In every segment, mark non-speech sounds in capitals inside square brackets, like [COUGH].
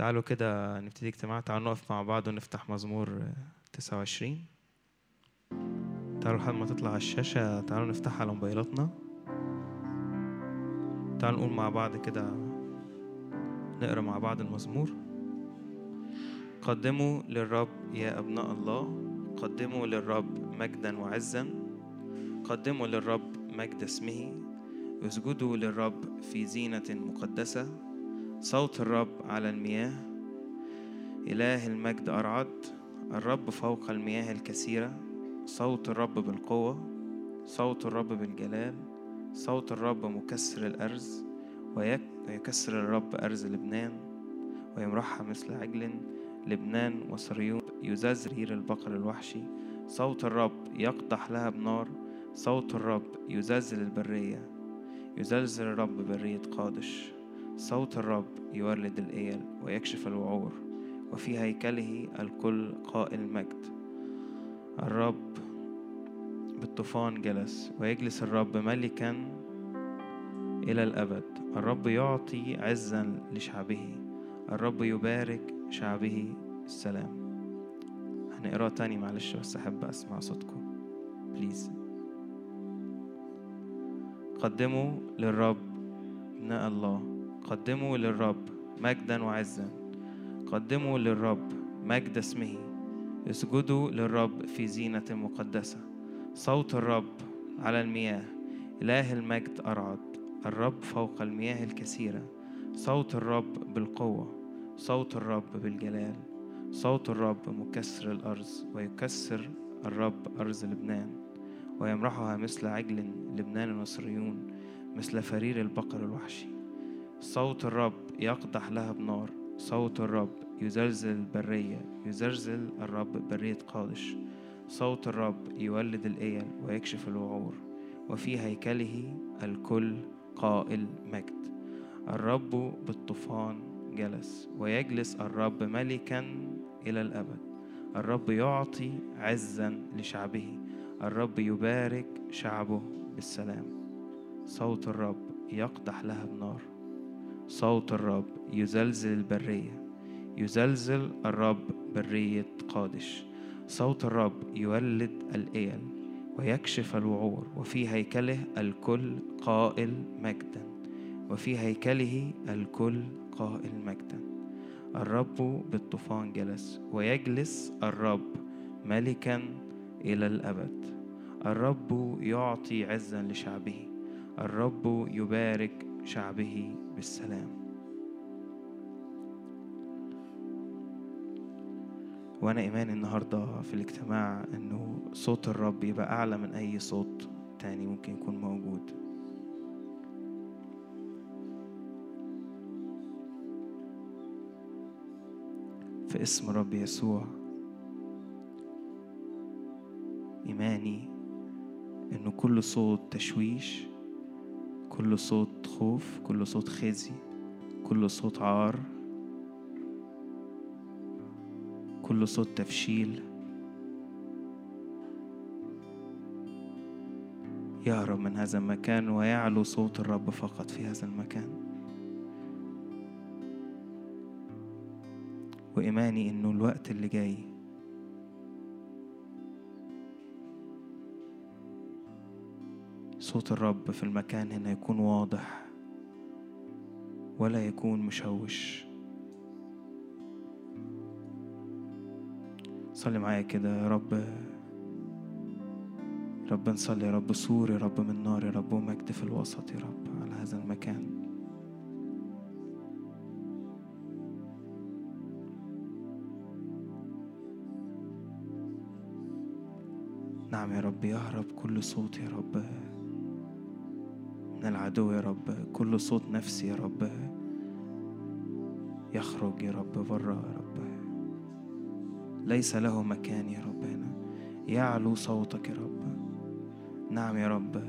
تعالوا كده نبتدي اجتماع تعالوا نقف مع بعض ونفتح مزمور 29 تعالوا لحد ما تطلع على الشاشة تعالوا نفتحها على موبايلاتنا. تعالوا نقول مع بعض كده نقرأ مع بعض المزمور. قدموا للرب يا أبناء الله. قدموا للرب مجدا وعزا. قدموا للرب مجد اسمه. اسجدوا للرب في زينة مقدسة. صوت الرب على المياه. إله المجد أرعد. الرب فوق المياه الكثيرة. صوت الرب بالقوة. صوت الرب بالجلال. صوت الرب مكسر الأرز. ويكسر الرب أرز لبنان. ويمرحها مثل عجل لبنان وصريون. يززرير البقر الوحشي. صوت الرب يقدح لها بنار صوت الرب يزلزل البرية. يزلزل الرب برية قادش. صوت الرب يولد الإيل ويكشف الوعور وفي هيكله الكل قائل مجد. الرب بالطوفان جلس ويجلس الرب ملكا إلى الأبد. الرب يعطي عزا لشعبه. الرب يبارك شعبه السلام. هنقراه تاني معلش بس أحب أسمع صوتكم. بليز قدموا للرب ابناء الله. قدموا للرب مجدا وعزا. قدموا للرب مجد اسمه. اسجدوا للرب في زينة مقدسة. صوت الرب على المياه. إله المجد أرعد. الرب فوق المياه الكثيرة. صوت الرب بالقوة. صوت الرب بالجلال. صوت الرب مكسر الأرز ويكسر الرب أرز لبنان. ويمرحها مثل عجل لبنان وصريون مثل فرير البقر الوحشي. صوت الرب يقدح لها بنار. صوت الرب يزلزل البرية يزلزل الرب برية قادش. صوت الرب يولد الإيل ويكشف الوعور. وفي هيكله الكل قائل مجد. الرب بالطوفان جلس. ويجلس الرب ملكا إلى الأبد. الرب يعطي عزا لشعبه. الرب يبارك شعبه بالسلام. صوت الرب يقدح لها بنار. صوت الرب يزلزل البرية. يزلزل الرب برية قادش. صوت الرب يولد الإيل ويكشف الوعور وفي هيكله الكل قائل مجدا. وفي هيكله الكل قائل مجدا. الرب بالطوفان جلس ويجلس الرب ملكا إلى الأبد. الرب يعطي عزا لشعبه. الرب يبارك شعبه بالسلام. وأنا ايماني النهارده في الاجتماع إنه صوت الرب يبقى أعلى من أي صوت تاني ممكن يكون موجود. في اسم رب يسوع إيماني إنه كل صوت تشويش كل صوت خوف كل صوت خزي كل صوت عار كل صوت تفشيل. يهرب من هذا المكان ويعلو صوت الرب فقط في هذا المكان. وإيماني إنه الوقت اللي جاي صوت الرب في المكان هنا يكون واضح ولا يكون مشوش. صلي معايا كده يا رب. رب نصلي يا رب. سور يا رب من نار يا رب. ومجد في الوسط يا رب على هذا المكان. نعم يا رب. يهرب كل صوت يا رب. من العدو يا رب. كل صوت نفسي يا رب يخرج يا رب بره يا رب. ليس له مكان يا رب. هنا يعلو صوتك يا رب. نعم يا رب.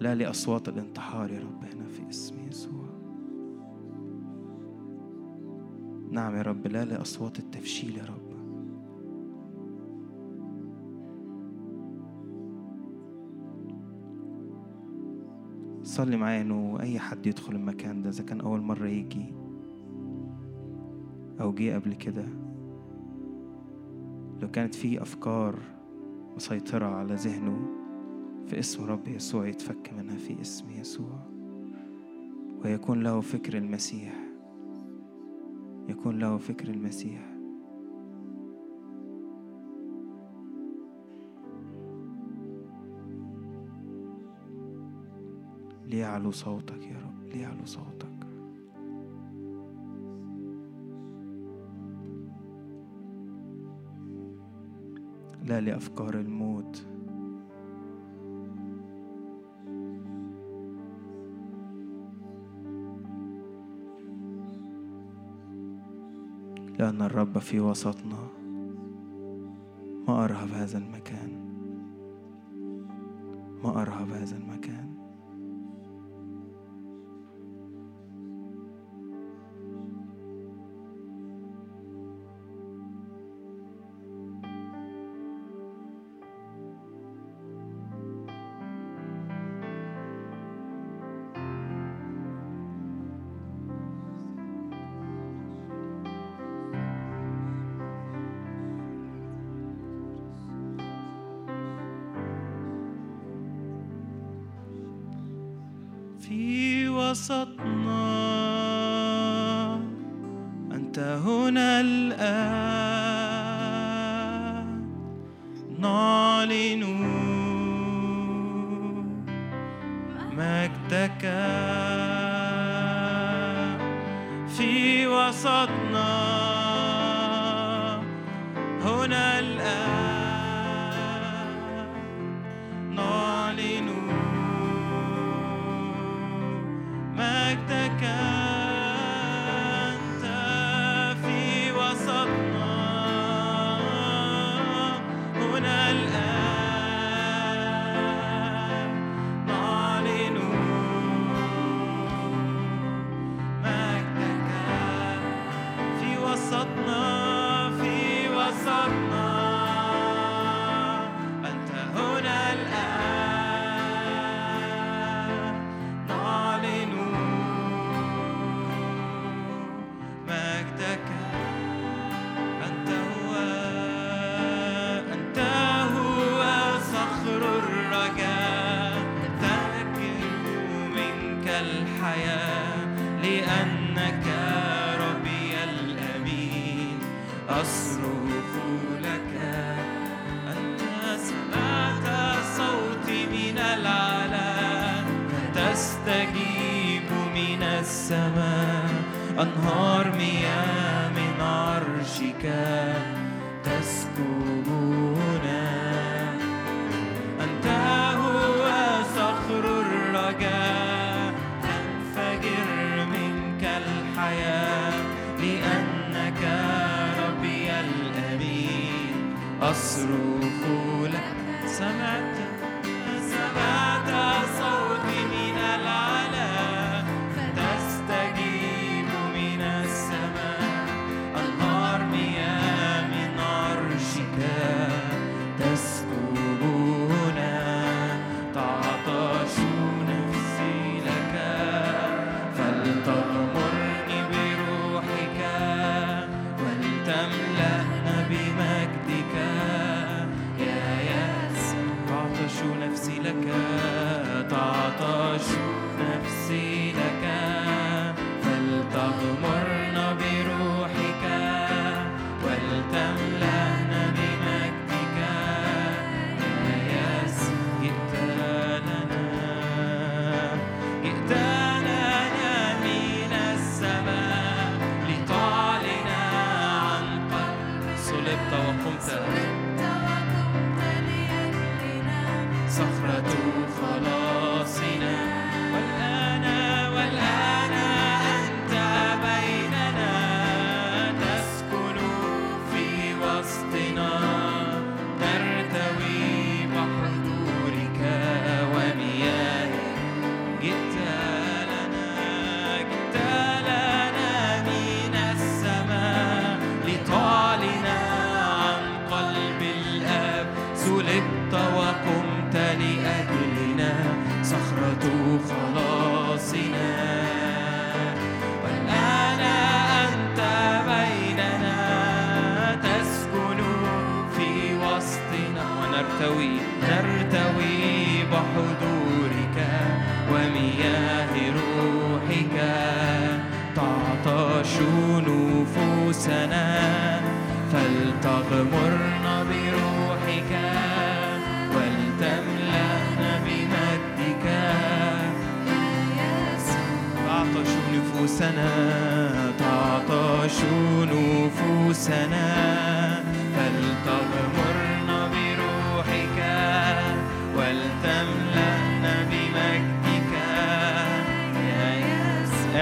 لا لأصوات الانتحار يا رب. هنا في اسم يسوع. نعم يا رب. لا لأصوات التفشيل يا رب. صلي معايا إنه أي حد يدخل المكان ده إذا كان أول مرة يجي أو جه قبل كده لو كانت في أفكار مسيطرة على ذهنه في اسم رب يسوع يتفك منها في اسم يسوع. ويكون له فكر المسيح. يكون له فكر المسيح. ليعلو صوتك يا رب ليعلو صوتك. لا لأفكار الموت. لأن الرب في وسطنا ما أرهب هذا المكان. ما أرهب هذا المكان.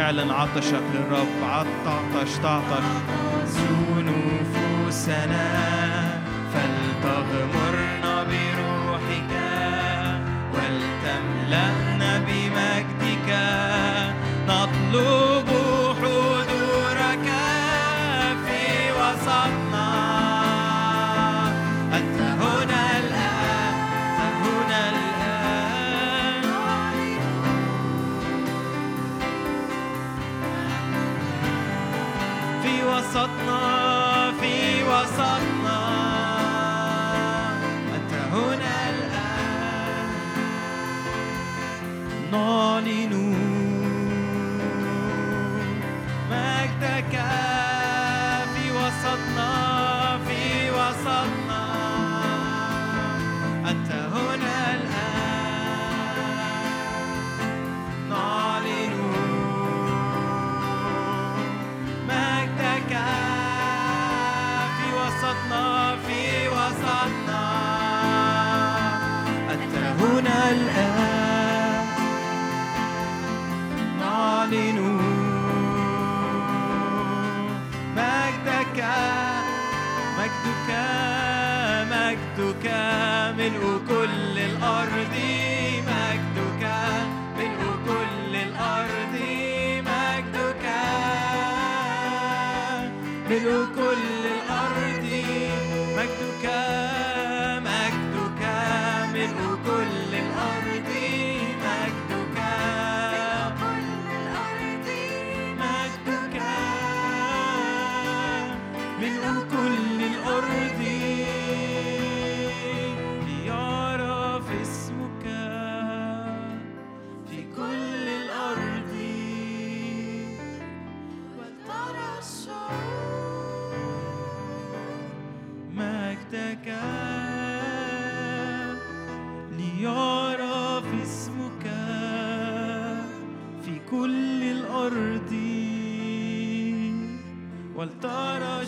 اعلن عطشك للرب. عطش تعطش زو نفوسنا. وسطنا في وسطنا. el toro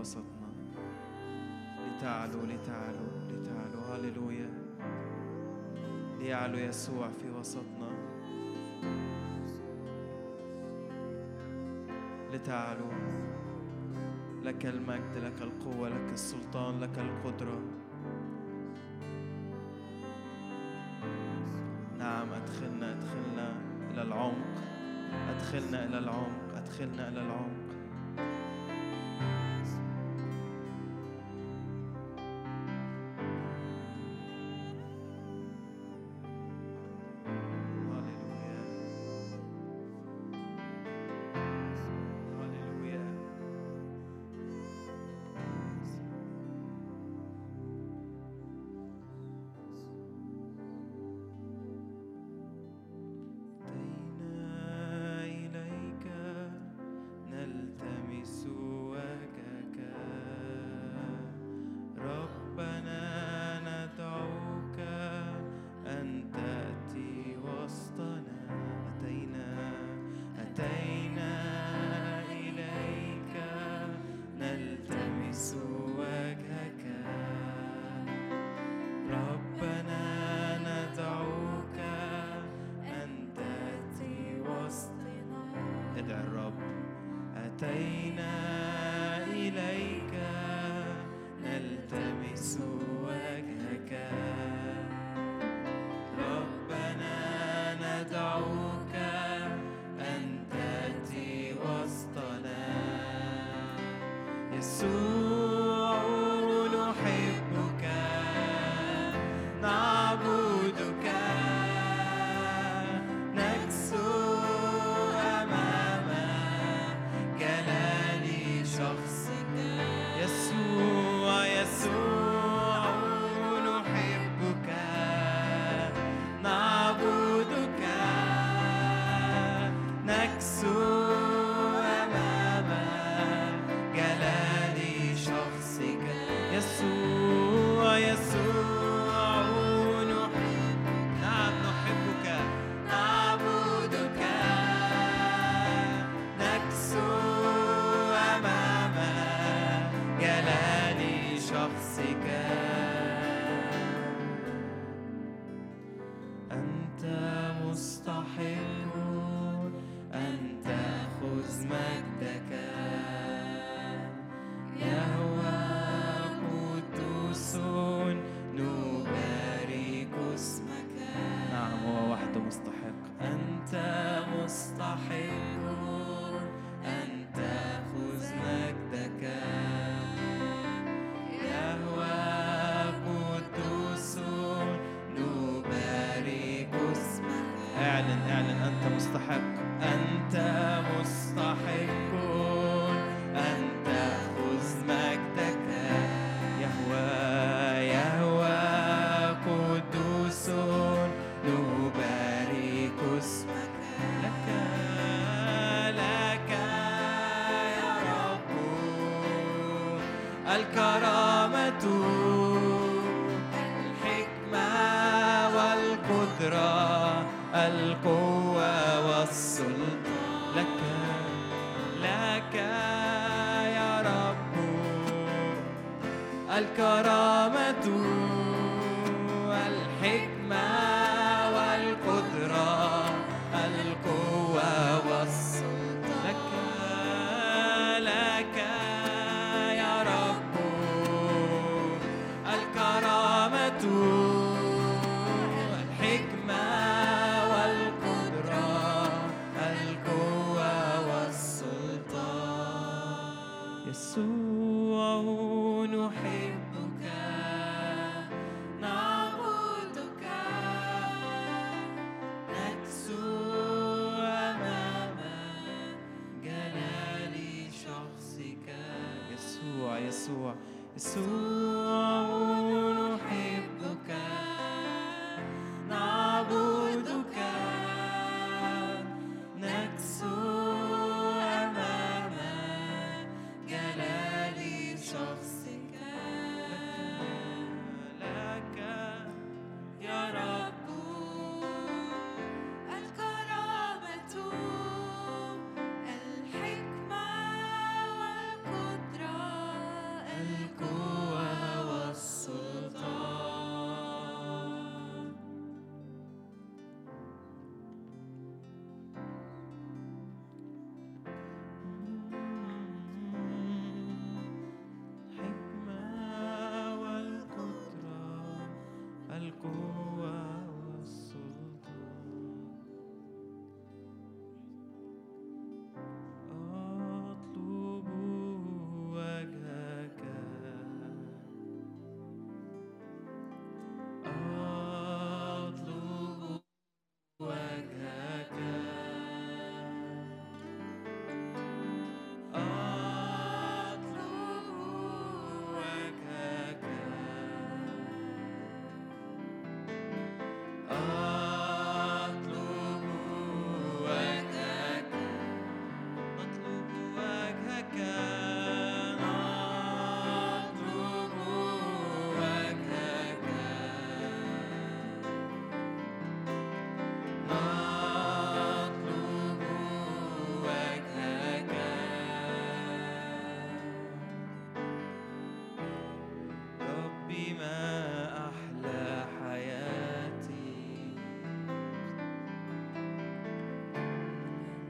وسطنا. لتعلو لتعلو لتعلو. هاللويا ليعلو يسوع في وسطنا. لتعلو. لك المجد لك القوة لك السلطان لك القدرة. نعم أدخلنا أدخلنا إلى العمق. أدخلنا إلى العمق. أدخلنا إلى العمق.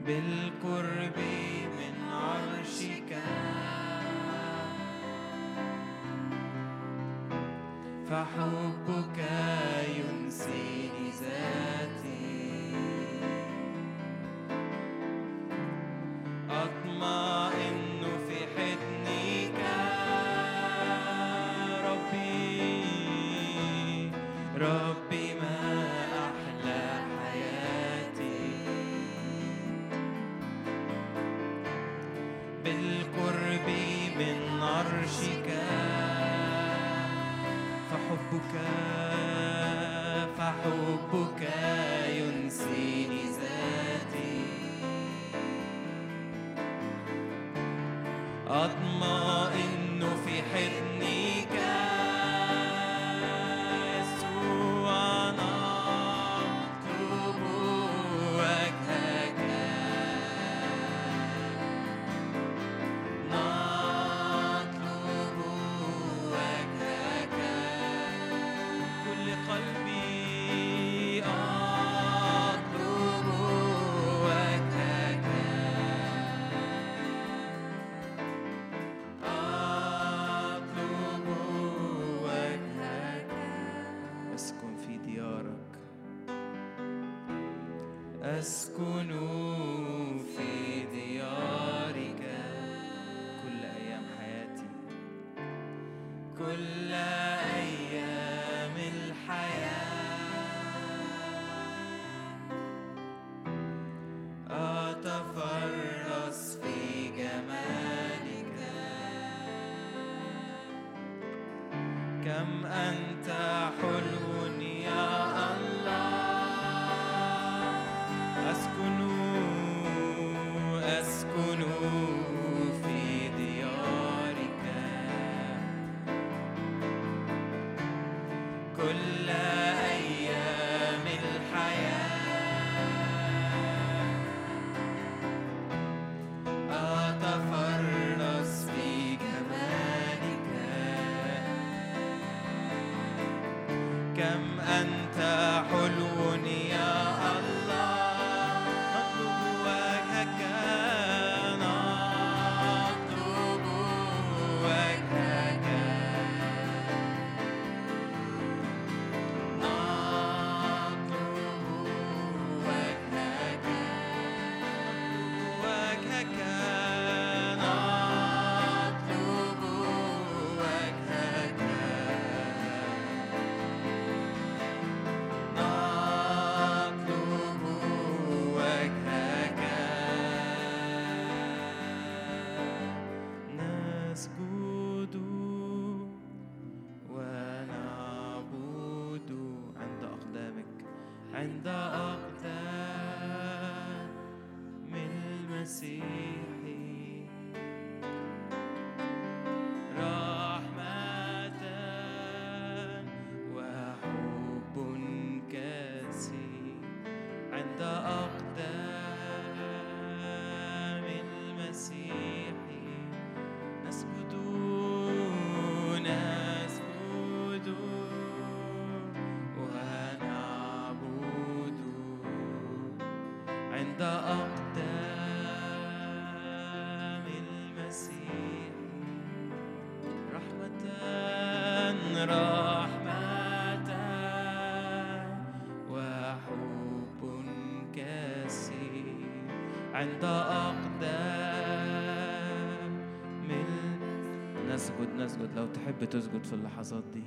بالقرب من عرشك. فحبك ينسيني. عند أقدام نسجد نسجد. لو تحب تسجد في اللحظات دي.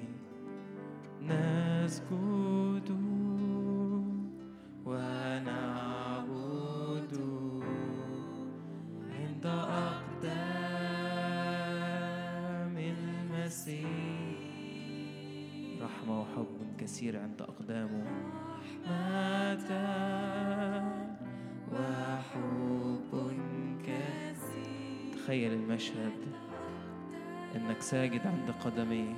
كثير تخيل المشهد إنك ساجد عند قدميه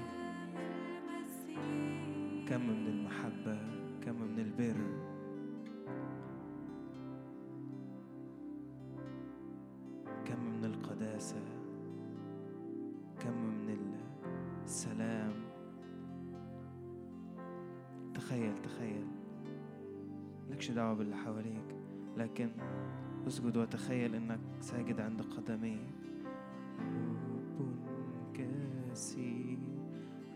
كم من المحبة كم من البر. كم من القداسة كم من السلام. تخيل تخيل. لكش دعوة باللي حواليك لكن اسجد وتخيل إنك ساجد عند قدميه حب كثير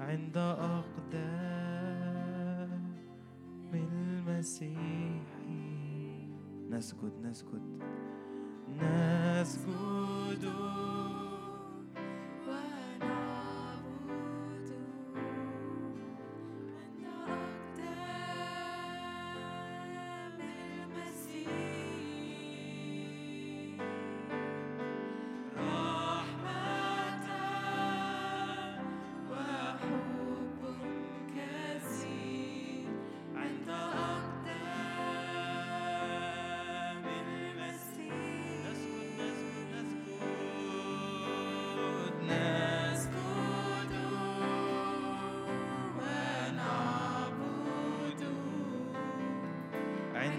عند أقدام المسيح. نسجد نسجد. نسجد.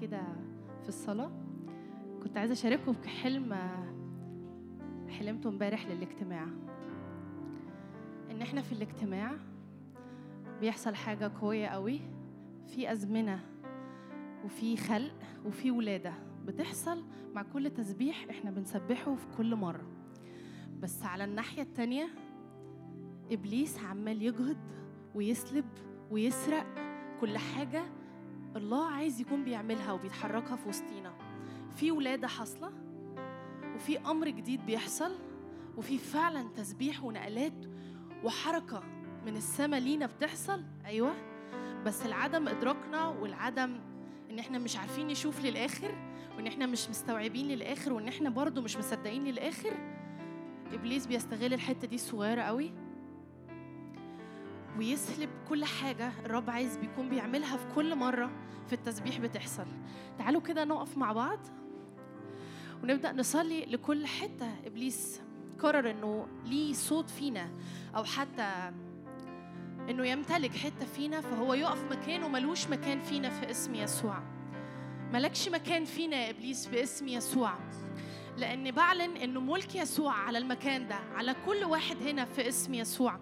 كده في الصلاة. كنت عايزة أشارككم بحلم حلمته امبارح للاجتماع. إن إحنا في الاجتماع بيحصل حاجة قوية قوي. في أزمنة وفي خلق وفي ولادة بتحصل مع كل تسبيح إحنا بنسبحه في كل مرة. بس على الناحية التانية إبليس عمال يجهد ويسلب ويسرق كل حاجة الله عايز يكون بيعملها وبيتحركها في وسطينا. في ولادة حاصلة وفي أمر جديد بيحصل وفي فعلا تسبيح ونقلات وحركة من السماء لينا بتحصل. أيوة. بس العدم إدراكنا والعدم إن إحنا مش عارفين نشوف للآخر وإن إحنا مش مستوعبين للآخر وإن إحنا برضو مش مصدقين للآخر إبليس بيستغل الحتة دي الصغيرة قوي. ويسلب كل حاجة الرب عايز بيكون بيعملها في كل مرة في التسبيح بتحصل. تعالوا كده نقف مع بعض ونبدأ نصلي لكل حتة. إبليس قرر إنه ليه صوت فينا أو حتى إنه يمتلك حتة فينا فهو يقف مكانه ملوش مكان فينا في اسم يسوع. ملكش مكان فينا يا إبليس باسم يسوع لأن بعلن إنه ملك يسوع على المكان ده على كل واحد هنا في اسم يسوع.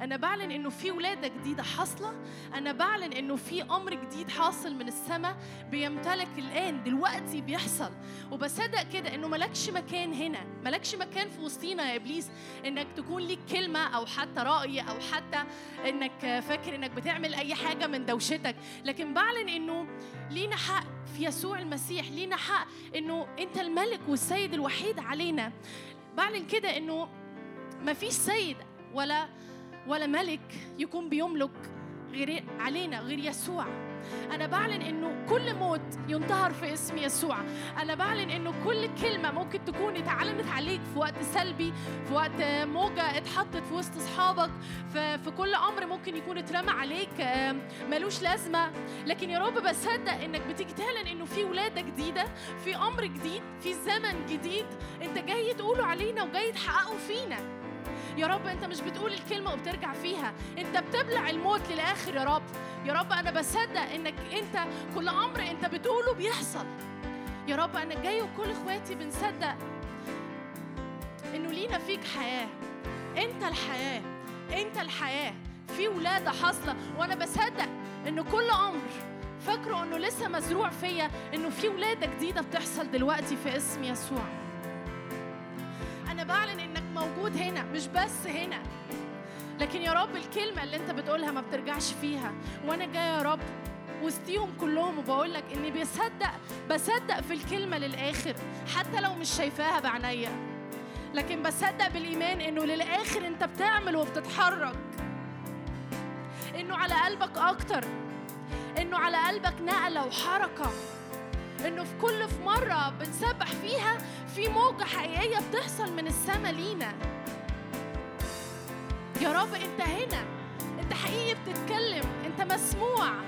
أنا بعلن إنه في ولادة جديدة حاصلة. أنا بعلن إنه في أمر جديد حاصل من السماء بيمتلك الآن دلوقتي بيحصل. وبصدق كده إنه ملكش مكان هنا. ملكش مكان في وسطينا يا إبليس. إنك تكون ليك كلمة أو حتى رأي أو حتى إنك فاكر إنك بتعمل أي حاجة من دوشتك. لكن بعلن إنه لينا حق في يسوع المسيح. لينا حق إنه أنت الملك والسيد الوحيد علينا. بعلن كده إنه مفيش سيد ولا ولا ملك يكون بيملك غير علينا غير يسوع. أنا بعلن إنه كل موت ينتهر في اسم يسوع. أنا بعلن إنه كل كلمة ممكن تكون اتعلنت عليك في وقت سلبي في وقت موجة اتحطت في وسط أصحابك في, كل أمر ممكن يكون اترمى عليك ملوش لازمة. لكن يا رب بصدق إنك بتيجي تعلن إنه في ولادة جديدة في أمر جديد في زمن جديد. أنت جاي تقوله علينا وجاي تحققه فينا. يا رب انت مش بتقول الكلمة وبترجع فيها. انت بتبلع الموت للآخر يا رب. يا رب أنا بصدق انك انت كل أمر انت بتقوله بيحصل. يا رب أنا جاي وكل اخواتي بنصدق انه لينا فيك حياة. انت الحياة. انت الحياة. في ولادة حاصلة. وأنا بصدق انه كل أمر فاكره انه لسه مزروع فيا انه في ولادة جديدة بتحصل دلوقتي في اسم يسوع. أنا بعلن انك موجود هنا مش بس هنا. لكن يا رب الكلمة اللي انت بتقولها ما بترجعش فيها. وأنا جاية يا رب وسطيهم كلهم وبقول لك إني بصدق بصدق في الكلمة للآخر حتى لو مش شايفاها بعينيا لكن بصدق بالإيمان إنه للآخر أنت بتعمل وبتتحرك. إنه على قلبك أكتر. إنه على قلبك نقلة وحركة. إنه في كل في مرة بنسبح فيها في موجة حقيقية بتحصل من السما لينا. يا رب انت هنا. انت حقيقي بتتكلم. انت مسموع.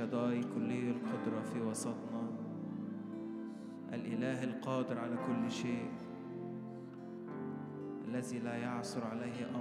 شداي كلي القدرة في وسطنا. الإله القادر على كل شيء الذي لا يعثر عليه أمر.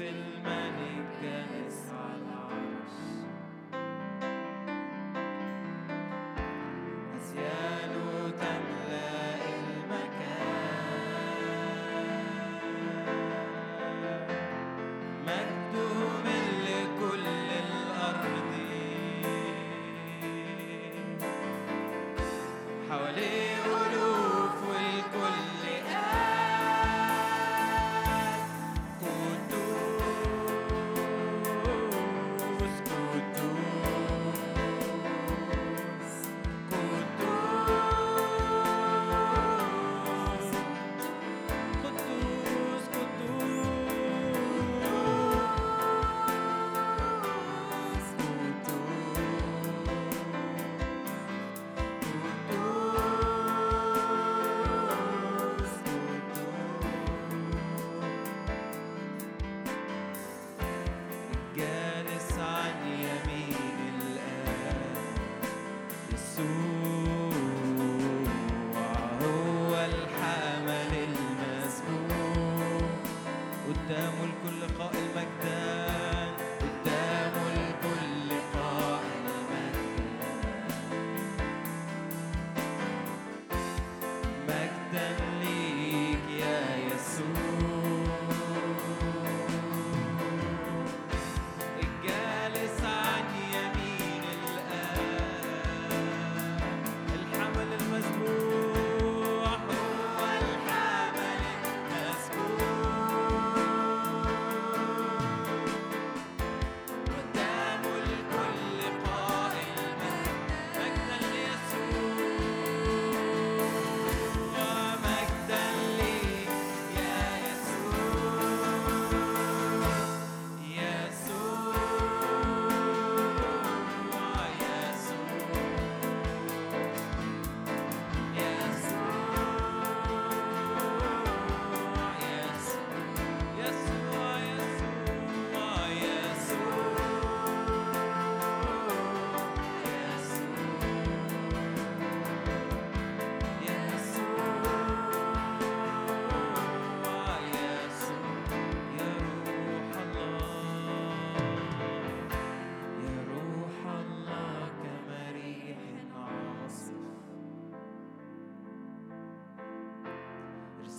within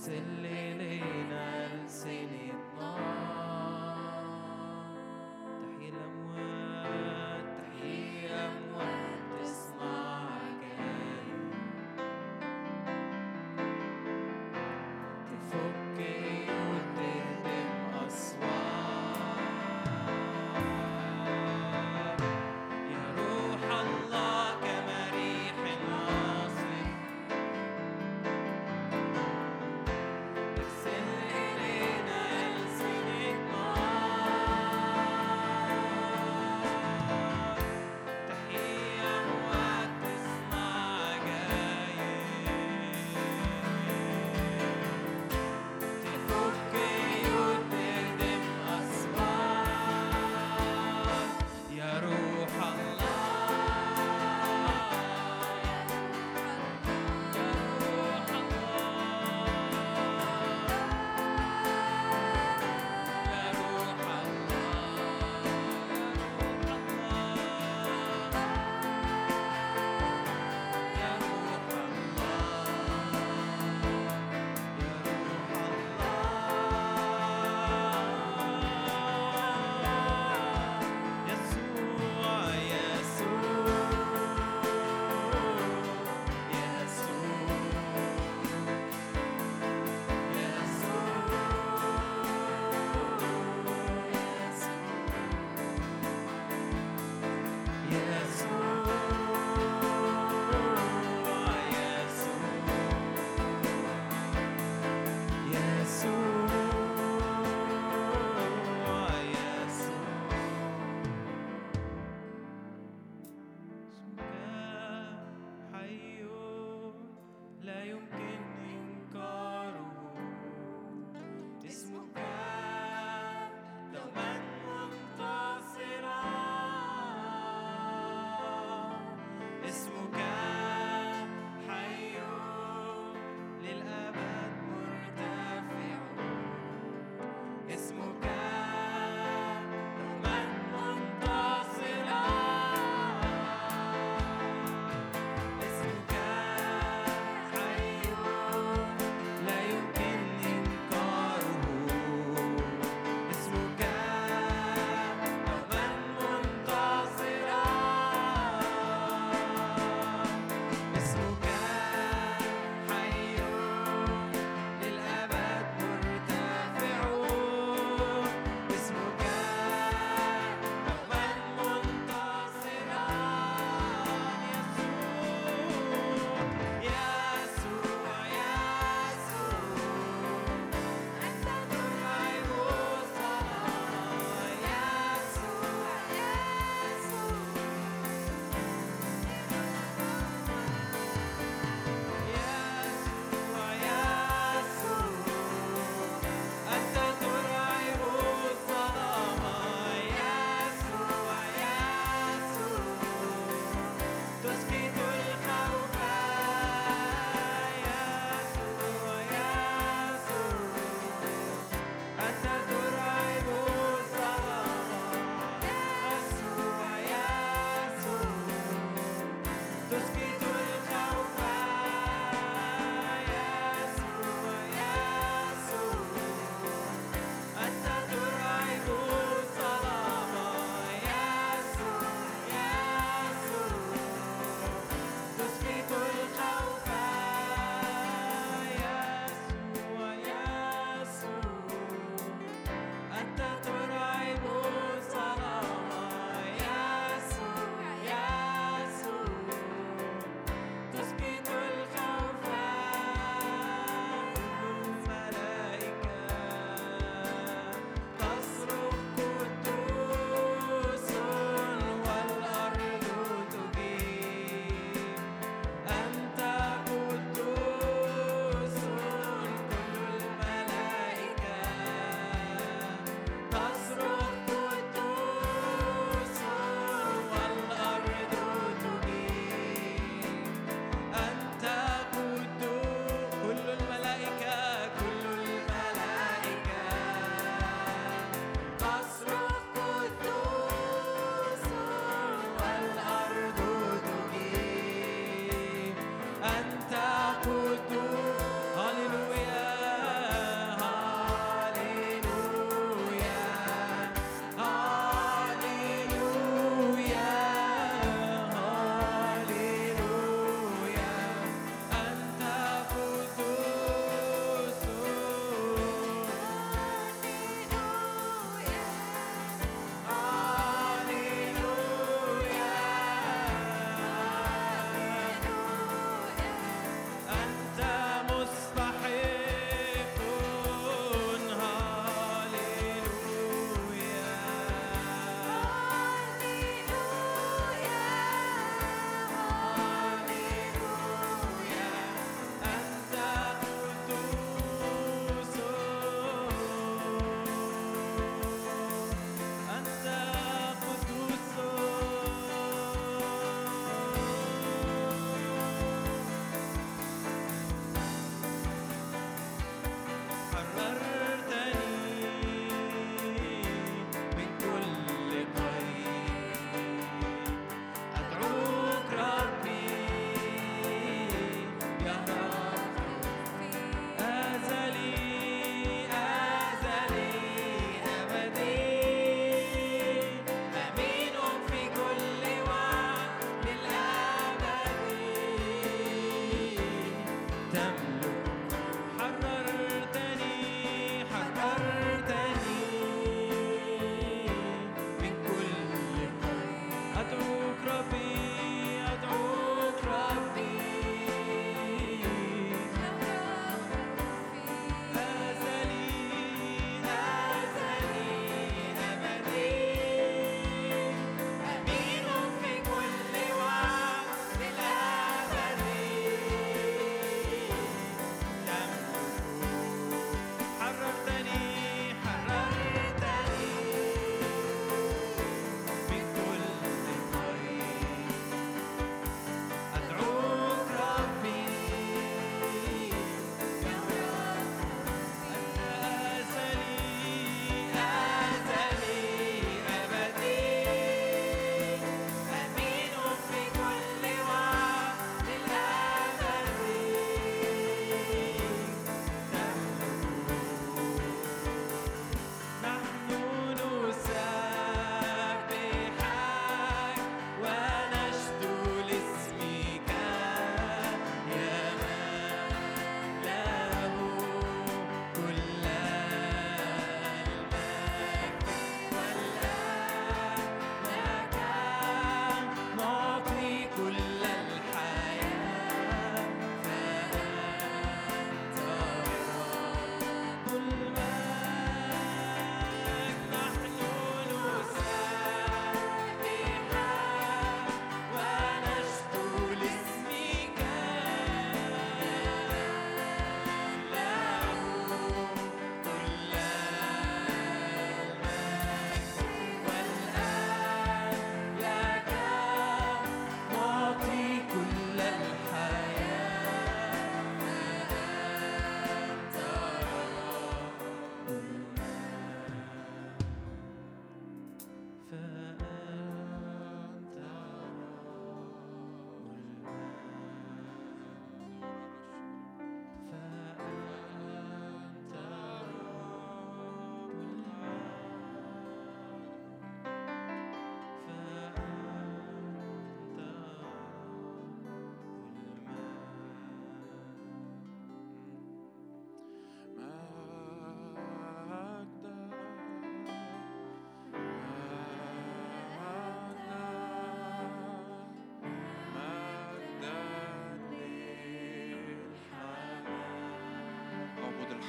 وسلم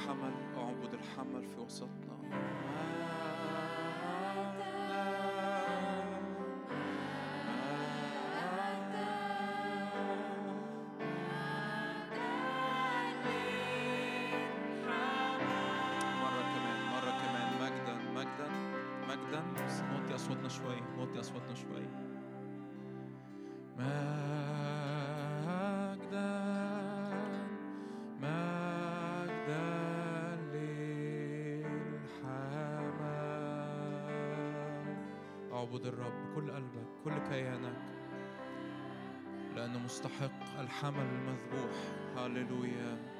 الحمل أعبد الحمل في وسطنا. أصواتنا شوي نوطي أصواتنا شوي. مجدا مجدا. اعبد الرب بكل قلبك كل كيانك. لأنه مستحق الحمل المذبوح. هللويا.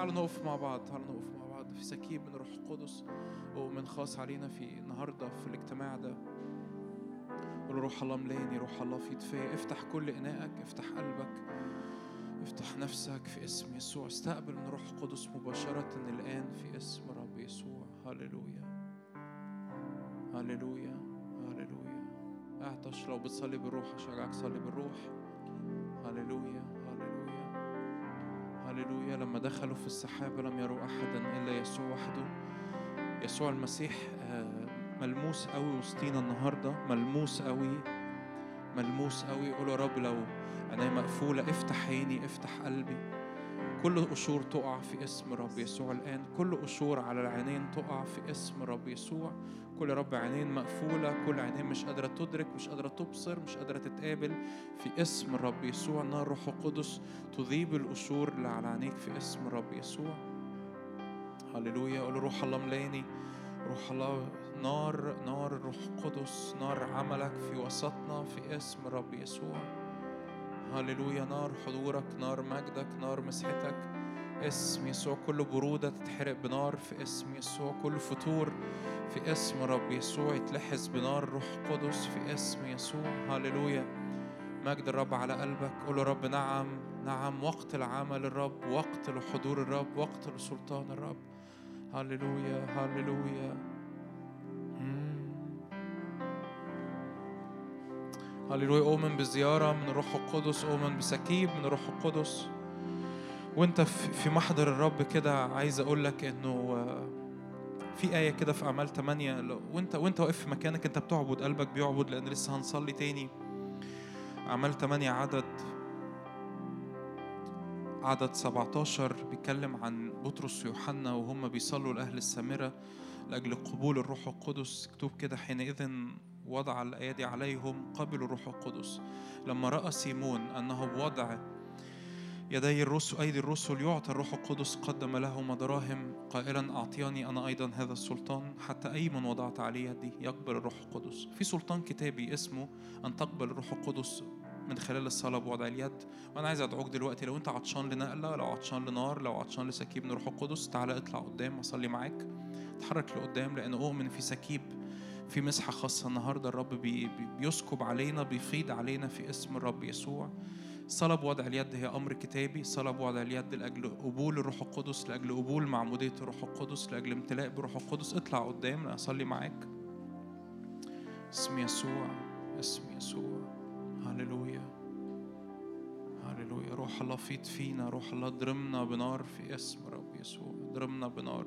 تعالوا نقف مع بعض تعالوا نقف مع بعض في سكيب من روح القدس ومن خاص علينا في النهارده في الاجتماع ده. روح الله ملاني روح الله في فيا. افتح كل انائك افتح قلبك افتح نفسك في اسم يسوع. استقبل من روح القدس مباشرة الآن في اسم رب يسوع. هللويا. هللويا. هللويا. اعطش. لو بتصلي بالروح أشجعك صلي بالروح. هللويا لما دخلوا في السحابة لم يروا أحدا إلا يسوع وحده. يسوع المسيح آه، ملموس قوي وسطينا النهاردة ملموس قوي ملموس قوي قول يا رب لو عيني مقفولة افتح عيني افتح قلبي. كل قشور تقع في اسم رب يسوع. الآن كل قشور على العينين تقع في اسم رب يسوع. كل رب عينين مقفولة. كل عينين مش قادرة تدرك مش قادرة تبصر مش قادرة تتقابل في اسم الرب يسوع. نار روح القدس تذيب القشور اللي على عينيك في اسم الرب يسوع. هللويا. قول روح الله ملاني روح الله نار نار الروح القدس نار عملك في وسطنا في اسم الرب يسوع. هللويا نار حضورك نار مجدك نار مسحتك. اسم يسوع كل برودة تتحرق بنار. في اسم يسوع كل فتور في اسم رب يسوع يتلحس بنار. روح قدس في اسم يسوع. هللويا. مجد الرب على قلبك. قول رب نعم. نعم وقت العمل الرب وقت لحضور الرب وقت لسلطان الرب. هللويا هللويا. هللويا أؤمن بزيارة من الروح القدس أؤمن بسكيب من الروح القدس. وأنت في محضر الرب كده عايز أقول لك إنه آه، في آية كده في أعمال 8 لو- وانت وأنت واقف في مكانك أنت بتعبد قلبك بيعبد لأن لسه هنصلي تاني. أعمال 8 عدد عدد 17 بيتكلم عن بطرس ويوحنا وهم بيصلوا لأهل السامرة لأجل قبول الروح القدس. مكتوب كده حينئذ وضع الأيادي عليهم قبلوا الروح القدس. لما رأى سيمون أنه بوضع يدي الرسل أيدي الرسل يعطى الروح القدس قدم لهما دراهم قائلا أعطيني أنا أيضا هذا السلطان. حتى أي من وضعت عليه يدي يقبل الروح القدس. في سلطان كتابي اسمه أن تقبل الروح القدس من خلال الصلاة بوضع اليد. وأنا عايز أدعوك دلوقتي لو أنت عطشان لنقلة لو عطشان لنار لو عطشان لسكيب من الروح القدس تعالى اطلع قدام أصلي معاك. اتحرك لقدام لأن أؤمن في سكيب. في مسحة خاصة النهاردة الرب بي بي- بيسكب علينا بيفيض علينا في اسم الرب يسوع. الصلاة بوضع اليد هي أمر كتابي. الصلاة بوضع اليد لأجل قبول الروح القدس لأجل قبول معمودية الروح القدس لأجل امتلاء بالروح القدس. اطلع قدام أصلي معاك. اسم يسوع اسم يسوع. هللويا. هللويا. روح الله فيض فينا روح الله اضرمنا بنار في اسم رب يسوع. اضرمنا بنار.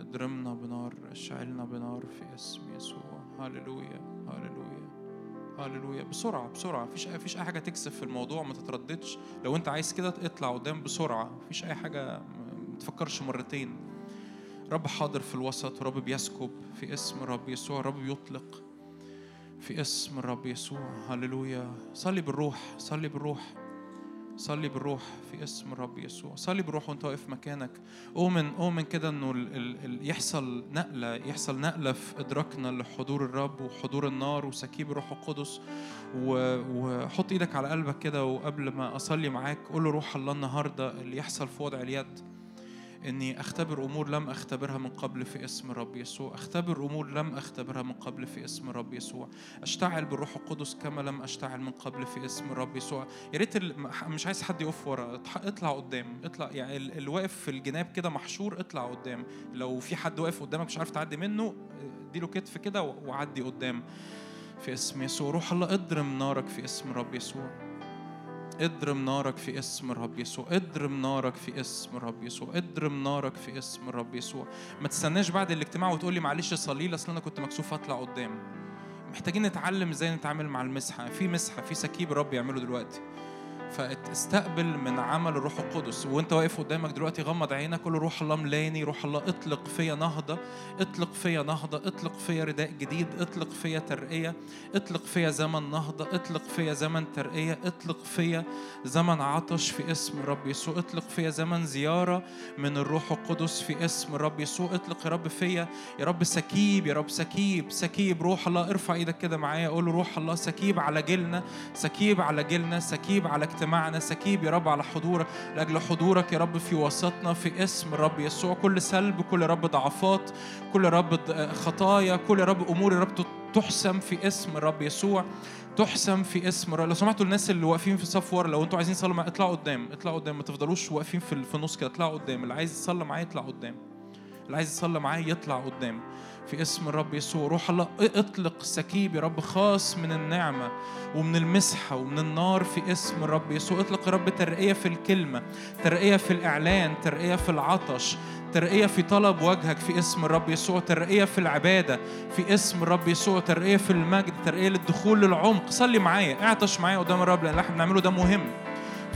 اضرمنا بنار اشعلنا بنار في اسم يسوع. هللويا هللويا هللويا. بسرعة بسرعة. مفيش مفيش أي حاجة تكسب في الموضوع ما تترددش. لو أنت عايز كده اطلع قدام بسرعة. مفيش أي حاجة ما تفكرش مرتين. رب حاضر في الوسط ورب بيسكب في اسم الرب يسوع. رب بيطلق في اسم الرب يسوع. هللويا. صلي بالروح صلي بالروح. صلي بالروح في اسم الرب يسوع. صلي بالروح وانت واقف مكانك. اؤمن اؤمن كده إنه ال ال يحصل نقلة يحصل نقلة في إدراكنا لحضور الرب وحضور النار وسكيب الروح القدس. وحط إيدك على قلبك كده وقبل ما أصلي معاك قول له روح الله النهارده اللي يحصل في وضع اليد. إني أختبر أمور لم أختبرها من قبل في اسم الرب يسوع. أختبر أمور لم أختبرها من قبل في اسم الرب يسوع. أشتعل بالروح القدس كما لم أشتعل من قبل في اسم الرب يسوع. يا ريت مش عايز حد يقف ورا. اطلع قدام. اطلع. يعني ال- اللي واقف في الجناب كده محشور اطلع قدام. لو في حد واقف قدامك مش عارف تعدي منه اديله كتف كده وعدي قدام في اسم يسوع. روح الله اضرم نارك في اسم الرب يسوع. اضرم نارك في اسم الرب يسوع. اضرم نارك في اسم الرب يسوع. اضرم نارك في اسم الرب يسوع. ما تستناش بعد الاجتماع وتقول لي معلش صلي لي أصل أنا كنت مكسوف أطلع قدام. محتاجين نتعلم إزاي نتعامل مع المسحة. في مسحة في سكيب الرب يعمله دلوقتي. فاستقبل من عمل الروح القدس. وانت واقف قدامك دلوقتي غمض عينك قول روح الله ملاني روح الله اطلق فيا نهضة اطلق فيا نهضة اطلق فيا رداء جديد اطلق فيا ترقية اطلق فيا زمن نهضة اطلق فيا زمن ترقية اطلق فيا زمن عطش في اسم الرب يسوع اطلق فيا زمن زيارة من الروح القدس في اسم الرب يسوع اطلق يا رب فيا يا رب سكيب يا رب سكيب سكيب روح الله ارفع إيدك كده معايا قول روح الله سكيب على جيلنا سكيب على جيلنا سكيب على اجتماعنا سكيب يا رب على حضورك لأجل حضورك يا رب في وسطنا في اسم الرب يسوع. كل سلب كل رب ضعفات كل رب خطايا كل رب أمور يا رب تحسم في اسم الرب يسوع تحسم في اسم الرب. لو سمحتوا الناس اللي واقفين في صف ورا لو أنتوا عايزين تصلوا اطلعوا قدام اطلعوا قدام. ما تفضلوش واقفين في في النص كده اطلعوا قدام. اللي عايز يصلي معايا يطلع قدام. اللي عايز يصلي معايا يطلع قدام. في اسم الرب يسوع. روح الله اطلق سكيب يا رب خاص من النعمة ومن المسحة ومن النار في اسم الرب يسوع. اطلق يا رب ترقية في الكلمة ترقية في الإعلان ترقية في العطش ترقية في طلب وجهك في اسم الرب يسوع. ترقية في العبادة في اسم الرب يسوع. ترقية في المجد ترقية للدخول للعمق. صلي معايا اعطش معايا قدام الرب لأن اللي إحنا بنعمله ده مهم.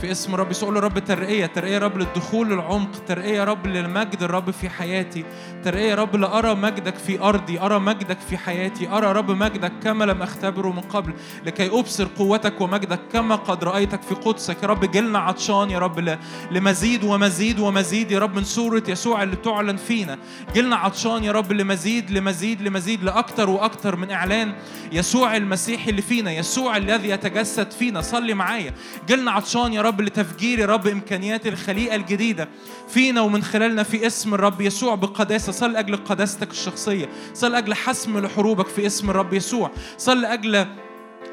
في اسم الرب يسوع له رب ترقية ترقية رب للدخول للعمق ترقية يا رب للمجد الرب في حياتي. ترقية يا رب لأرى مجدك في أرضي أرى مجدك في حياتي. أرى رب مجدك كما لم أختبره من قبل لكي أبصر قوتك ومجدك كما قد رأيتك في قدسك. يا رب جلنا عطشان يا رب لمزيد ومزيد ومزيد يا رب من صورة يسوع اللي تعلن فينا. جلنا عطشان يا رب لمزيد لمزيد لمزيد لأكتر وأكتر من إعلان يسوع المسيح اللي فينا يسوع الذي يتجسد فينا. صلي معايا. جلنا عطشان يا رب لتفجير يا رب إمكانيات الخليقة الجديدة. فينا ومن خلالنا في اسم الرب يسوع بقداسة. صل لأجل قداستك الشخصية. صل لأجل حسم لحروبك في اسم الرب يسوع. صل لأجل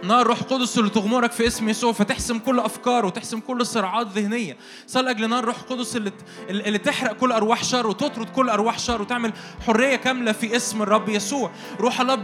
نار روح قدس اللي تغمرك في اسم يسوع فتحسم كل أفكار وتحسم كل صراعات ذهنية. صل أجل نار روح قدس اللي اللي تحرق كل أرواح شر وتطرد كل أرواح شر وتعمل حرية كاملة في اسم الرب يسوع. روح الله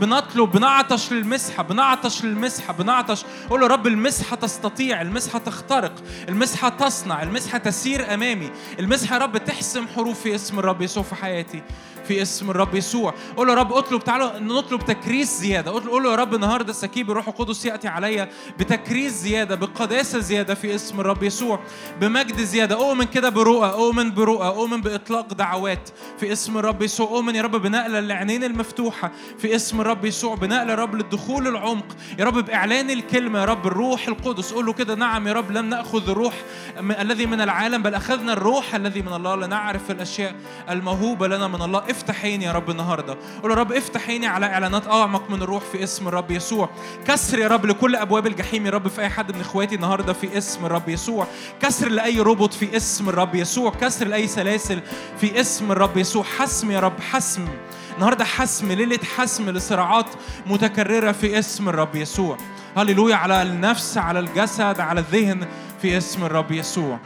بنطلب بنعطش للمسحة بنعطش للمسحة بنعطش. قول له رب المسحة تستطيع المسحة تخترق المسحة تصنع المسحة تسير أمامي. المسحة يا رب تحسم حروف في اسم الرب يسوع في حياتي. في اسم الرب يسوع. قول له يا رب اطلب تعالوا نطلب تكريس زيادة. قول له يا رب النهارده سكيب الروح القدس يأتي عليا بتكريس زيادة بقداسة زيادة في اسم الرب يسوع بمجد زيادة. أؤمن كده برؤى أؤمن برؤى أؤمن بإطلاق دعوات في اسم الرب يسوع. أؤمن يا رب بنقلة العينين المفتوحة في اسم الرب يسوع بنقلة يا رب للدخول العمق. يا رب بإعلان الكلمة يا رب الروح القدس. قول له كده نعم يا رب لم نأخذ الروح الذي من العالم بل أخذنا الروح الذي من الله. لنعرف الأشياء الموهوبة لنا من الله. افتح عيني يا رب النهارده. قول يا رب افتح عيني على إعلانات أعمق من الروح في اسم الرب يسوع. كسر يا رب لكل أبواب الجحيم يا رب في أي حد من إخواتي النهارده في اسم الرب يسوع. كسر لأي ربط في اسم الرب يسوع. كسر لأي سلاسل في اسم الرب يسوع. حسم يا رب حسم. النهارده حسم ليلة حسم لصراعات متكررة في اسم الرب يسوع. هللويا على النفس على الجسد على الذهن في اسم الرب يسوع.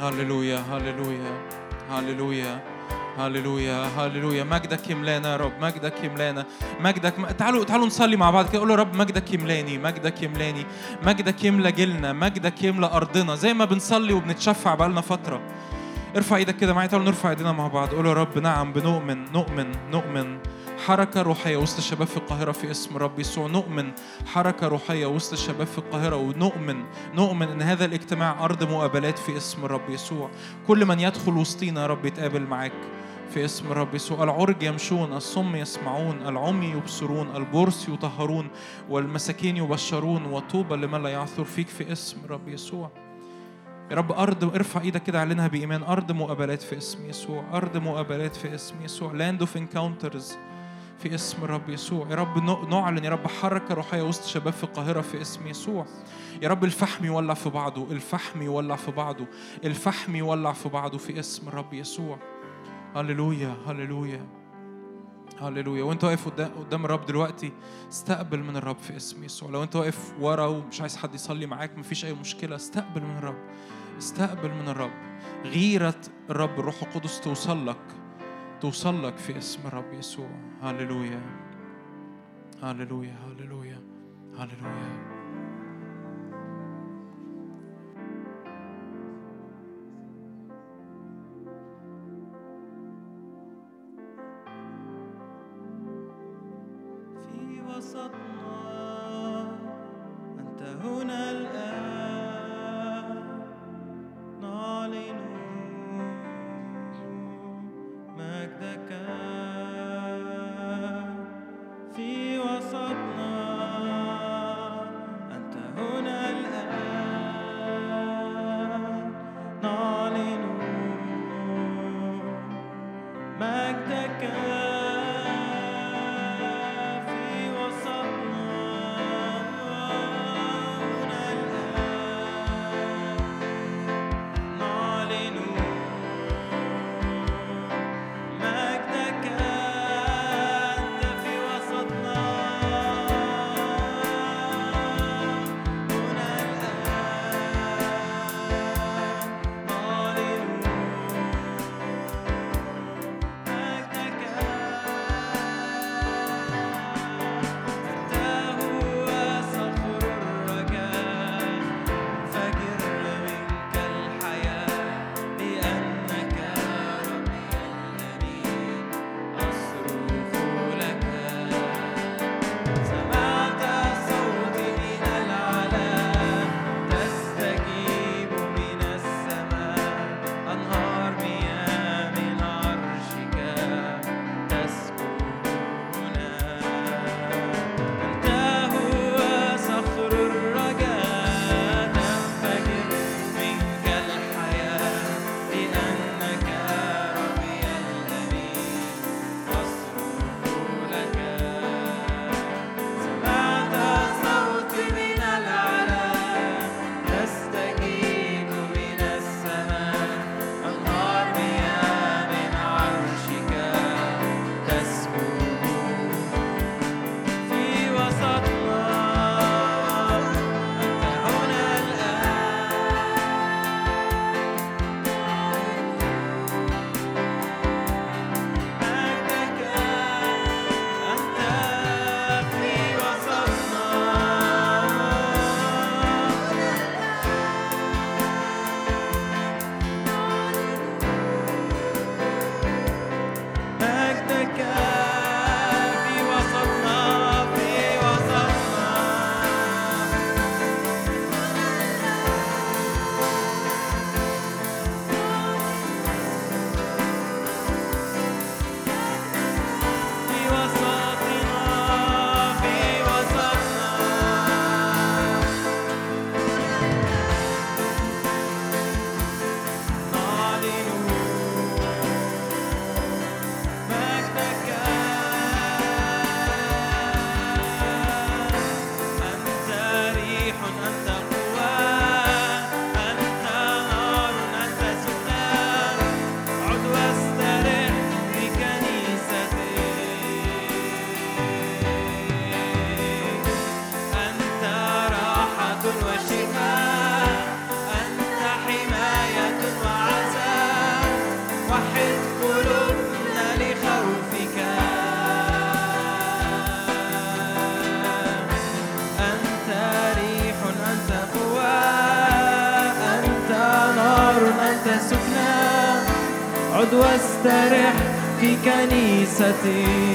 هللويا هللويا هللويا. هللويا هللويا مجدك يملانا يا رب مجدك يملانا مجدك م... تعالوا تعالوا نصلي مع بعض. كده قول يا رب مجدك يملاني مجدك يملاني مجدك يملى جيلنا مجدك يملى ارضنا زي ما بنصلي وبنتشفع بقالنا فترة. ارفع إيدك كده معايا تعالوا نرفع ايدينا مع بعض. قول يا رب نعم بنؤمن نؤمن نؤمن. حركة روحية وسط الشباب في القاهرة في اسم رب يسوع. نؤمن. حركة روحية وسط الشباب في القاهرة. ونؤمن. نؤمن إن هذا الاجتماع أرض مقابلات في اسم الرب يسوع. كل من يدخل وسطينا يا رب يتقابل معاك. في اسم الرب يسوع العرج يمشون الصم يسمعون العمي يبصرون البرص يطهرون والمساكين يبشرون وطوبى لمن لا يعثر فيك في اسم الرب يسوع. يا رب أرض ارفع إيدك كده اعلنها بإيمان. أرض مقابلات في اسم يسوع. أرض مقابلات في اسم يسوع. land of encounters في اسم الرب يسوع. يا رب نعلن يا رب حركة روحية وسط شباب في القاهرة في اسم يسوع. يا رب الفحم يولع في بعضه. الفحم يولع في بعضه. الفحم يولع في بعضه في اسم الرب يسوع. هللويا هللويا هللويا. وانت واقف قدام الرب دلوقتي استقبل من الرب في اسم يسوع. لو انت واقف ورا ومش عايز حد يصلي معاك مفيش أي مشكلة. استقبل من الرب استقبل من الرب. غيرة الرب الروح القدس توصل لك توصل لك في اسم الرب يسوع. هللويا هللويا هللويا هللويا. كنيستي.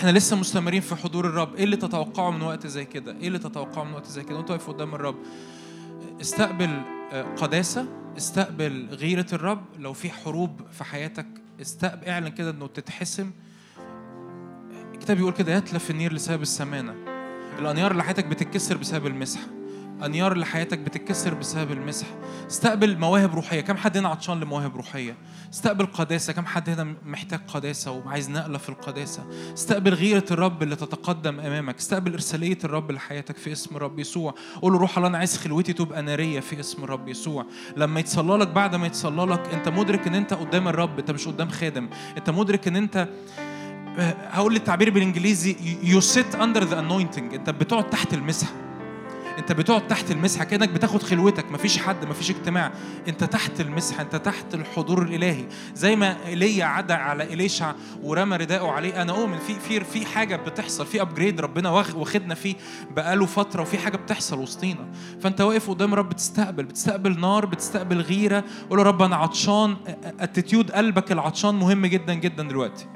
إحنا لسه مستمرين في حضور الرب. إيه اللي تتوقعه من وقت زي كده؟ إيه اللي تتوقعه من وقت زي كده؟ وانت واقف قدام الرب. استقبل آه، قداسة. استقبل غيرة الرب. لو في حروب في حياتك استقبل اعلن كده انه تتحسم. الكتاب بيقول كده يتلف النير لسبب السمانة. الأنيار اللي حياتك بتتكسر بسبب المسح أنيار اللي حياتك بتتكسر بسبب المسح. استقبل مواهب روحية. كم حد هنا عطشان لمواهب روحية؟ استقبل قداسة. كم حد هنا محتاج قداسة وعايز نقلة في القداسة؟ استقبل غيرة الرب اللي تتقدم أمامك. استقبل إرسالية الرب لحياتك في اسم الرب يسوع. قول له روح الله أنا عايز خلوتي تبقى نارية في اسم الرب يسوع. لما يتصلى لك بعد ما يتصلى لك أنت مدرك إن أنت قدام الرب أنت مش قدام خادم. أنت مدرك إن أنت هقول التعبير بالإنجليزي sit under the anointing. أنت بتقعد تحت المسحه انت بتقعد تحت المسحة كأنك بتاخد خلوتك مفيش حد مفيش اجتماع. انت تحت المسحة انت تحت الحضور الإلهي. زي ما إيليا عدى على إليشع ورمى رداءه عليه أنا اؤمن في في في حاجة بتحصل في upgrade ربنا واخ- واخدنا فيه بقاله فترة وفي حاجة بتحصل وسطينا. فأنت واقف قدام رب بتستقبل بتستقبل نار بتستقبل غيرة. قول له رب أنا عطشان attitude قلبك العطشان مهم جدا جدا دلوقتي.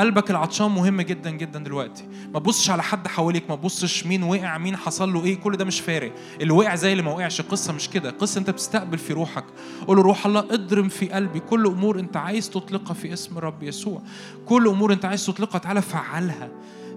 قلبك العطشان مهم جدا جدا دلوقتي. ما تبصش على حد حواليك ما تبصش مين وقع مين حصل له إيه كل ده مش فارق. اللي وقع زي اللي ما وقعش القصة مش كده. القصة أنت بتستقبل في روحك. قول له روح الله اضرم في قلبي. كل أمور أنت عايز تطلقها في اسم الرب يسوع. كل أمور أنت عايز تطلقها تعالى فعلها.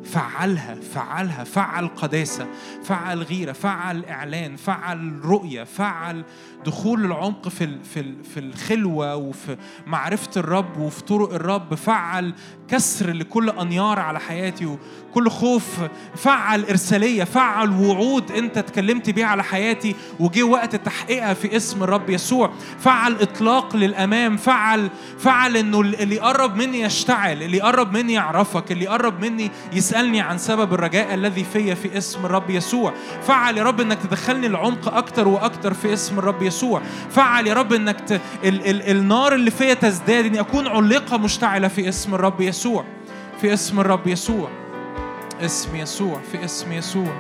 فعلها فعلها. فعل قداسة. فعل غيرة. فعل إعلان. فعل رؤية. فعل دخول العمق في في في الخلوة وفي معرفة الرب وفي طرق الرب فعل كسر لكل أنيار على حياتي وكل خوف فعل إرسالية فعل وعود أنت اتكلمت بيها على حياتي وجه وقت تحقيقها في اسم الرب يسوع. فعل إطلاق للأمام فعل فعل إنه اللي يقرب مني يشتعل اللي يقرب مني يعرفك اللي يقرب مني يسألني عن سبب الرجاء الذي فيا في اسم الرب يسوع. فعل يا رب إنك تدخلني العمق أكتر وأكتر في اسم الرب يسوع فعل يا رب إنك ت... ال... ال... النار اللي فيا تزداد إني أكون علقة مشتعلة في اسم الرب يسوع. في اسم الرب يسوع. اسم يسوع. في اسم يسوع.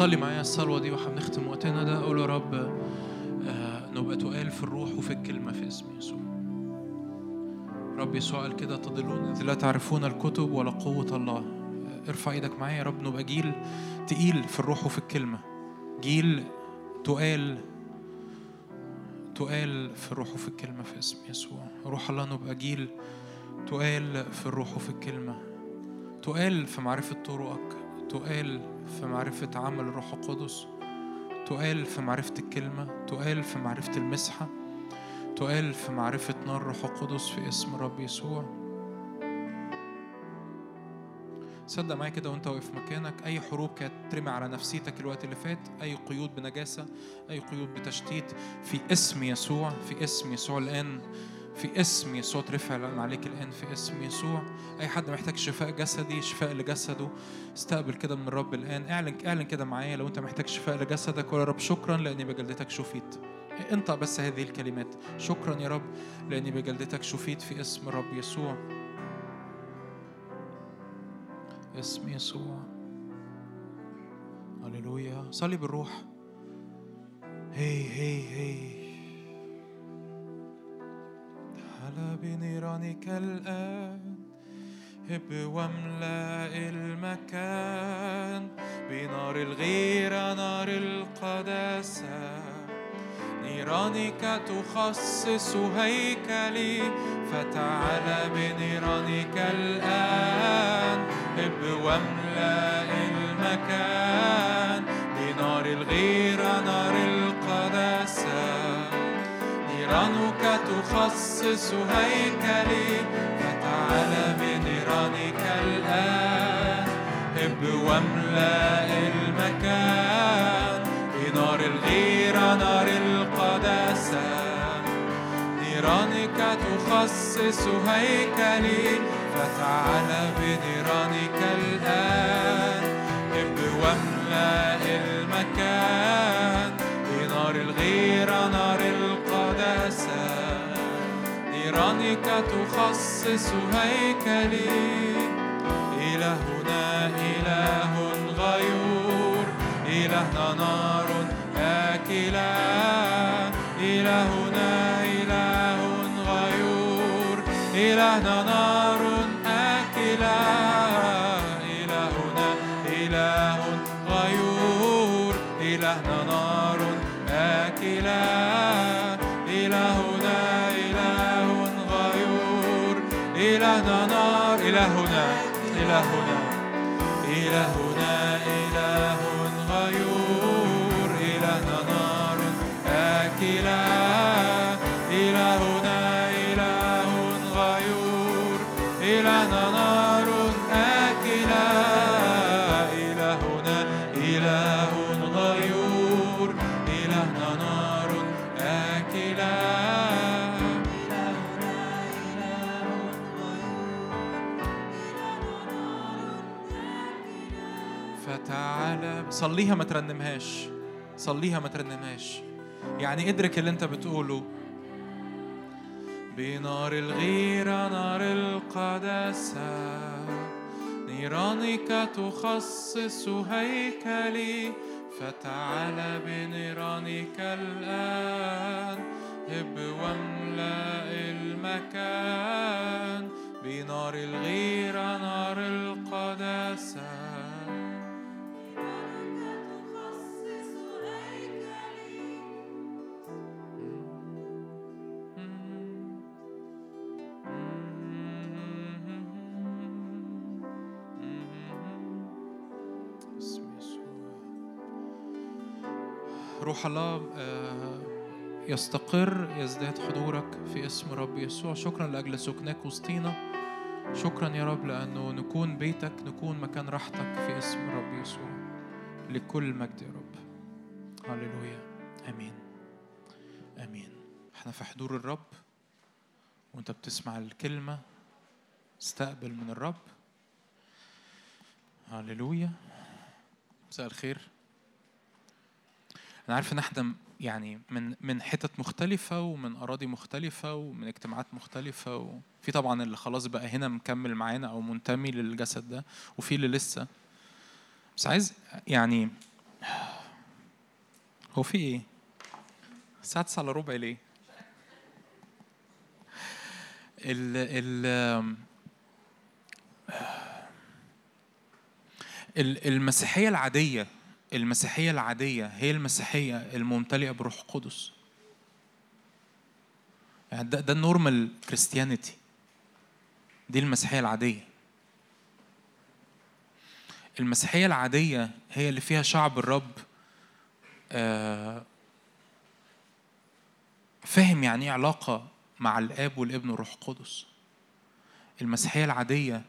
صلي معايا الصلوة دي وهنختم وقتنا ده. قول يا رب آه، نبقى تقال في الروح وفي الكلمة في اسم يسوع. رب يسوع قال كده تضلون إذ لا تعرفون الكتب ولا قوة الله. ارفع إيدك معايا يا رب نبقى جيل تقيل في الروح وفي الكلمة. جيل تقال تقال في الروح وفي الكلمة في اسم يسوع. روح الله نبقى جيل تقال في الروح وفي الكلمة. تقال في معرفة طرقك. تقال في معرفة عمل الروح القدس تقال في معرفة الكلمة تقال في معرفة المسحة تقال في معرفة نار الروح القدس في اسم رب يسوع. صدق معايا كده وانت واقف مكانك أي حروب كانت ترمي على نفسيتك الوقت اللي فات أي قيود بنجاسة أي قيود بتشتيت في اسم يسوع في اسم يسوع الآن. في اسم يسوع ترفع الآن عليك الان في اسم يسوع. أي حد محتاج شفاء جسدي شفاء لجسده استقبل كده من الرب الآن. اعلن اعلن كده معايا لو انت محتاج شفاء لجسدك قول يا رب. شكرا لأني بجلدتك شفيت. انطق بس هذه الكلمات. شكرا يا رب لأني بجلدتك شفيت في اسم الرب يسوع. اسم يسوع. هللويا. صلي بالروح. هي هي هي. تعال بنيرانك الآن. هب واملأ المكان بنار الغيرة نار القداسة. نيرانك تخصص هيكلي فتعال بنيرانك الآن. هب واملأ المكان بنار الغيرة نار نيرانك تخصص هيكلي فتعال بنيرانك الآن. هب واملأ المكان بنار الغيرة نار القداسة. نيرانك تخصص هيكلي فتعال بنيرانك الآن. هب واملأ المكان بنار الغيرة نار نيرانك تخصص هيكلي. إلهنا إله غيور. إلهنا نار آكلة. إلهنا إله غيور. إلهنا نار إلهنا إلهنا إله صليها ما ترنمهاش. صليها ما ترنمهاش. يعني ادرك اللي انت بتقوله. بنار الغيرة نار القداسة نيرانك تخصص هيكلي فتعال بنيرانك الآن. هب واملأ المكان. بنار الغيرة نار القداسة. روح الله آه، يستقر يزداد حضورك في اسم رب يسوع. شكرا لأجل سكنك وسطينا. شكرا يا رب لأنه نكون بيتك نكون مكان راحتك في اسم رب يسوع. لكل مجد يا رب. هللويا. آمين. آمين. إحنا في حضور الرب. وأنت بتسمع الكلمة استقبل من الرب. هللويا. مساء الخير. أنا عارف إن إحنا يعني من من حتت مختلفة ومن أراضي مختلفة ومن اجتماعات مختلفة وفي طبعا اللي خلاص بقى هنا مكمل معانا أو منتمي للجسد ده وفي اللي لسه بس عايز يعني هو في إيه؟ الساعة 9 إلا ربع ليه؟ ال ال- المسيحية العادية المسيحية العادية هي المسيحية الممتلئة بروح القدس يعني ده ده النورمال كريستيانيتي دي المسيحية العادية. المسيحية العادية هي اللي فيها شعب الرب آه، فاهم يعني إيه علاقة مع الآب والابن والروح القدس المسيحية العادية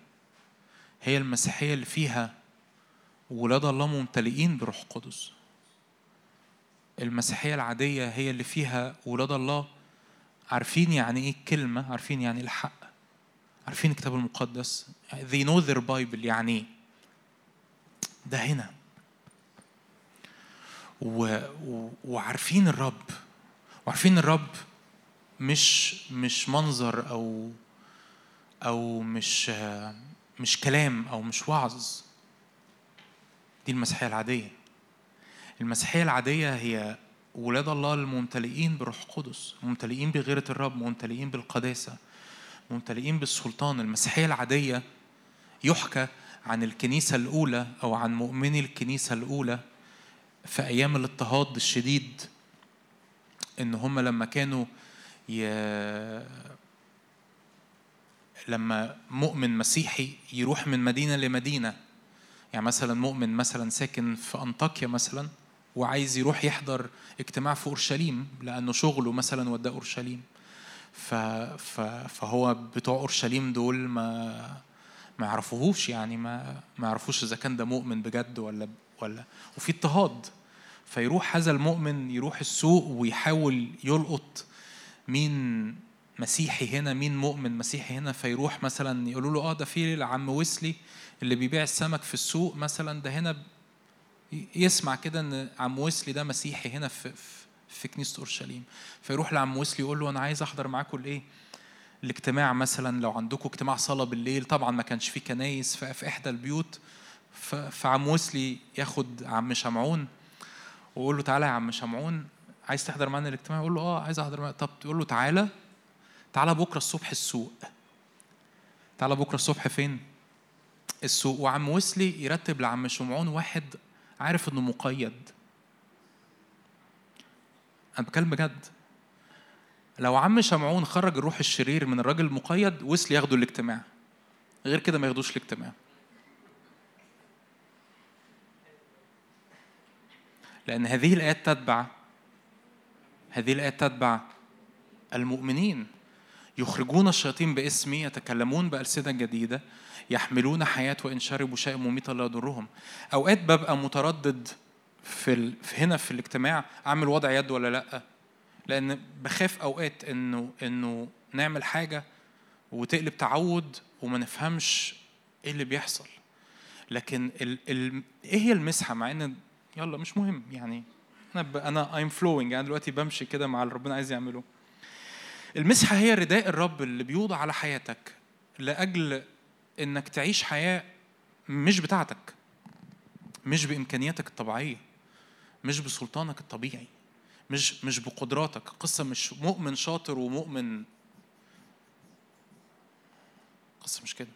هي المسيحية اللي فيها ولاد الله ممتلئين بروح القدس. المسيحية العادية هي اللي فيها ولاد الله عارفين يعني إيه الكلمة عارفين يعني إيه الحق عارفين الكتاب المقدس. They know their Bible يعني إيه؟ ده هنا. و... و... وعارفين الرب وعارفين الرب مش مش منظر أو أو مش مش كلام أو مش وعظ. دي المسيحية العادية. المسيحية العادية هي ولاد الله الممتلئين بروح القدس ممتلئين بغيرة الرب ممتلئين بالقداسة ممتلئين بالسلطان. المسيحية العادية يحكى عن الكنيسة الأولى أو عن مؤمني الكنيسة الأولى في أيام الاضطهاد الشديد إن هم لما كانوا ي... لما مؤمن مسيحي يروح من مدينة لمدينة يعني مثلا مؤمن مثلا ساكن في أنطاكيا مثلا وعايز يروح يحضر اجتماع في أورشليم لأنه شغله مثلا وداه أورشليم. ف... ف... فهو بتوع أورشليم دول ما ما يعرفوهوش يعني ما ما يعرفوش إذا كان ده مؤمن بجد ولا ولا وفي اضطهاد. فيروح هذا المؤمن يروح السوق ويحاول يلقط مين مسيحي هنا مين مؤمن مسيحي هنا. فيروح مثلا يقولوا له آه ده في العم ويسلي. اللي بيبيع السمك في السوق مثلا ده هنا يسمع كده إن عم ويسلي ده مسيحي هنا في في- كنيسة أورشليم. فيروح لعم ويسلي يقول له أنا عايز أحضر معاكم الايه الاجتماع مثلا لو عندكم اجتماع صلاة بالليل. طبعا ما كانش في كنايس في إحدى البيوت. فعم ويسلي ياخد عم شمعون ويقول له تعالى يا عم شمعون عايز تحضر معانا الاجتماع؟ يقول له آه عايز أحضر معانا. طب تقول له تعالى تعالى بكرة الصبح السوق. تعالى بكرة الصبح فين؟ السوق وعم ويسلي يرتب لعم شمعون واحد عارف إنه مقيد. أنا بتكلم بجد. لو عم شمعون خرج الروح الشرير من الراجل المقيد ويسلي ياخده الاجتماع. غير كده ما ياخدوش الاجتماع. لأن هذه الآيات تتبع هذه الآيات تتبع المؤمنين. يخرجون الشياطين باسمي يتكلمون بألسنة جديدة. يحملون حياة وإن شربوا شيئا مميتا لا يضرهم. أوقات ببقى متردد في, ال... هنا في الاجتماع أعمل وضع يد ولا لأ لأن بخاف أوقات إنه إنه نعمل حاجة وتقلب تعود وما نفهمش إيه اللي بيحصل. لكن ال... ال... إيه هي المسحة؟ مع إن يلا مش مهم يعني. أنا ب... أنا ايم فلوينج أنا دلوقتي بمشي كده مع اللي ربنا عايز يعمله. المسحة هي رداء الرب اللي بيوضع على حياتك لأجل إنك تعيش حياة مش بتاعتك مش بإمكانياتك الطبيعية مش بسلطانك الطبيعي مش مش بقدراتك. قصه مش مؤمن شاطر ومؤمن قصه مش كده.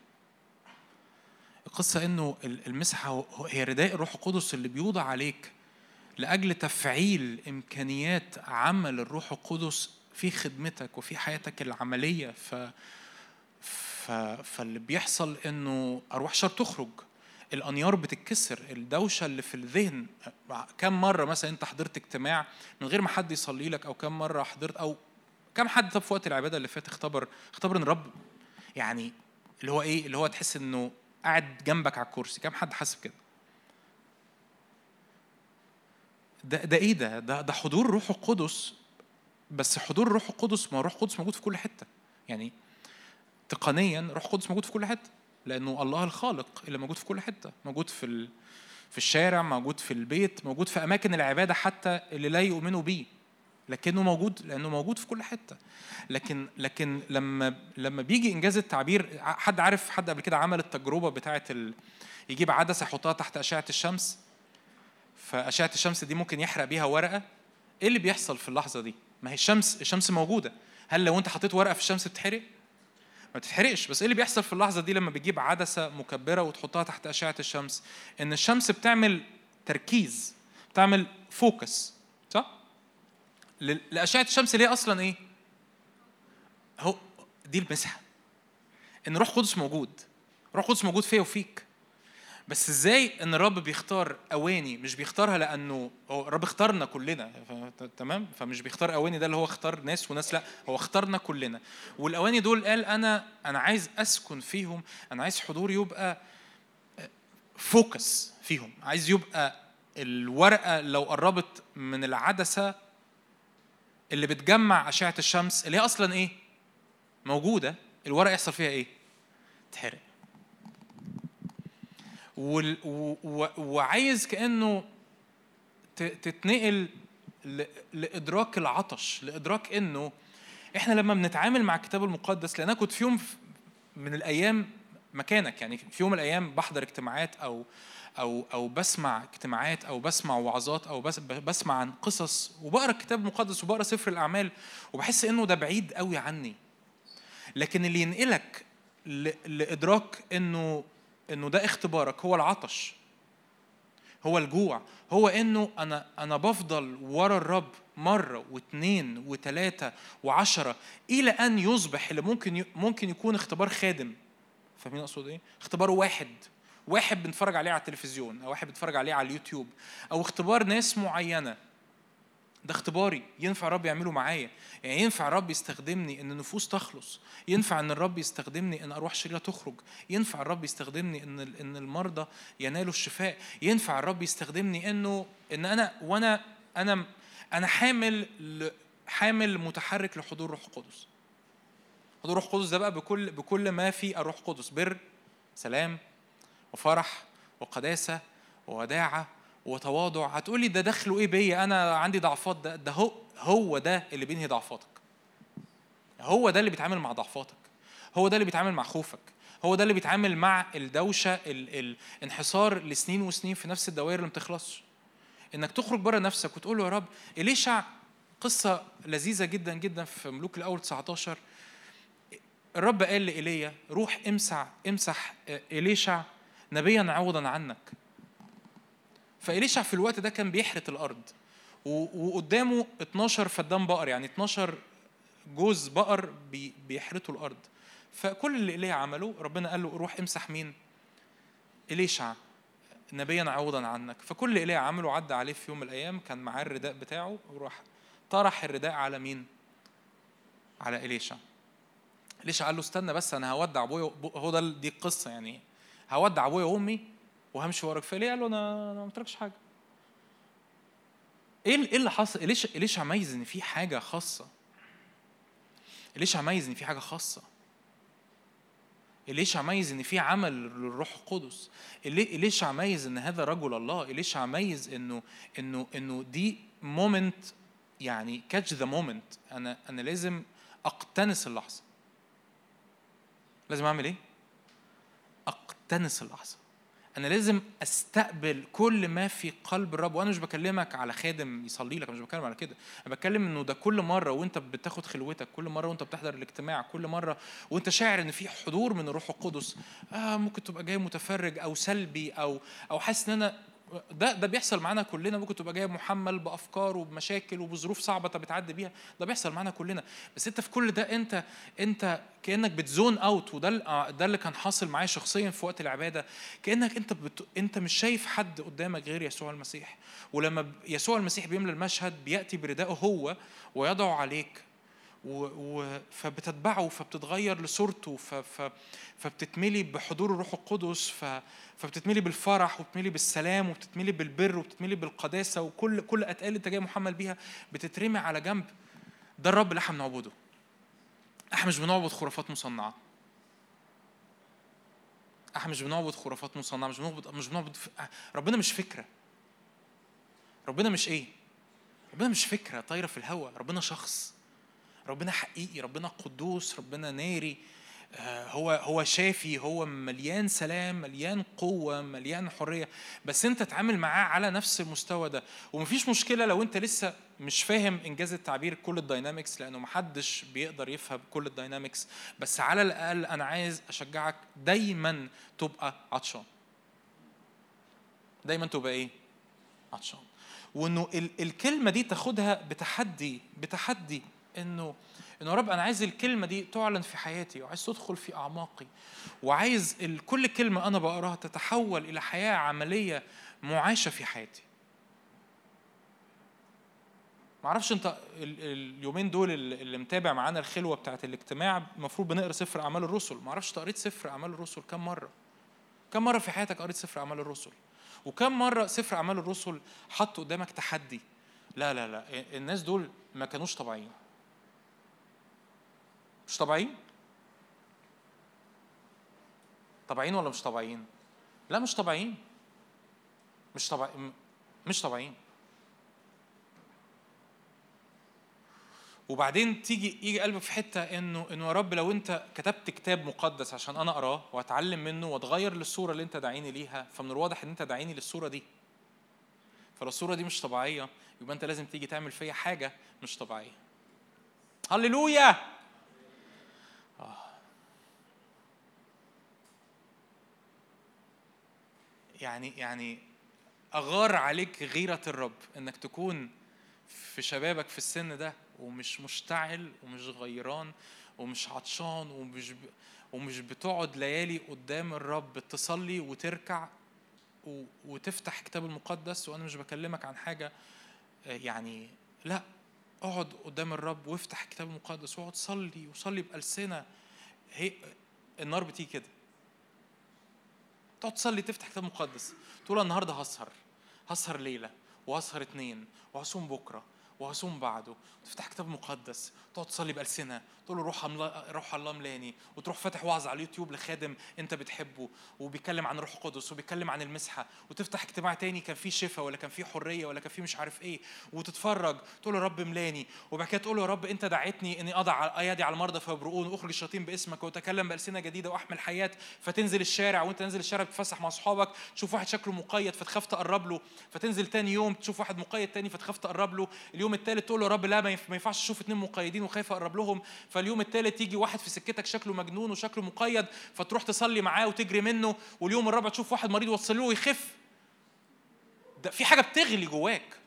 القصة إنه المسحة هو- هي رداء الروح القدس اللي بيوضع عليك لأجل تفعيل إمكانيات عمل الروح القدس في خدمتك وفي حياتك العملية. ف... فاللي بيحصل إنه أرواح شر تخرج. الأنيار بتتكسر الدوشة اللي في الذهن. كم مرة مثلا أنت حضرت اجتماع من غير ما حد يصلي لك أو كم مرة حضرت أو كم حد طب في وقت العبادة اللي فات اختبر اختبر إن الرب يعني اللي هو إيه؟ اللي هو تحس إنه قاعد جنبك على الكرسي. كم حد حاسس كده ده ده إيه ده؟ ده ده حضور روح القدس. بس حضور روح القدس ما روح القدس موجود في كل حتة. يعني تقنيا روح القدس موجود في كل حتة لأنه الله الخالق اللي موجود في كل حتة موجود في ال... في الشارع موجود في البيت موجود في أماكن العبادة حتى اللي لا يؤمنوا بيه لكنه موجود لأنه موجود في كل حتة. لكن لكن لما لما بيجي إنجاز التعبير حد عارف حد قبل كده عمل التجربة بتاعه ال... يجيب عدسة يحطها تحت أشعة الشمس فأشعة الشمس دي ممكن يحرق بيها ورقة إيه اللي بيحصل في اللحظة دي؟ ما هي الشمس الشمس موجودة. هل لو أنت حطيت ورقة في الشمس بتتحرق ما بتتحرقش بس إيه اللي بيحصل في اللحظة دي لما بتجيب عدسة مكبرة وتحطها تحت أشعة الشمس؟ إن الشمس بتعمل تركيز بتعمل فوكس صح؟ لأشعة الشمس اللي هي أصلا إيه؟ هو دي المسحة. إن روح قدس موجود. روح قدس موجود فيا وفيك. بس إزاي ان الرب بيختار اواني مش بيختارها لأنه هو الرب اختارنا كلنا تمام؟ فمش بيختار اواني ده اللي هو اختار ناس وناس لا هو اختارنا كلنا. والأواني دول قال أنا أنا عايز أسكن فيهم أنا عايز حضوري يبقى فوكس فيهم. عايز يبقى الورقة لو قربت من العدسة اللي بتجمع أشعة الشمس اللي هي أصلا إيه؟ موجودة. الورقة يحصل فيها إيه؟ تحرق. وعايز كأنه تتنقل لإدراك العطش لإدراك إنه إحنا لما بنتعامل مع الكتاب المقدس لأن أنا كنت في يوم من الأيام مكانك يعني في يوم من الأيام بحضر اجتماعات أو أو أو بسمع اجتماعات أو بسمع وعظات أو بس بسمع عن قصص وبقرأ الكتاب المقدس وبقرأ سفر الأعمال وبحس إنه ده بعيد قوي عني. لكن اللي ينقلك لإدراك إنه إنه ده اختبارك هو العطش هو الجوع هو إنه أنا أنا بفضل ورا الرب مرة واثنين وثلاثه وعشرة إلى أن يصبح اللي ممكن ممكن يكون اختبار خادم فاهمين أقصد إيه؟ اختبار واحد واحد بنتفرج عليه على التلفزيون أو واحد بنتفرج عليه على اليوتيوب أو اختبار ناس معينة ده اختباري ينفع الرب يعمله معايا؟ يعني ينفع الرب يستخدمني إن النفوس تخلص؟ ينفع إن الرب يستخدمني إن ارواح شريرة تخرج؟ ينفع الرب يستخدمني إن إن المرضى ينالوا الشفاء؟ ينفع الرب يستخدمني إنه إن أنا وأنا أنا أنا حامل حامل متحرك لحضور روح القدس. حضور روح القدس ده بقى بكل بكل ما في الروح القدس بر سلام وفرح وقداسة ووداعة وتواضع. هتقولي ده دخله إيه بيا؟ أنا عندي ضعفات. ده ده هو هو ده اللي بينهي ضعفاتك. هو ده اللي بيتعامل مع ضعفاتك. هو ده اللي بيتعامل مع خوفك. هو ده اللي بيتعامل مع الدوشة ال- الانحصار لسنين وسنين في نفس الدوائر اللي ما بتخلصش. إنك تخرج بره نفسك وتقول له يا رب إليشع قصة لذيذة جدا جدا في ملوك الأول 19 الرب قال لإيليا روح امسح امسح إليشع نبيا عوضا عنك. فإليشع في الوقت ده كان بيحرث الأرض. وقدامه 12 فدان بقر يعني 12 جوز بقر بي- بيحرثوا الأرض. فكل اللي إيليا عمله ربنا قال له روح امسح مين؟ إليشع نبيا عوضا عنك. فكل اللي إيليا عمله عدى عليه في يوم من الأيام كان معاه الرداء بتاعه وراح طرح الرداء على مين؟ على إليشع. ليش قال له استنى بس أنا هودع وأبو- هو ده دي القصة يعني. هودع أبويا وأمي وهمشي وراك فليه قال له أنا أنا ما قلتلكش حاجة. إيه إيه اللي حصل؟ ليش ليش ميز إن في حاجة خاصة؟ ليش ميز إن في حاجة خاصة؟ ليش ميز إن في عمل للروح القدس؟ ليش ميز إن هذا رجل الله؟ ليش ميز إنه إنه إنه دي moment يعني catch the moment أنا أنا لازم أقتنص اللحظة. لازم أعمل إيه؟ أقتنص اللحظة. أنا لازم أستقبل كل ما في قلب الرب وأنا مش بكلمك على خادم يصلي لك مش بتكلم على كده. أنا بتكلم إنه ده كل مرة وأنت بتاخد خلوتك كل مرة وأنت بتحضر الاجتماع كل مرة وأنت شاعر إن في حضور من الروح القدس. آه ممكن تبقى جاي متفرج أو سلبي أو أو حاسس إن أنا ده ده بيحصل معانا كلنا. ممكن تبقى جاي محمل بأفكار وبمشاكل وبظروف صعبة أنت بتعدي بيها. ده بيحصل معانا كلنا. بس أنت في كل ده أنت أنت كأنك بتزون أوت وده آه، ده اللي كان حاصل معايا شخصيا في وقت العبادة. كأنك أنت بت... أنت مش شايف حد قدامك غير يسوع المسيح. ولما يسوع المسيح بيملى المشهد بيأتي بردائه هو ويضع عليك. و... و... فبتتبعه فبتتغير لصورته ف... ف... فبتتملي بحضور الروح القدس ف... فبتتملي بالفرح وبتتملي بالسلام وبتتملي بالبر وبتتملي بالقداسة وكل كل أتقال انت جاي محمل بيها بتترمي على جنب. ده الرب اللي إحنا بنعبده. إحنا مش بنعبد خرافات مصنعة. إحنا مش بنعبد خرافات مصنعة مش بنعبد مش بنعبد. ربنا مش فكرة. ربنا مش إيه؟ ربنا مش فكرة طايرة في الهواء ربنا شخص. ربنا حقيقي ربنا قدوس ربنا ناري. آه، هو هو شافي هو مليان سلام مليان قوة مليان حرية. بس انت تعامل معاه على نفس المستوى ده. ومفيش مشكلة لو انت لسه مش فاهم إنجاز التعبير كل ال dynamics لأنه محدش بيقدر يفهم كل ال dynamics بس على الأقل أنا عايز أشجعك دايما تبقى عطشان. دايما تبقى إيه؟ عطشان. وإنه ال- الكلمة دي تاخدها بتحدي بتحدي إنه إنه يا رب أنا عايز الكلمة دي تعلن في حياتي وعايز تدخل في أعماقي وعايز كل كلمة أنا بقراها تتحول إلى حياة عملية معاشه في حياتي. معرفش أنت ال- اليومين دول اللي اللي متابع معانا الخلوة بتاعت الاجتماع المفروض بنقرأ سفر أعمال الرسل. معرفش أنت قريت سفر أعمال الرسل كم مرة؟ كم مرة في حياتك قريت سفر أعمال الرسل؟ وكم مرة سفر أعمال الرسل حط قدامك تحدي؟ لا لا لا الناس دول ما كانوش طبيعيين. مش طبيعيين؟ طبيعيين ولا مش طبيعيين؟ لا مش طبيعيين. مش طبيعي مش طبيعيين. وبعدين تيجي يجي قلبك في حتة إنه إنه يا رب لو أنت كتبت كتاب مقدس عشان أنا أقراه وأتعلم منه وأتغير للصورة اللي أنت داعيني ليها فمن الواضح إن أنت داعيني للصورة دي. فلو الصورة دي مش طبيعية يبقى أنت لازم تيجي تعمل فيا حاجة مش طبيعية. هللويا! يعني يعني أغار عليك غيرة الرب إنك تكون في شبابك في السن ده ومش مشتعل ومش غيران ومش عطشان ومش ب... ومش بتقعد ليالي قدام الرب تصلي وتركع و... وتفتح كتاب المقدس. وأنا مش بكلمك عن حاجة آه، يعني لا اقعد قدام الرب وافتح الكتاب المقدس واقعد صلي وصلي بألسنة. هي النار بتيجي كده. تقعد تصلي تفتح كتاب مقدس تقول النهارده هسهر هسهر ليلة وهسهر اتنين وهصوم بكرة وهصوم بعده تفتح كتاب مقدس تقعد تصلي بألسنة تقول له روح روح الله ملاني وتروح فاتح وعظ على اليوتيوب لخادم انت بتحبه وبيتكلم عن روح القدس وبيتكلم عن المسحة وتفتح اجتماع تاني كان فيه شفاء ولا كان فيه حرية ولا كان فيه مش عارف إيه وتتفرج تقول له رب ملاني. وبعد كده تقول له يا رب انت دعيتني اني اضع ايادي على المرضى فيبرؤون واخرج الشياطين باسمك واتكلم بألسنة جديدة واحمل حياة فتنزل الشارع وانت نازل الشارع بتتفسح مع اصحابك تشوف واحد شكله مقيد فتخاف تقرب له فتنزل تاني يوم تشوف واحد مقيد تاني فتخاف تقرب له اليوم الثالث تقول له يا رب لا ما ينفعش أشوف اتنين مقيدين وخايف أقرب لهم فاليوم الثالث يجي واحد في سكتك شكله مجنون وشكله مقيد فتروح تصلي معاه وتجري منه واليوم الرابع تشوف واحد مريض وتصلي له ويخف. ده في حاجة بتغلي جواك.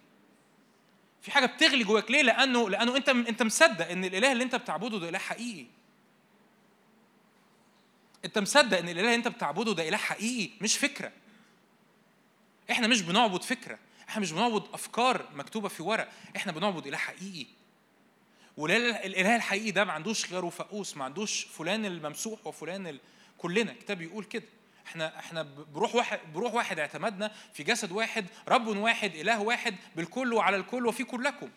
في حاجة بتغلي جواك. ليه؟ لأنه لأنه أنت أنت مصدق إن الإله اللي أنت بتعبده ده إله حقيقي. أنت مصدق إن الإله اللي أنت بتعبده ده إله حقيقي مش فكرة. إحنا مش بنعبد فكرة. إحنا مش بنعبد أفكار مكتوبة في ورق. إحنا بنعبد إله حقيقي. والإله الإله الحقيقي ده ما عندوش غيره فقوس ما عندوش فلان الممسوح وفلان ال... كلنا الكتاب بيقول كده. إحنا إحنا بروح واحد بروح واحد اعتمدنا في جسد واحد رب واحد إله واحد بالكل وعلى الكل وفي كلكم.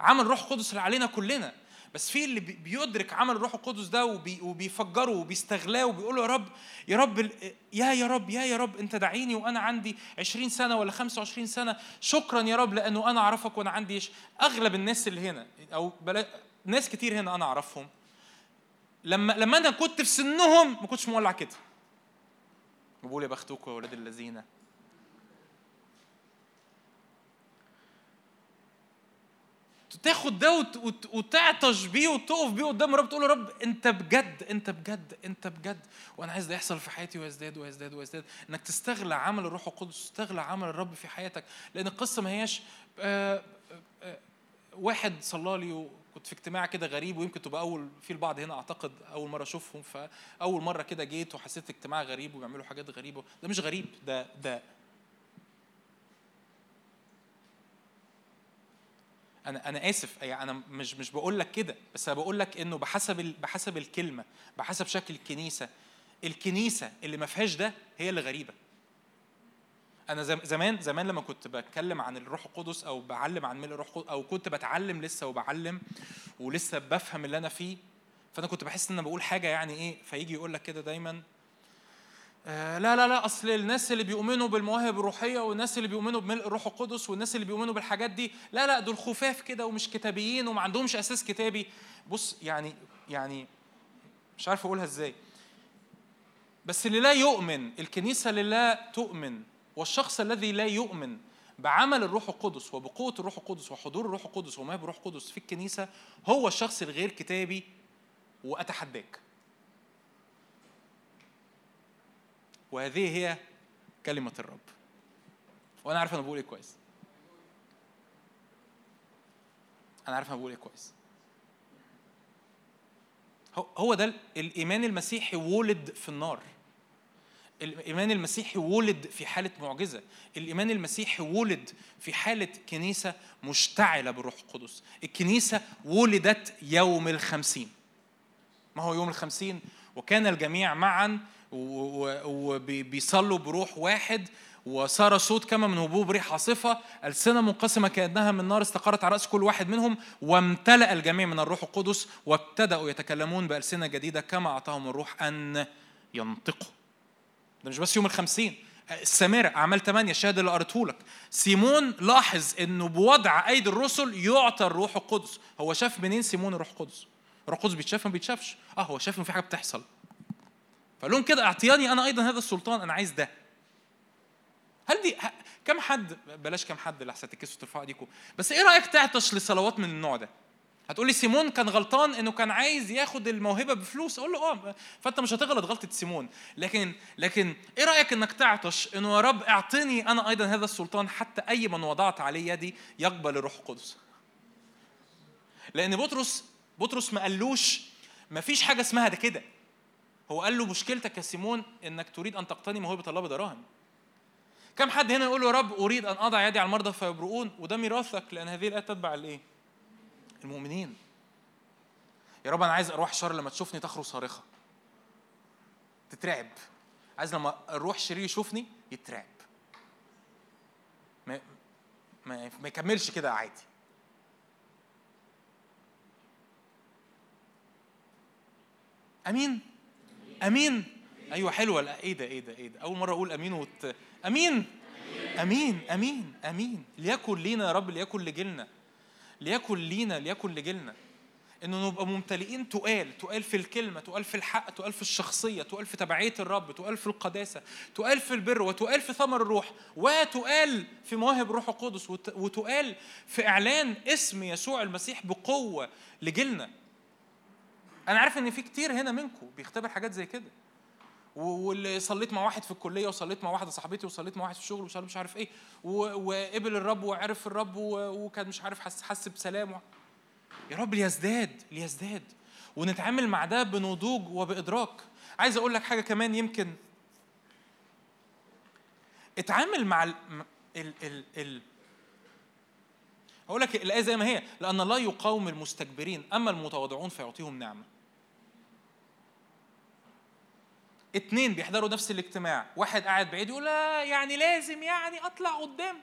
عمل روح اللي علينا كلنا. بس في اللي بي- بيدرك عمل الروح القدس ده وبي وبيفجره وبيستغلاه وبيقول يا رب يا رب يا يا رب يا يا رب انت دعيني وأنا عندي 20 سنة ولا 25 سنة. شكرا يا رب لأنه أنا أعرفك وأنا عندي؟ أغلب الناس اللي هنا أو بلا ناس كتير هنا أنا أعرفهم. لما لما أنا كنت في سنهم ما كنتش مولع كده. بقول يا بختكم يا ولاد الذين تاخد ده وت- وت- وتعطش بيه وتقف بيه قدام الرب تقول له رب انت بجد انت بجد انت بجد. وأنا عايز ده يحصل في حياتي ويزداد ويزداد ويزداد. إنك تستغلى عمل الروح القدس تستغلى عمل الرب في حياتك. لأن القصة ما هياش آه، آه، آه، واحد صلى لي وكنت في اجتماع كده غريب ويمكن تبقى أول في البعض هنا أعتقد أول مرة أشوفهم فأول مرة كده جيت وحسيت اجتماع غريب وبيعملوا حاجات غريبة. ده مش غريب ده ده أنا أنا آسف. يعني أنا مش مش بقول لك كده بس أنا بقول لك إنه بحسب ال- بحسب الكلمة بحسب شكل الكنيسة الكنيسة اللي ما فيهاش ده هي اللي غريبة. أنا زم- زمان زمان لما كنت بتكلم عن الروح القدس أو بعلم عن ملء الروح القدس أو كنت بتعلم لسه وبعلم ولسه بفهم اللي أنا فيه فأنا كنت بحس إن أنا بقول حاجة يعني إيه فيجي يقول لك كده دايما آه، لا لا لا أصل الناس اللي بيؤمنوا بالمواهب الروحية والناس اللي بيؤمنوا بملء الروح القدس والناس اللي بيؤمنوا بالحاجات دي لا لا دول خفاف كده ومش كتابيين وما عندهمش أساس كتابي. بص يعني يعني مش عارف أقولها إزاي. بس اللي لا يؤمن الكنيسة اللي لا تؤمن والشخص الذي لا يؤمن بعمل الروح القدس وبقوة الروح القدس وحضور الروح القدس ومواهب الروح القدس في الكنيسة هو الشخص الغير كتابي وأتحداك. وهذه هي كلمة الرب. وأنا عارف أنا بقول إيه كويس. أنا عارف أنا بقول إيه كويس. هو- ده الإيمان المسيحي ولد في النار. الإيمان المسيحي ولد في حالة معجزة. الإيمان المسيحي ولد في حالة كنيسة مشتعلة بالروح القدس. الكنيسة ولدت يوم الخمسين. ما هو يوم الخمسين؟ وكان الجميع معا وبيصلوا بروح واحد وصار صوت كما من هبوب ريح عاصفة ألسنة منقسمة كأنها من نار استقرت على رأس كل واحد منهم وامتلأ الجميع من الروح القدس وابتدأوا يتكلمون بألسنة جديدة كما أعطاهم الروح أن ينطقوا. ده مش بس يوم الخمسين. السامرة أعمال 8 الشهادة اللي قريته لك. سيمون لاحظ إنه بوضع أيدي الرسل يعطى الروح القدس. هو شاف منين سيمون الروح القدس؟ الروح القدس بيتشاف ما بيتشافش. آه هو شاف إن في حاجة بتحصل. فقال لهم كده اعطياني أنا أيضا هذا السلطان أنا عايز ده. هل دي كم حد بلاش كم حد لحسن تكسوا ترفعوا ايديكم بس إيه رأيك تعطش لصلوات من النوع ده؟ هتقولي سيمون كان غلطان انه كان عايز ياخد الموهبة بفلوس أقول له آه فانت مش هتغلط غلطة سيمون. لكن لكن إيه رأيك انك تعطش انه يا رب اعطني أنا أيضا هذا السلطان حتى أي من وضعت عليه يدي يقبل الروح القدس؟ لأن بطرس بطرس ما قالوش ما فيش حاجة اسمها ده كده. هو قال له مشكلتك يا سيمون إنك تريد أن تقتني موهبة الله بدراهم. كم حد هنا يقول له يا رب أريد أن أضع يدي على المرضى فيبرؤون وده ميراثك لأن هذه الآية تتبع الايه المؤمنين. يا رب أنا عايز ارواح شر لما تشوفني تخرج صارخة. تترعب. عايز لما الروح شرير يشوفني يترعب. ما, ما يكملش كده عادي. أمين؟ أمين. أيوه حلوة. لا إيه ده إيه ده إيه ده. أول مرة أقول أمين وت... أمين. أمين أمين أمين. ليكن لينا يا رب ليكن لجيلنا. ليكن لينا ليكن لجيلنا. إنه نبقى ممتلئين تقال تقال في الكلمة تقال في الحق تقال في الشخصية تقال في تبعية الرب تقال في القداسة تقال في البر وتقال في ثمر الروح وتقال في مواهب روح القدس وت- وتقال في إعلان اسم يسوع المسيح بقوة لجيلنا. أنا عارف إن في كتير هنا منكم بيختبر حاجات زي كده. و- واللي صليت مع واحد في الكلية وصليت مع واحدة صاحبتي وصليت مع واحد في الشغل وصليت مش عارف إيه و- وقبل الرب وعرف الرب و- وكان مش عارف حس حس بسلام يا رب ليزداد ليزداد. ونتعامل مع ده بنضوج وبإدراك. عايز أقول لك حاجة كمان يمكن. اتعامل مع ال ال ال, ال أقول لك الآية زي ما هي. لأن الله يقاوم المستكبرين أما المتواضعون فيعطيهم نعمة. اتنين بيحضروا نفس الاجتماع. واحد قاعد بعيد يقول لا يعني لازم يعني أطلع قدام.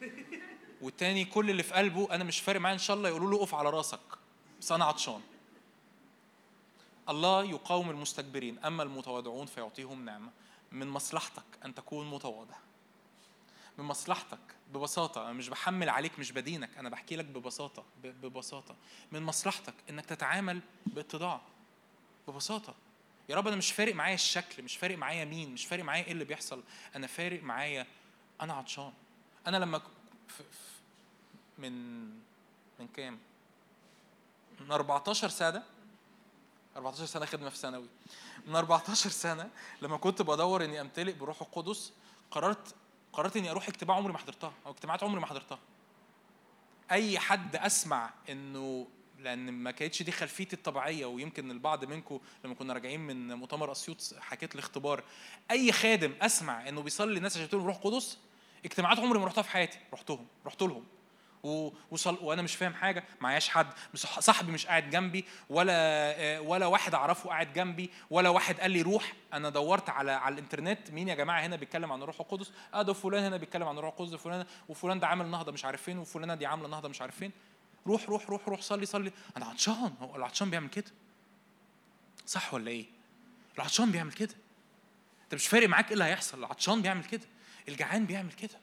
[LAUGHS] والتاني كل اللي في قلبه أنا مش فارق معايا إن شاء الله. يقولوا له أقف على راسك. بس أنا عطشان. الله يقاوم المستكبرين أما المتواضعون فيعطيهم نعمة. من مصلحتك أن تكون متواضع. من مصلحتك ببساطة أنا مش بحمل عليك مش بدينك أنا بحكي لك ببساطة ببساطة. من مصلحتك إنك تتعامل باتضاع ببساطة. يا رب أنا مش فارق معايا الشكل مش فارق معايا مين مش فارق معايا إيه اللي بيحصل أنا فارق معايا أنا عطشان. أنا لما من من كام؟ من 14 سنة 14 سنة خدمة في ثانوي. من 14 سنة لما كنت بدور إني أمتلئ بروح القدس قررت قررت إني أروح اجتماع عمري ما حضرتها أو اجتماعات عمري ما حضرتها. أي حد أسمع إنه لأن ما كانتش دي خلفيتي الطبيعية ويمكن البعض منكم لما كنا راجعين من مؤتمر أسيوط حكيت الاختبار. أي خادم أسمع إنه بيصلي للناس عشان يقول روح قدس اجتماعات عمري ما رحتها في حياتي رحتهم رحت لهم. و- وصل وأنا مش فاهم حاجة معياش حد صاحبي مش قاعد جنبي ولا آه، ولا واحد أعرفه قاعد جنبي ولا واحد قال لي روح. أنا دورت على على الإنترنت مين يا جماعة هنا بيتكلم عن الروح القدس؟ آه ده فلان هنا بيتكلم عن الروح القدس فلان وفلان ده عامل نهضة مش عارف فين وفلانة دي عاملة نهضة مش عارف فين. روح روح روح روح صلي صلي. أنا عطشان. هو العطشان بيعمل كده؟ صح ولا إيه؟ العطشان بيعمل كده. أنت مش فارق معاك إيه اللي هيحصل. العطشان بيعمل كده. الجعان بيعمل كده.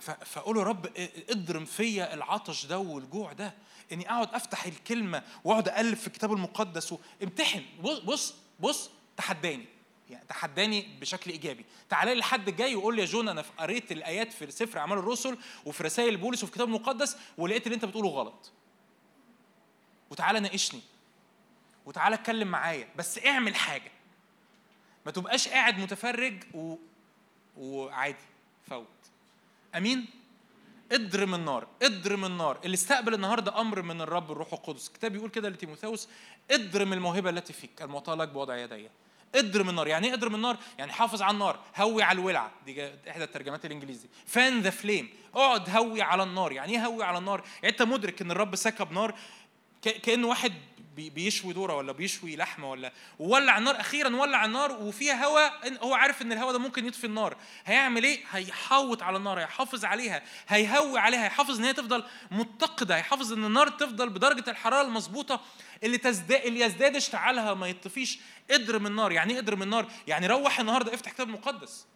ف- فقول يا رب اضرم فيا العطش ده والجوع ده. إني أقعد أفتح الكلمة وأقعد اقلب في الكتاب المقدس وامتحن بص بص بص تحداني. يعني تحداني بشكل إيجابي. تعالى لي الحد الجاي وقول لي يا جون أنا قريت الآيات في سفر أعمال الرسل وفي رسائل بولس وفي الكتاب المقدس ولقيت اللي أنت بتقوله غلط. وتعالى ناقشني. وتعالى اتكلم معايا. بس اعمل حاجة. ما تبقاش قاعد متفرج و... وعادي فوت. أمين؟ اضرم النار. اضرم النار. اللي استقبل النهارده أمر من الرب الروح القدس. الكتاب بيقول كده لتيموثاوس. اضرم الموهبة التي فيك. المعطاه لك بوضع يدي. اضرم النار. يعني إيه اضرم النار؟ يعني حافظ على النار. هوي على الولعة. دي إحدى الترجمات الإنجليزي. fan the flame اقعد هوي على النار. يعني إيه هوي على النار؟ يعني أنت مدرك إن الرب سكب نار؟ كانه واحد بيشوي ذره ولا بيشوي لحمة ولا وولع النار أخيرا ولع النار وفيها هواء هو عارف إن الهواء ده ممكن يطفي النار. هيعمل إيه؟ هيحوط على النار هيحافظ عليها هيهوي عليها هيحافظ إن هي تفضل متقدة هيحافظ إن النار تفضل بدرجة الحرارة المظبوطة اللي تزداد اللي يزداد اشتعالها ما يطفيش اضرم النار. يعني إيه اضرم النار؟ يعني روح النهارده افتح كتاب مقدس.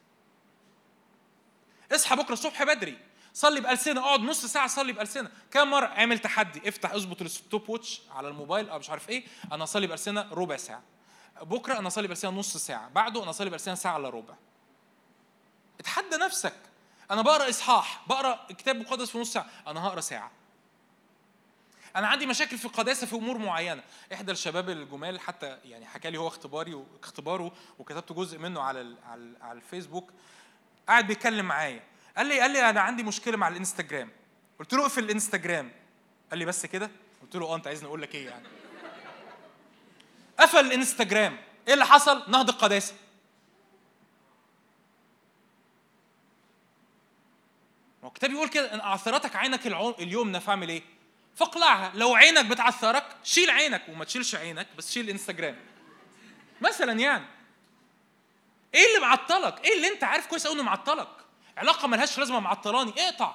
اصحى بكرة الصبح بدري. صلي بألسنة اقعد نص ساعة صلي بألسنة. كم مرة؟ اعمل تحدي. افتح اظبط الستوب ووتش على الموبايل أو مش عارف إيه. أنا أصلي بألسنة ربع ساعة. بكرة أنا أصلي بألسنة نص ساعة. بعده أنا أصلي بألسنة ساعة إلا ربع. اتحدى نفسك. أنا بقرأ إصحاح. بقرأ كتاب مقدس في نص ساعة. أنا هقرأ ساعة. أنا عندي مشاكل في القداسة في أمور معينة. إحدى الشباب الجمال حتى يعني حكى لي هو اختباري واختباره وكتبت جزء منه على على الفيسبوك. قاعد بيتكلم معايا. قال لي قال لي أنا عندي مشكلة مع الإنستجرام. قلت له اقفل الإنستجرام. قال لي بس كده؟ قلت له آه أنت عايزني أقول لك إيه يعني؟ قفل الإنستجرام. إيه اللي حصل؟ نهض القداسة. ما الكتاب بيقول كده إن اعثرتك عينك اليمنى فاعمل إيه؟ فاقلعها. لو عينك بتعثرك شيل عينك. وما تشيلش عينك بس شيل الانستجرام مثلا يعني. إيه اللي معطلك؟ إيه اللي أنت عارف كويس قوي إنه معطلك؟ علاقة ملهاش لازمة معطلاني اقطع.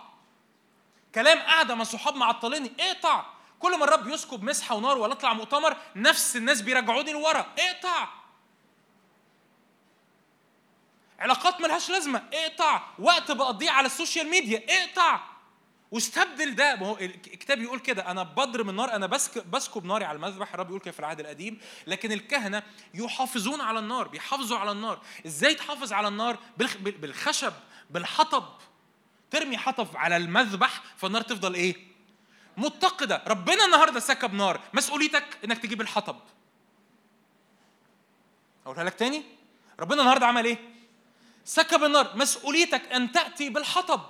كلام قاعدة مع صحاب معطليني اقطع. كل ما الرب يسكب مسحة ونار ولا اطلع مؤتمر نفس الناس بيرجعوني لورا اقطع. علاقات ملهاش لازمة اقطع. وقت بقضيه على ال social media اقطع. واستبدل ده. ما هو الكتاب يقول كده أنا بضرب النار أنا بسك بسكب ناري على المذبح. الرب يقول كده في العهد القديم لكن الكهنة يحافظون على النار بيحافظوا على النار. إزاي تحافظ على النار؟ بالخ- بال- بالخشب. بالحطب. ترمي حطب على المذبح فالنار تفضل إيه؟ متقدة. ربنا النهارده سكب نار. مسؤوليتك إنك تجيب الحطب. أقولها لك تاني؟ ربنا النهارده عمل إيه؟ سكب النار. مسؤوليتك أن تأتي بالحطب.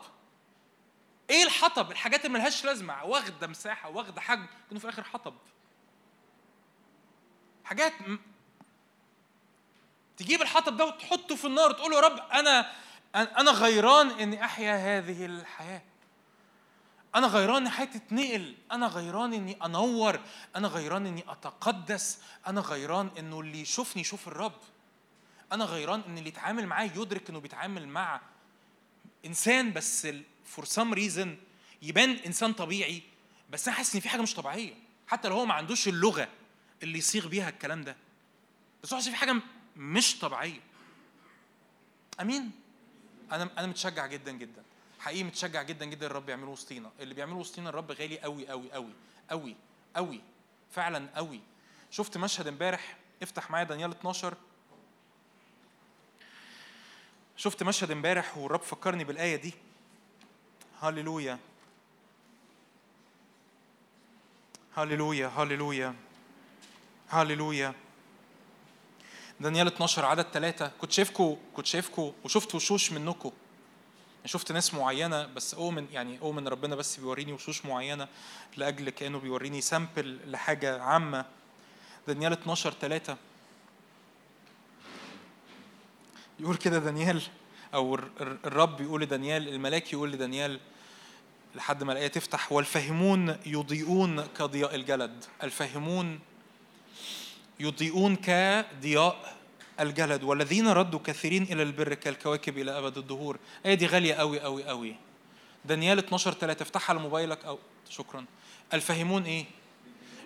إيه الحطب؟ الحاجات اللي ملهاش لازمة. واخدة مساحة واخدة حجم. كانوا في الآخر حطب. حاجات م... تجيب الحطب ده وتحطه في النار وتقول له يا رب أنا أنا غيران إني أحيا هذه الحياة. أنا غيران ان حياتي تتنقل أنا غيران إني أنور. أنا غيران إني أتقدس. أنا غيران إنه اللي يشوفني يشوف الرب. أنا غيران إن اللي يتعامل معايا يدرك إنه بيتعامل مع إنسان بس for some reason يبان إنسان طبيعي. بس أنا حاسس إن في حاجة مش طبيعية. حتى لو هو ما عندوش اللغة اللي يصيغ بيها الكلام ده. بس هو حاسس إن في حاجة مش طبيعية. آمين. أنا أنا متشجع جدا جدا. حقيقي متشجع جدا جدا الرب يعمله وسطينا. اللي بيعمله وسطينا الرب غالي قوي قوي قوي قوي قوي فعلا قوي شفت مشهد امبارح؟ افتح معايا دانيال 12 شفت مشهد امبارح والرب فكرني بالآية دي. هللويا. هللويا هللويا. هللويا. دانيال 12 عدد ثلاثة كنت شايفكم كنت شايفكم وشفت وشوش منكم شفت ناس معينة بس أؤمن يعني أؤمن ربنا بس بيوريني وشوش معينة لأجل كأنه بيوريني سامبل لحاجة عامة. دانيال 12 3 يقول كده دانيال الر- الرب يقول لدانيال الملاك يقول لدانيال لحد ما الآية تفتح والفاهمون يضيئون كضياء الجلد. الفاهمون يضيئون كضياء الجلد والذين ردوا كثيرين إلى البر كالكواكب إلى أبد الدهور. الايه دي غالية قوي قوي قوي دانيال 12 3 افتحها على موبايلك أو شكرا. الفاهمون إيه؟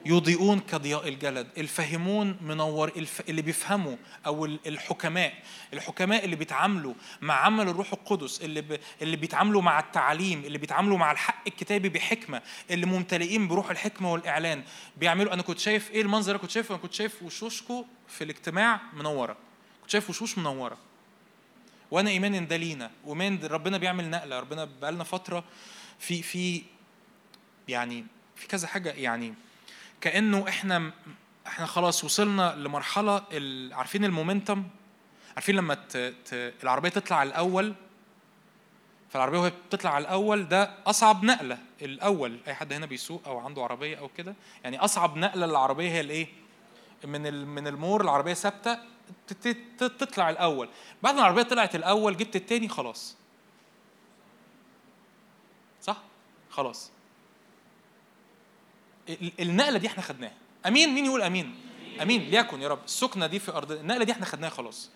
يضيئون كضياء الجلد الفاهمون منور الف... اللي بيفهموا أو ال- الحكماء الحكماء اللي بيتعاملوا مع عمل الروح القدس اللي ب... اللي بيتعاملوا مع التعليم اللي بيتعاملوا مع الحق الكتابي بحكمة اللي ممتلئين بروح الحكمة والإعلان بيعملوا أنا كنت شايف إيه المنظر اللي كنت شايفه أنا كنت شايف وشوشكم في الاجتماع منورة كنت شايف وشوش منورة. وأنا إيمان إن ده لينا وإيمان ربنا بيعمل نقلة ربنا بقالنا فترة في في يعني في كذا حاجة يعني كأنه إحنا إحنا خلاص وصلنا لمرحلة عارفين المومنتم؟ عارفين لما ت... ت... العربية تطلع الأول؟ فالعربية وهي بتطلع على الأول ده أصعب نقلة. الأول أي حد هنا بيسوق أو عنده عربية أو كده يعني أصعب نقلة للعربية هي الإيه؟ من ال... من المور العربية ثابتة ت- ت- تطلع الأول. بعد ما العربية طلعت الأول جبت التاني خلاص. صح؟ خلاص. النقلة دي إحنا خدناها. أمين؟ مين يقول أمين؟ أمين. ليكن يا رب. السكنة دي في ارض النقلة دي إحنا خدناها خلاص.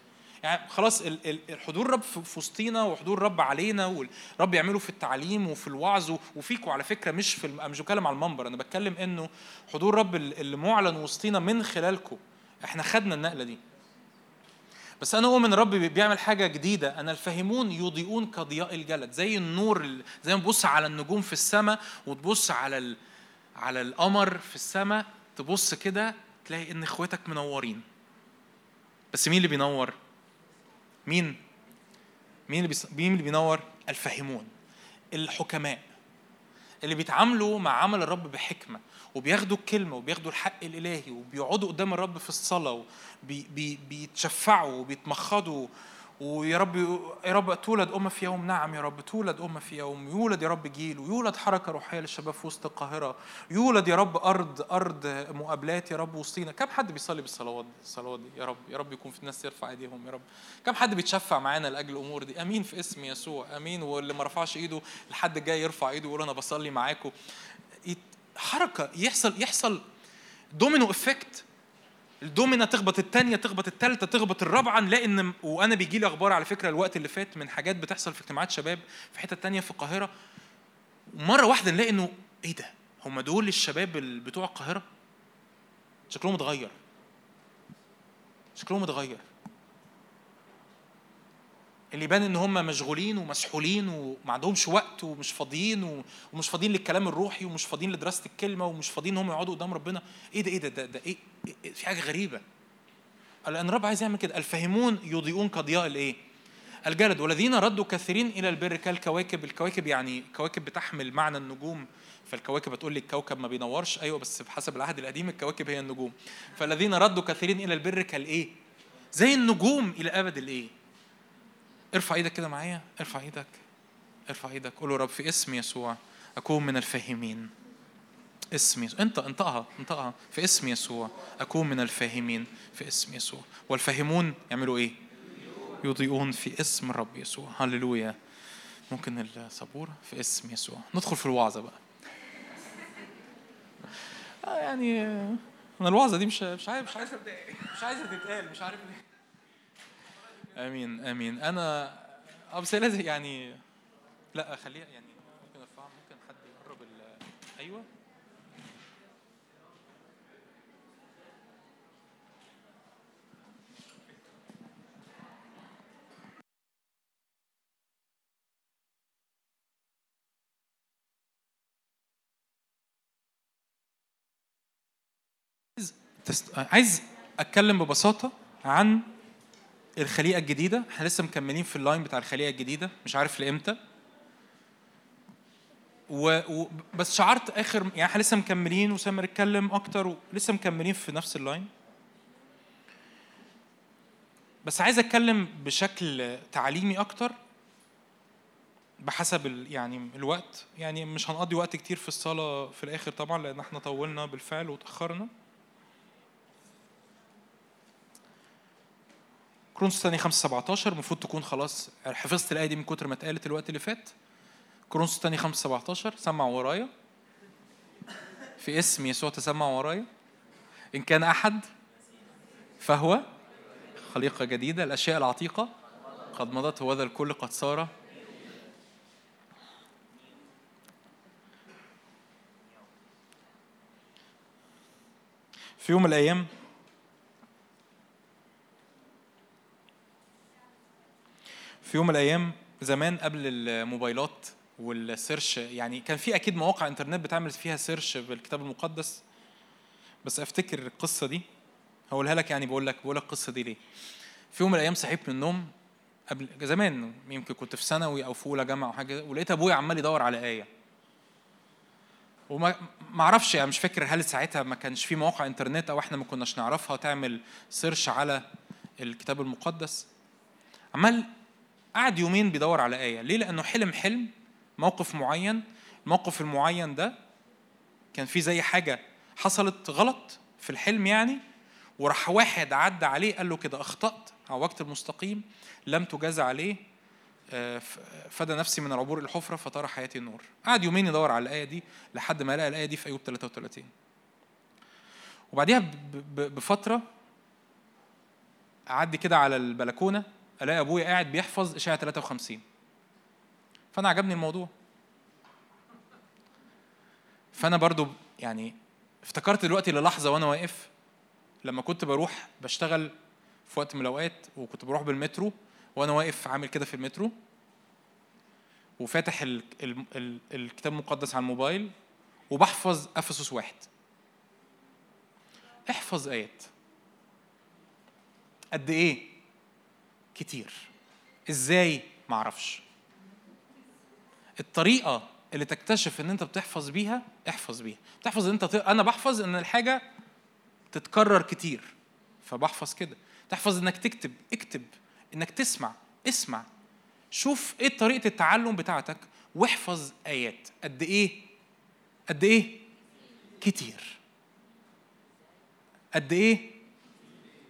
يعني خلاص الحضور رب في وسطينا وحضور رب علينا والرب يعمله في التعليم وفي الوعظ وفيكوا على فكرة مش في مش بتكلم على المنبر. أنا بتكلم إنه حضور رب ال- اللي معلن وسطينا من خلالكم إحنا خدنا النقلة دي. بس أنا أؤمن بي- بيعمل حاجة جديدة. أنا الفاهمون يضيئون كضياء الجلد. زي النور ال- زي ما تبص على النجوم في السماء وتبص على ال... على القمر في السماء تبص كده تلاقي إن إخواتك منورين. بس مين اللي بينور؟ مين؟ مين اللي. مين اللي بينور؟ الفاهمون الحكماء. اللي بيتعاملوا مع عمل الرب بحكمة وبياخدوا الكلمة وبياخدوا الحق الإلهي وبيقعدوا قدام الرب في الصلاة وبيتشفعوا وبيتمخضوا ويا رب يا رب تولد أمة في يوم نعم يا رب تولد أمة في يوم يولد يا رب جيل ويولد حركة روحية للشباب في وسط القاهرة يولد يا رب أرض أرض مقابلات يا رب وسطينا. كم حد بيصلي بالصلوات دي؟ الصلوات دي؟ يا رب يا رب يكون في الناس يرفع إيديهم يا رب. كم حد بيتشفع معانا لأجل الأمور دي؟ آمين في اسم يسوع آمين. واللي ما رفعش إيده الحد الجاي يرفع إيده ويقول أنا بصلي معاكم. حركة يحصل يحصل domino effect الدومينة تخبط التانية تخبط التالتة تخبط الرابعة نلاقي ان وأنا بيجي لي أخبار على فكرة الوقت اللي فات من حاجات بتحصل في اجتماعات شباب في حتة تانية في القاهرة مرة واحدة نلاقي إنه إيه ده؟ هم دول الشباب ال- بتوع القاهرة؟ شكلهم اتغير شكلهم اتغير اللي يبان إن هم مشغولين ومسحولين وما عندهمش وقت ومش فاضيين ومش فاضيين للكلام الروحي ومش فاضيين لدراسة الكلمة ومش فاضيين إن هم يقعدوا قدام ربنا. إيه ده إيه ده ده, ده إيه, إيه في حاجة غريبة. لأن الرب عايز يعمل كده. الفاهمون يضيئون كضياء الإيه؟ الجلد. والذين ردوا كثيرين إلى البر كالكواكب. الكواكب يعني كواكب بتحمل معنى النجوم. فالكواكب هتقول لي الكوكب ما بينورش. أيوه بس بحسب العهد القديم الكواكب هي النجوم. فالذين ردوا كثيرين إلى البر كالإيه؟ زي النجوم إلى أبد الإيه؟ ارفع إيدك كده معايا ارفع إيدك ارفع إيدك. قول رب في اسم يسوع أكون من الفاهمين. اسم يسوع. انت انطقها انطقها. في اسم يسوع أكون من الفاهمين. في اسم يسوع. والفاهمون يعملوا إيه؟ يضيئون في اسم الرب يسوع. هللويا. ممكن السبورة؟ في اسم يسوع. ندخل في الوعظة بقى. آه يعني آه، أنا الوعظة دي مش مش عارف مش عايز مش عايزة تتقال مش عارف ليه. آمين آمين أنا آه بس لازم يعني لا خليها يعني ممكن ارفعها ممكن حد يقرب ال أيوه. عايز أتكلم ببساطة عن الخليقة الجديدة. إحنا لسه مكملين في ال line بتاع الخليقة الجديدة. مش عارف لإمتى. و... و... بس شعرت آخر يعني إحنا لسه مكملين وسامر اتكلم أكتر ولسه مكملين في نفس ال line بس عايز أتكلم بشكل تعليمي أكتر بحسب ال... يعني الوقت. يعني مش هنقضي وقت كتير في الصلاة في الآخر طبعا لأن إحنا طولنا بالفعل وتأخرنا. كورنثوس الثاني 5 17 المفروض تكون خلاص حفظت الآية دي من كتر ما اتقالت الوقت اللي فات. كورنثوس الثاني 5 17 سمع ورايا. في اسم يسوع تسمع ورايا. إن كان أحد فهو خليقة جديدة الأشياء العتيقة. قد مضت هوذا الكل قد صار. في يوم من الأيام في يوم من الأيام زمان قبل الموبايلات وال search يعني كان في أكيد مواقع إنترنت بتعمل فيها search بالكتاب المقدس. بس أفتكر القصة دي هقولها لك يعني بقول لك بقول لك القصة دي ليه. في يوم من الأيام صحيت من النوم قبل زمان يمكن كنت في ثانوي أو في أولى جامعة أو حاجة ولقيت أبويا عمال يدور على آية. وما ما أعرفش يعني مش فاكر هل ساعتها ما كانش في مواقع إنترنت أو إحنا ما كناش نعرفها تعمل سيرش على الكتاب المقدس. عمال قعد يومين بيدور على آية. ليه؟ لأنه حلم حلم موقف معين. الموقف المعين ده كان فيه زي حاجة حصلت غلط في الحلم يعني وراح واحد عدى عليه قال له كده أخطأت عوجت المستقيم لم تجازى عليه آه، فدى نفسي من العبور الحفرة فطار حياتي النور. قعد يومين يدور على الآية دي لحد ما لقى الآية دي في أيوب 33 وبعديها بفترة أعدي كده على البلكونة ألاقي أبويا قاعد بيحفظ إشاعة 53 فأنا عجبني الموضوع. فأنا برضو يعني افتكرت دلوقتي للحظة وأنا واقف لما كنت بروح بشتغل في وقت من الأوقات وكنت بروح بالمترو وأنا واقف عامل كده في المترو وفاتح ال ال ال الكتاب المقدس على الموبايل وبحفظ أفسس واحد. احفظ آيات. قد إيه؟ كتير. إزاي؟ معرفش. الطريقة اللي تكتشف إن أنت بتحفظ بيها احفظ بيها. بتحفظ إن أنت ت... أنا بحفظ إن الحاجة تتكرر كتير فبحفظ كده. تحفظ إنك تكتب اكتب. إنك تسمع اسمع. شوف إيه طريقة التعلم بتاعتك واحفظ آيات. قد إيه؟ قد إيه؟ كتير. قد إيه؟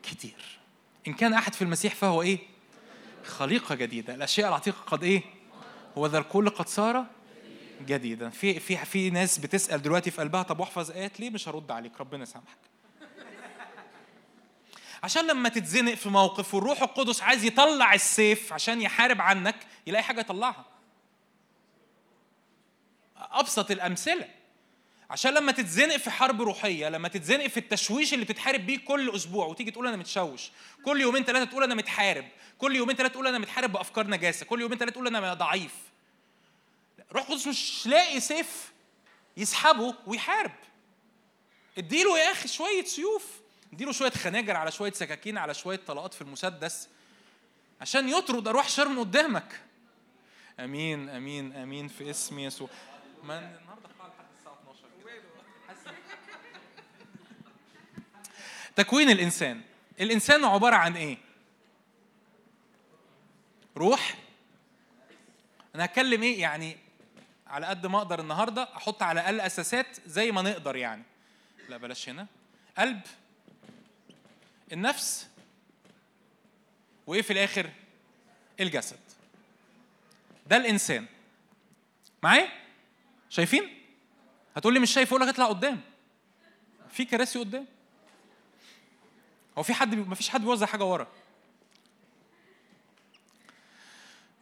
كتير. إن كان أحد في المسيح فهو إيه؟ خليقة جديدة. الأشياء العتيقة قد إيه؟ هو ذا الكل قد صار جديدا. في في في ناس بتسأل دلوقتي في قلبها طب واحفظ آيات ليه؟ مش هرد عليك ربنا يسامحك. عشان لما تتزنق في موقف والروح القدس عايز يطلع السيف عشان يحارب عنك يلاقي حاجة يطلعها. أبسط الأمثلة. عشان لما تتزنق في حرب روحية لما تتزنق في التشويش اللي بتحارب بيه كل أسبوع وتيجي تقول أنا متشوش كل يومين ثلاثة تقول أنا متحارب كل يومين ثلاثة تقول أنا متحارب بأفكار نجاسة كل يومين ثلاثة تقول أنا ضعيف. روح القدس مش لاقي سيف يسحبه ويحارب. اديله يا أخي شوية سيوف اديله شوية خناجر على شوية سكاكين على شوية طلقات في المسدس عشان يطرد ارواح شر من قدامك. آمين آمين آمين في اسم يسوع. ما النهارده قاعد لحد الساعة 12 كده. حاسس- تكوين الإنسان. الإنسان عبارة عن إيه؟ روح. أنا هتكلم إيه يعني على قد ما أقدر النهارده أحط على الأقل أساسات زي ما نقدر يعني. لا بلاش هنا. قلب. النفس. وإيه في الآخر؟ الجسد. ده الإنسان. معايا؟ شايفين؟ هتقول لي مش شايف أقول لك اطلع قدام. في كراسي قدام. هو في حد ما فيش حد بيوزع حاجة ورا.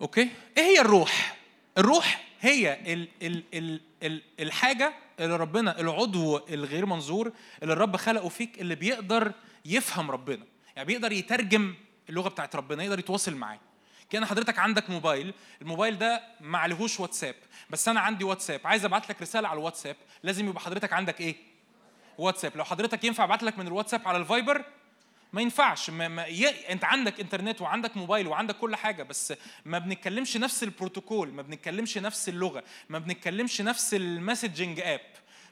okay؟ إيه هي الروح؟ الروح هي ال ال ال ال الحاجة اللي ربنا العضو الغير منظور اللي الرب خلقه فيك اللي بيقدر يفهم ربنا. يعني بيقدر يترجم اللغة بتاعت ربنا يقدر يتواصل معاه. كأن حضرتك عندك موبايل الموبايل ده ما عليهوش واتساب بس أنا عندي واتساب. عايز أبعت لك رسالة على الواتساب لازم يبقى حضرتك عندك إيه؟ واتساب. لو حضرتك ينفع أبعت لك من الواتساب على الفايبر ما ينفعش ما ما ي... انت عندك انترنت وعندك موبايل وعندك كل حاجة بس ما بنتكلمش نفس البروتوكول ما بنتكلمش نفس اللغة ما بنتكلمش نفس المسجنج آب.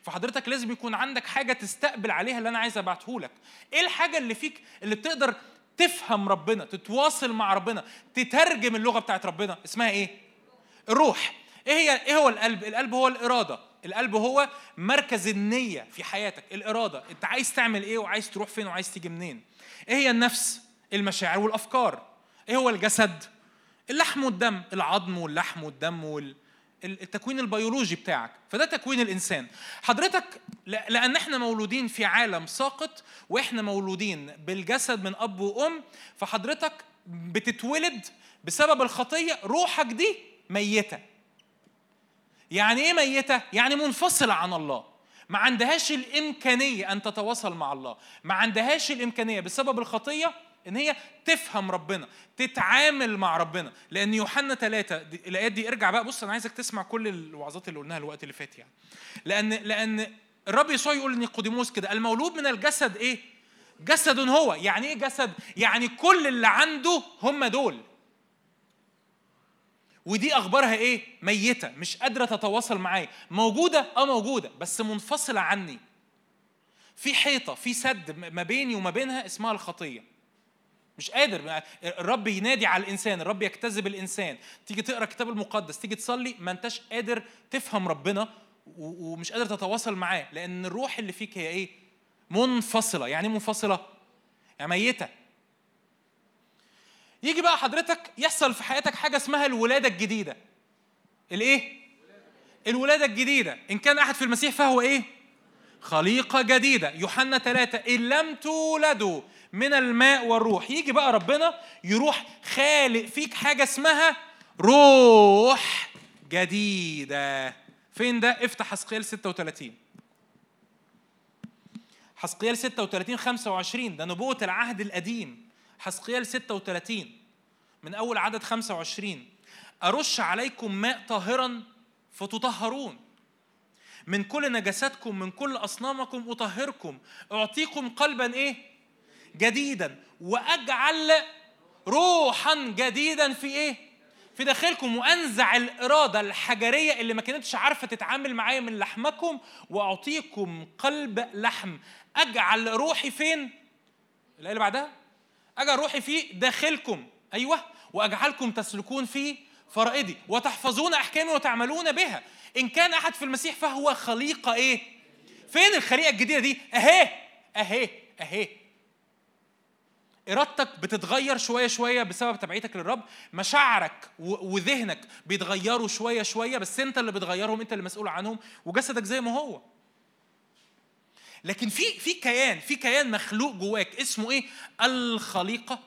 فحضرتك لازم يكون عندك حاجة تستقبل عليها اللي أنا عايز أبعته لك. إيه الحاجة اللي فيك اللي بتقدر تفهم ربنا تتواصل مع ربنا تترجم اللغة بتاعت ربنا؟ اسمها إيه؟ الروح إيه هي إيه هو القلب؟ القلب هو الإرادة. القلب هو مركز النية في حياتك. الإرادة. أنت عايز تعمل إيه وعايز تروح فين وعايز تيجي منين؟ إيه هي النفس؟ المشاعر والأفكار. إيه هو الجسد؟ اللحم والدم. العظم واللحم والدم وال التكوين البيولوجي بتاعك. فده تكوين الإنسان. حضرتك لأن إحنا مولودين في عالم ساقط وإحنا مولودين بالجسد من أب وأم فحضرتك بتتولد بسبب الخطية روحك دي ميتة. يعني إيه ميتة؟ يعني منفصلة عن الله. ما عندهاش الإمكانية أن تتواصل مع الله. ما عندهاش الإمكانية بسبب الخطية إن هي تفهم ربنا تتعامل مع ربنا. لأن يوحنا ثلاثة الآيات دي ارجع بقى بص أنا عايزك تسمع كل الوعظات اللي قلناها الوقت اللي فات يعني. لأن لأن الرب يسوع يقول لنيقوديموس كده المولود من الجسد إيه؟ جسد هو. يعني إيه جسد؟ يعني كل اللي عنده هم دول. ودي أخبارها إيه؟ ميتة مش قادرة تتواصل معايا. موجودة؟ آه موجودة بس منفصلة عني. في حيطة في سد ما بيني وما بينها اسمها الخطية. مش قادر الرب ينادي على الإنسان الرب يجتذب الإنسان. تيجي تقرأ الكتاب المقدس تيجي تصلي ما أنتش قادر تفهم ربنا ومش قادر تتواصل معاه لأن الروح اللي فيك هي إيه؟ منفصلة. يعني إيه منفصلة؟ يعني ميتة. يجي بقى حضرتك يحصل في حياتك حاجة اسمها الولادة الجديدة. الإيه؟ الولادة الجديدة. إن كان أحد في المسيح فهو إيه؟ خليقة جديدة. يوحنا ثلاثة إن لم تولدوا من الماء والروح. يجي بقى ربنا يروح خالق فيك حاجة اسمها روح جديدة. فين ده؟ افتح حسقيال 36 حسقيال 36 25 ده نبوة العهد القديم. حسقيال 36 من أول عدد 25 أرش عليكم ماء طاهرا فتطهرون. من كل نجاساتكم من كل أصنامكم أطهركم. أعطيكم قلبا إيه؟ جديدا. وأجعل روحا جديدا في إيه؟ في داخلكم. وأنزع الإرادة الحجرية اللي ما كانتش عارفة تتعامل معايا من لحمكم. وأعطيكم قلب لحم. أجعل روحي فين؟ الآية اللي بعدها؟ اجعل روحي في داخلكم. أيوه. وأجعلكم تسلكون في فرائدي وتحفظون أحكامي وتعملون بها. إن كان أحد في المسيح فهو خليقة إيه؟ فين الخليقة الجديدة دي؟ أهي. أهي. أهي. إرادتك بتتغير شوية شوية بسبب تبعيتك للرب. مشاعرك وذهنك بيتغيروا شوية شوية بس أنت اللي بتغيرهم أنت اللي مسؤول عنهم وجسدك زي ما هو. لكن في في كيان في كيان مخلوق جواك. اسمه إيه؟ الخليقة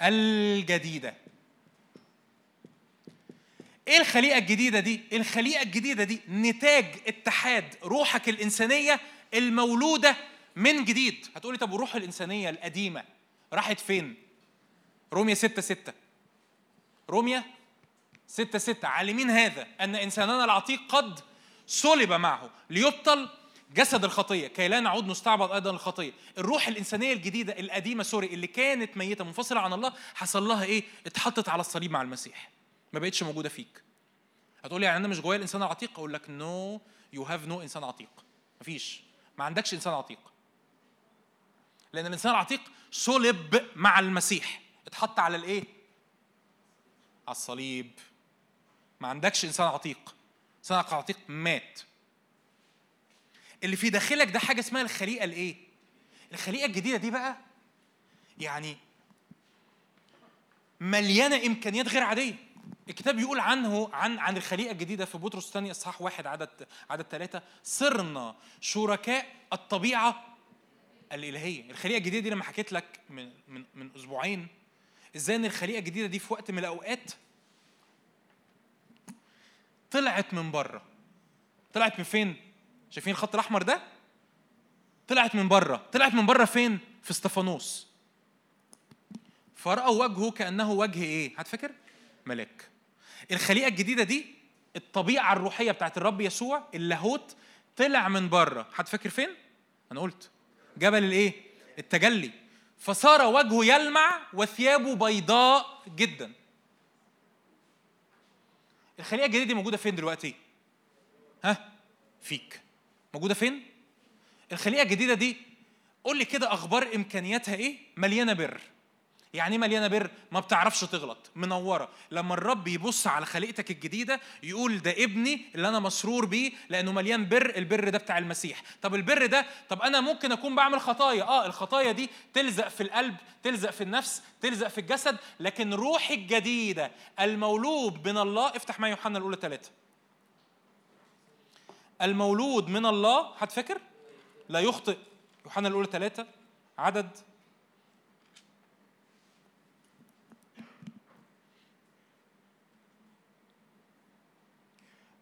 الجديدة. إيه الخليقة الجديدة دي؟ الخليقة الجديدة دي نتاج اتحاد روحك الإنسانية المولودة من جديد. هتقولي طب والروح الإنسانية القديمة راحت فين؟ روميا 6 6 روميا 6 6 عالمين هذا أن إنساننا العتيق قد صلب معه ليبطل جسد الخطية كي لا نعود نستعبد أيضا الخطية. الروح الإنسانية الجديدة القديمة sorry اللي كانت ميتة منفصلة عن الله حصل لها إيه؟ اتحطت على الصليب مع المسيح. ما بقتش موجودة فيك. هتقولي يعني أنا مش جوايا الإنسان العتيق أقول لك no you have no إنسان عتيق. مفيش. ما عندكش إنسان عتيق. لأن الإنسان العتيق صلب مع المسيح. اتحط على الإيه؟ على الصليب. ما عندكش إنسان عتيق. انسان عتيق مات. اللي في داخلك ده حاجة اسمها الخليقة الإيه؟ الخليقة الجديدة دي بقى يعني مليانة إمكانيات غير عادية. الكتاب يقول عنه عن عن الخليقة الجديدة في بطرس الثاني إصحاح واحد عدد عدد ثلاثة. صرنا شركاء الطبيعة الإلهية. الخليقة الجديدة دي لما حكيت لك من من من أسبوعين إزاي إن الخليقة الجديدة دي في وقت من الأوقات طلعت من بره. طلعت من فين؟ شايفين الخط الأحمر ده؟ طلعت من بره. طلعت من بره فين؟ في استفانوس فرأوا وجهه كأنه وجه إيه؟ هتفكر ملاك. الخليقة الجديدة دي الطبيعة الروحية بتاعت الرب يسوع اللاهوت طلع من بره. هتفكر فين؟ أنا قلت. جبل الإيه؟ التجلي. فصار وجهه يلمع وثيابه بيضاء جدا. الخليقة الجديدة دي موجودة فين دلوقتي؟ ها؟ فيك. موجودة فين؟ الخليقة الجديدة دي قول لي كده أخبار إمكانياتها إيه؟ مليانة بر. يعني إيه مليانة بر؟ ما بتعرفش تغلط. منورة. لما الرب يبص على خليقتك الجديدة يقول ده ابني اللي أنا مسرور بيه لأنه مليان بر البر ده بتاع المسيح. طب البر ده طب أنا ممكن أكون بعمل خطايا. آه الخطايا دي تلزق في القلب تلزق في النفس تلزق في الجسد لكن روحي الجديدة المولود من الله افتح معايا يوحنا الأولى ثلاثة المولود من الله هتفكر؟ لا يخطئ. يوحنا الأولى ثلاثة عدد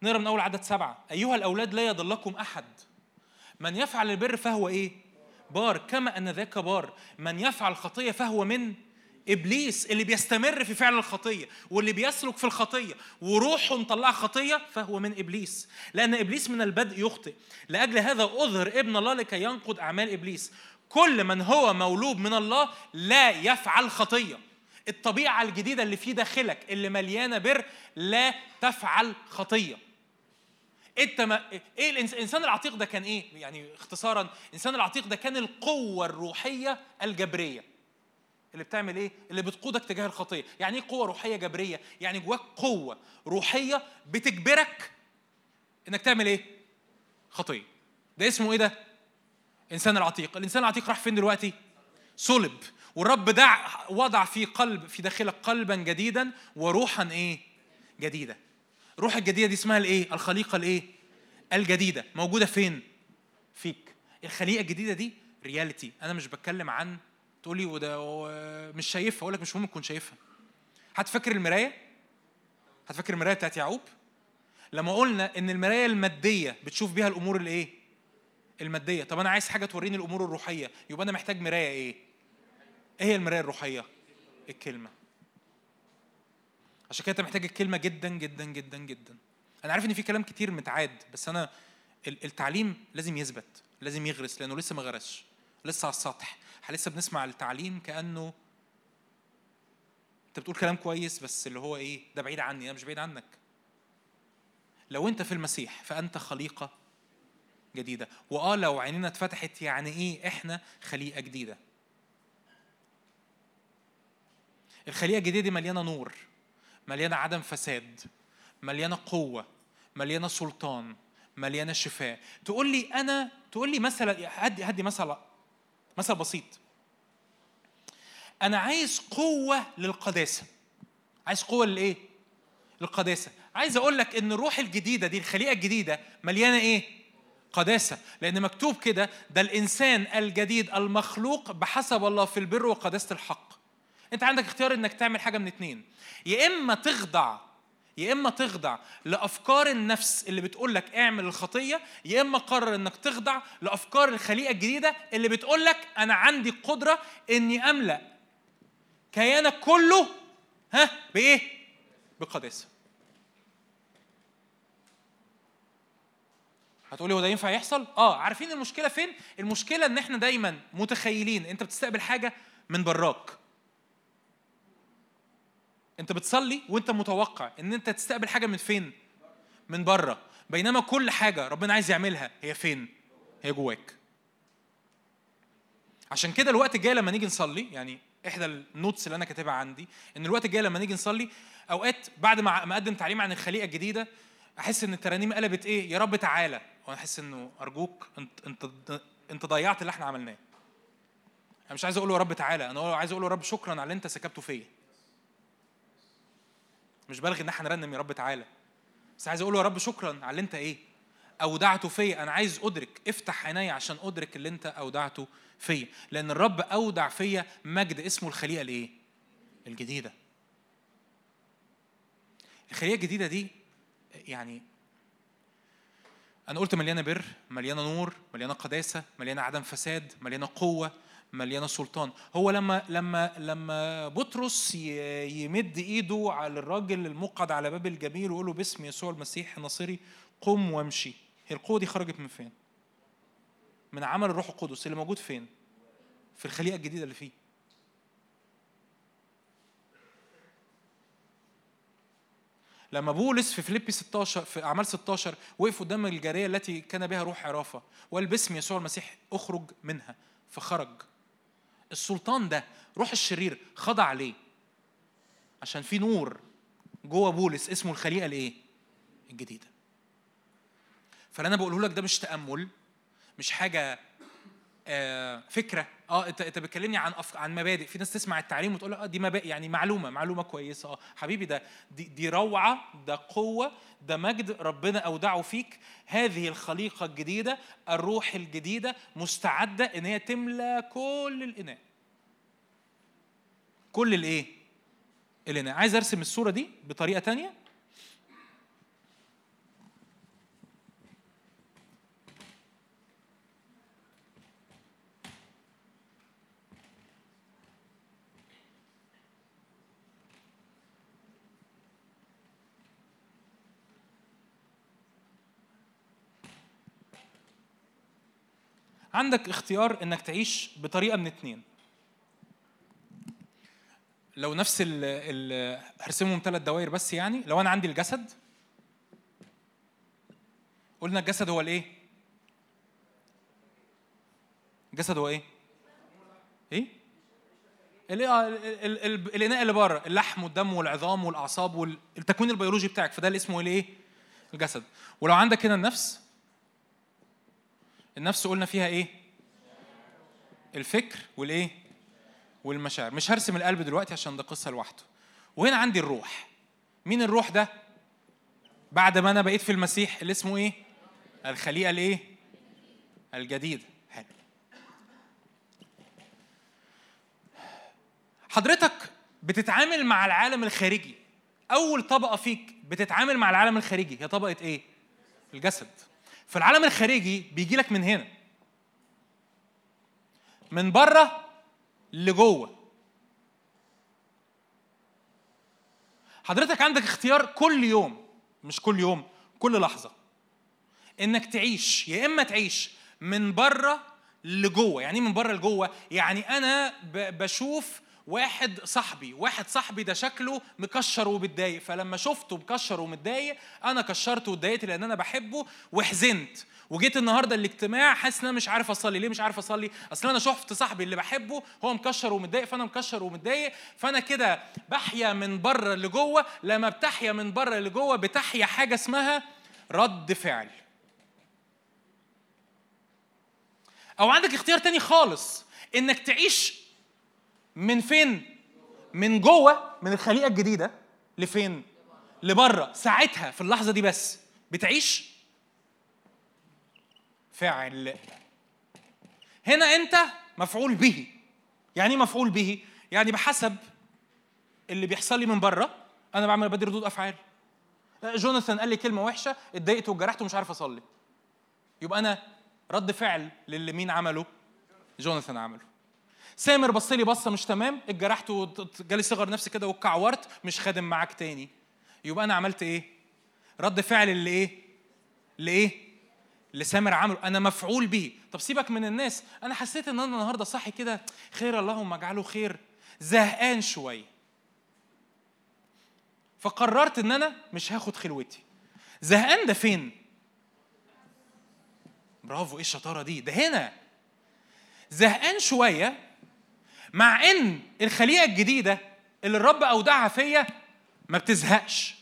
نقرأ من أول عدد سبعة. أيها الأولاد لا يضلكم أحد. من يفعل البر فهو إيه؟ بار. كما أن ذاك بار. من يفعل خطية فهو من؟ إبليس اللي بيستمر في فعل الخطية واللي بيسلك في الخطية وروحه مطلع خطية فهو من إبليس. لأن إبليس من البدء يخطئ. لأجل هذا أظهر ابن الله لكي ينقض أعمال إبليس. كل من هو مولود من الله لا يفعل خطية. الطبيعة الجديدة اللي في داخلك اللي مليانة بر لا تفعل خطية. انت ما إيه الإنسان العتيق ده كان إيه؟ يعني اختصارا الإنسان العتيق ده كان القوة الروحية الجبرية. اللي بتعمل إيه؟ اللي بتقودك تجاه الخطية. يعني إيه قوة روحية جبرية؟ يعني جواك قوة روحية بتجبرك انك تعمل إيه؟ خطية. ده اسمه إيه ده؟ إنسان العتيق. الإنسان العتيق راح فين دلوقتي؟ صلب. والرب دع وضع في قلب في داخلك قلبا جديدا وروحا إيه؟ جديدة. الروح الجديدة دي اسمها الإيه؟ الخليقة الإيه؟ الجديدة. موجودة فين؟ فيك. الخليقة الجديدة دي رياليتي أنا مش بتكلم عن تقولي وده مش شايفها. أقول لك مش مهم تكون شايفها. هتفكر المراية؟ هتفكر المراية بتاعت يعقوب؟ لما قلنا إن المراية المادية بتشوف بيها الأمور الايه المادية. طب أنا عايز حاجة توريني الأمور الروحية. يبقى أنا محتاج مراية إيه؟ إيه هي المراية الروحية؟ الكلمة. عشان كده انت محتاج الكلمة جدا جدا جدا جدا. أنا عارف إن في كلام كتير متعاد بس أنا ال- التعليم لازم يثبت لازم يغرس لأنه لسه ما غرسش لسه على السطح. لسه بنسمع التعليم كأنه أنت بتقول كلام كويس بس اللي هو إيه ده بعيد عني أنا مش بعيد عنك. لو أنت في المسيح فأنت خليقة جديدة. وآه لو عينينا اتفتحت يعني إيه إحنا خليقة جديدة. الخليقة الجديدة دي مليانة نور. مليانة عدم فساد مليانة قوة مليانة سلطان مليانة شفاء. تقول لي أنا تقول لي مثلا هدي هدي مثلا مثل بسيط. أنا عايز قوة للقداسة. عايز قوة للايه للقداسة. عايز أقول لك إن الروح الجديدة دي الخليقة الجديدة مليانة إيه؟ قداسة. لأن مكتوب كده ده الإنسان الجديد المخلوق بحسب الله في البر وقداسة الحق. انت عندك اختيار انك تعمل حاجة من اتنين يا إما تخضع يا إما تخضع لأفكار النفس اللي بتقول لك اعمل الخطية يا إما قرر إنك تخضع لأفكار الخليقة الجديدة اللي بتقول لك أنا عندي قدرة إني أملأ كيانك كله ها بإيه بقداسه هتقولي هو ده ينفع يحصل؟ آه عارفين المشكلة فين؟ المشكلة إن إحنا دايما متخيلين إنت بتستقبل حاجة من براك. انت بتصلي وانت متوقع ان انت تستقبل حاجة من فين؟ من بره، بينما كل حاجة ربنا عايز يعملها هي فين؟ هي جواك. عشان كده الوقت الجاي لما نيجي نصلي يعني إحدى النوتس اللي أنا كاتبها عندي إن الوقت الجاي لما نيجي نصلي أوقات بعد ما أقدم تعليم عن الخليقة الجديدة أحس إن الترانيم قلبت إيه يا رب تعالى وأنا أحس إنه أرجوك أنت أنت أنت ضيعت اللي إحنا عملناه أنا مش عايز أقول له يا رب تعالى أنا عايز أقول له يا رب شكرا على اللي أنت سكبته فيا مش بلغي إن إحنا نرنم يا رب تعالى. بس عايز أقول له يا رب شكرا على اللي أنت إيه أودعته فيا. أنا عايز أدرك افتح عيني عشان أدرك اللي أنت أودعته فيا. لأن الرب أودع فيا مجد اسمه الخليقه الإيه؟ الجديدة. الخليقه الجديدة دي يعني أنا قلت مليانة بر مليانة نور مليانة قداسة مليانة عدم فساد مليانة قوة. مليانة سلطان. هو لما لما لما بطرس يمد ايده على الراجل المقعد على باب الجميل ويقول له باسم يسوع المسيح الناصري قم وامشي. هي القوة دي خرجت من فين؟ من عمل الروح القدس اللي موجود فين؟ في الخليقة الجديدة اللي فيه. لما بولس في فيليبي 16 في أعمال 16 وقف قدام الجارية التي كان بها روح عرافة وقال باسم يسوع المسيح اخرج منها فخرج. السلطان ده روح الشرير خضع ليه عشان في نور جوه بولس اسمه الخليقة الايه الجديدة. فاللي أنا بقوله لك ده مش تأمل مش حاجة فكرة. آه انت أنت بتكلمني عن. عن مبادئ. في ناس تسمع التعليم وتقول آه دي مبادئ يعني معلومة معلومة كويسة. آه حبيبي ده دي, دي روعة ده قوة ده مجد ربنا أودعه فيك. هذه الخليقة الجديدة الروح الجديدة مستعدة إن هي تملى كل الإناء. كل الإيه؟ الإناء. عايز أرسم الصورة دي بطريقة تانية؟ عندك اختيار إنك تعيش بطريقة من اتنين. لو نفس ال ال هرسمهم ثلاث دوائر بس يعني لو أنا عندي الجسد قلنا الجسد هو الإيه؟ الجسد هو إيه؟ إيه؟ ال- ال- ال- ال- الإناء اللي بره اللحم والدم والعظام والأعصاب والتكوين البيولوجي بتاعك فده اللي اسمه الإيه؟ الجسد. ولو عندك هنا النفس النفس قلنا فيها إيه؟ الفكر والإيه؟ والمشاعر. مش هرسم القلب دلوقتي عشان ده قصة لوحده. وهنا عندي الروح. مين الروح ده؟ بعد ما أنا بقيت في المسيح اللي اسمه إيه؟ الخليقة الإيه؟ الجديده حلو. حضرتك بتتعامل مع العالم الخارجي. أول طبقة فيك بتتعامل مع العالم الخارجي هي طبقة إيه؟ الجسد. فالعالم الخارجي بيجي لك من هنا. من بره لجوه. حضرتك عندك اختيار كل يوم مش كل يوم كل لحظة. إنك تعيش يا إما تعيش من بره لجوه. يعني إيه من بره لجوه؟ يعني أنا بشوف واحد صاحبي واحد صاحبي ده شكله مكشر ومتضايق. فلما شفته مكشر ومتضايق أنا كشرته واتضايقت لأن أنا بحبه وحزنت. وجيت النهارده الاجتماع حاسس إن أنا مش عارف أصلي. ليه مش عارف أصلي؟ أصل أنا شفت صاحبي اللي بحبه هو مكشر ومتضايق فأنا مكشر ومتضايق. فأنا كده بحيا من بره لجوه. لما بتحيا من بره لجوه بتحيا حاجة اسمها رد فعل. أو عندك اختيار تاني خالص إنك تعيش من فين؟ من جوه من الخليقة الجديدة لفين؟ لبره. ساعتها في اللحظة دي بس بتعيش فعل هنا انت مفعول به. يعني إيه مفعول به؟ يعني بحسب اللي بيحصل لي من بره أنا بعمل بدي ردود أفعال. جوناثان قال لي كلمة وحشة اتضايقت واتجرحت ومش عارف أصلي. يبقى أنا رد فعل للي مين عمله؟ جوناثان عمله. سامر بص لي بصة مش تمام؟ اتجرحت وجالي صغر نفسي كده واتكعورت مش خادم معاك تاني. يبقى أنا عملت إيه؟ رد فعل اللي إيه؟ لايه اللي سامر عمله. أنا مفعول به طب سيبك من الناس. أنا حسيت إن أنا النهارده صاحي كده. خير اللهم اجعله خير. زهقان شوية. فقررت إن أنا مش هاخد خلوتي. زهقان ده فين؟ برافو إيه الشطارة دي؟ ده هنا. زهقان شوية مع إن الخليقه الجديدة اللي الرب أودعها فيا ما بتزهقش.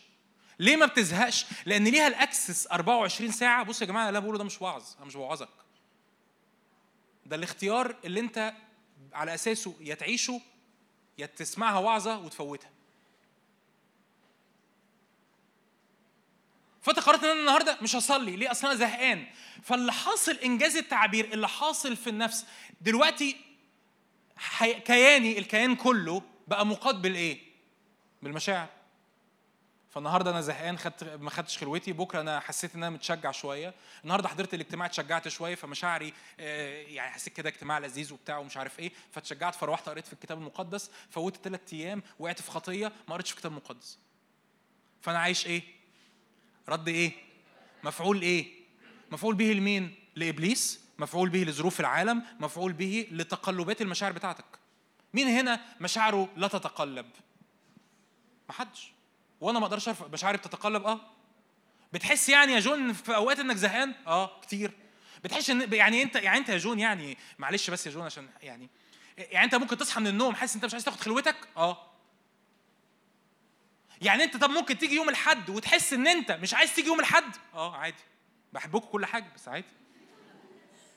ليه ما بتزهقش؟ لأن ليها الأكسس 24 ساعة. بصوا يا جماعة اللي أنا بقوله ده مش وعظ أنا مش بوعظك. ده الاختيار اللي أنت على أساسه يا تعيشه يا تسمعها وعظة وتفوتها. فانت قررت إن أنا النهارده مش هصلي. ليه؟ أصل أنا زهقان. فاللي حاصل إنجاز التعبير اللي حاصل في النفس دلوقتي. كياني الكيان كله بقى مقاد بالإيه؟ بالمشاعر. فالنهاردة أنا زهقان خدت ما خدتش خلوتي بكرة أنا حسيت إن أنا متشجع شوية. النهارده حضرت الاجتماع اتشجعت شوية فمشاعري آه، يعني حسيت كده اجتماع لذيذ وبتاع ومش عارف إيه. فاتشجعت فروحت قريت في الكتاب المقدس فوتت ثلاث أيام وقعت في خطية ما قريتش في الكتاب المقدس. فأنا عايش إيه؟ رد إيه؟ مفعول إيه؟ مفعول به لمين؟ لإبليس. مفعول به لظروف العالم مفعول به لتقلبات المشاعر بتاعتك. مين هنا مشاعره لا تتقلب؟ محدش. وأنا ما أقدرش ارفع مشاعري بتتقلب آه. بتحس يعني يا جون في أوقات إنك زهقان؟ آه كتير. بتحس إن يعني انت يعني أنت يا جون يعني معلش بس يا جون عشان يعني يعني أنت ممكن تصحى من النوم حاسس أنت مش عايز تاخد خلوتك؟ آه. يعني أنت طب ممكن تيجي يوم الأحد وتحس إن أنت مش عايز تيجي يوم الأحد؟ آه عادي. بحبكم كل حاجة بس عادي.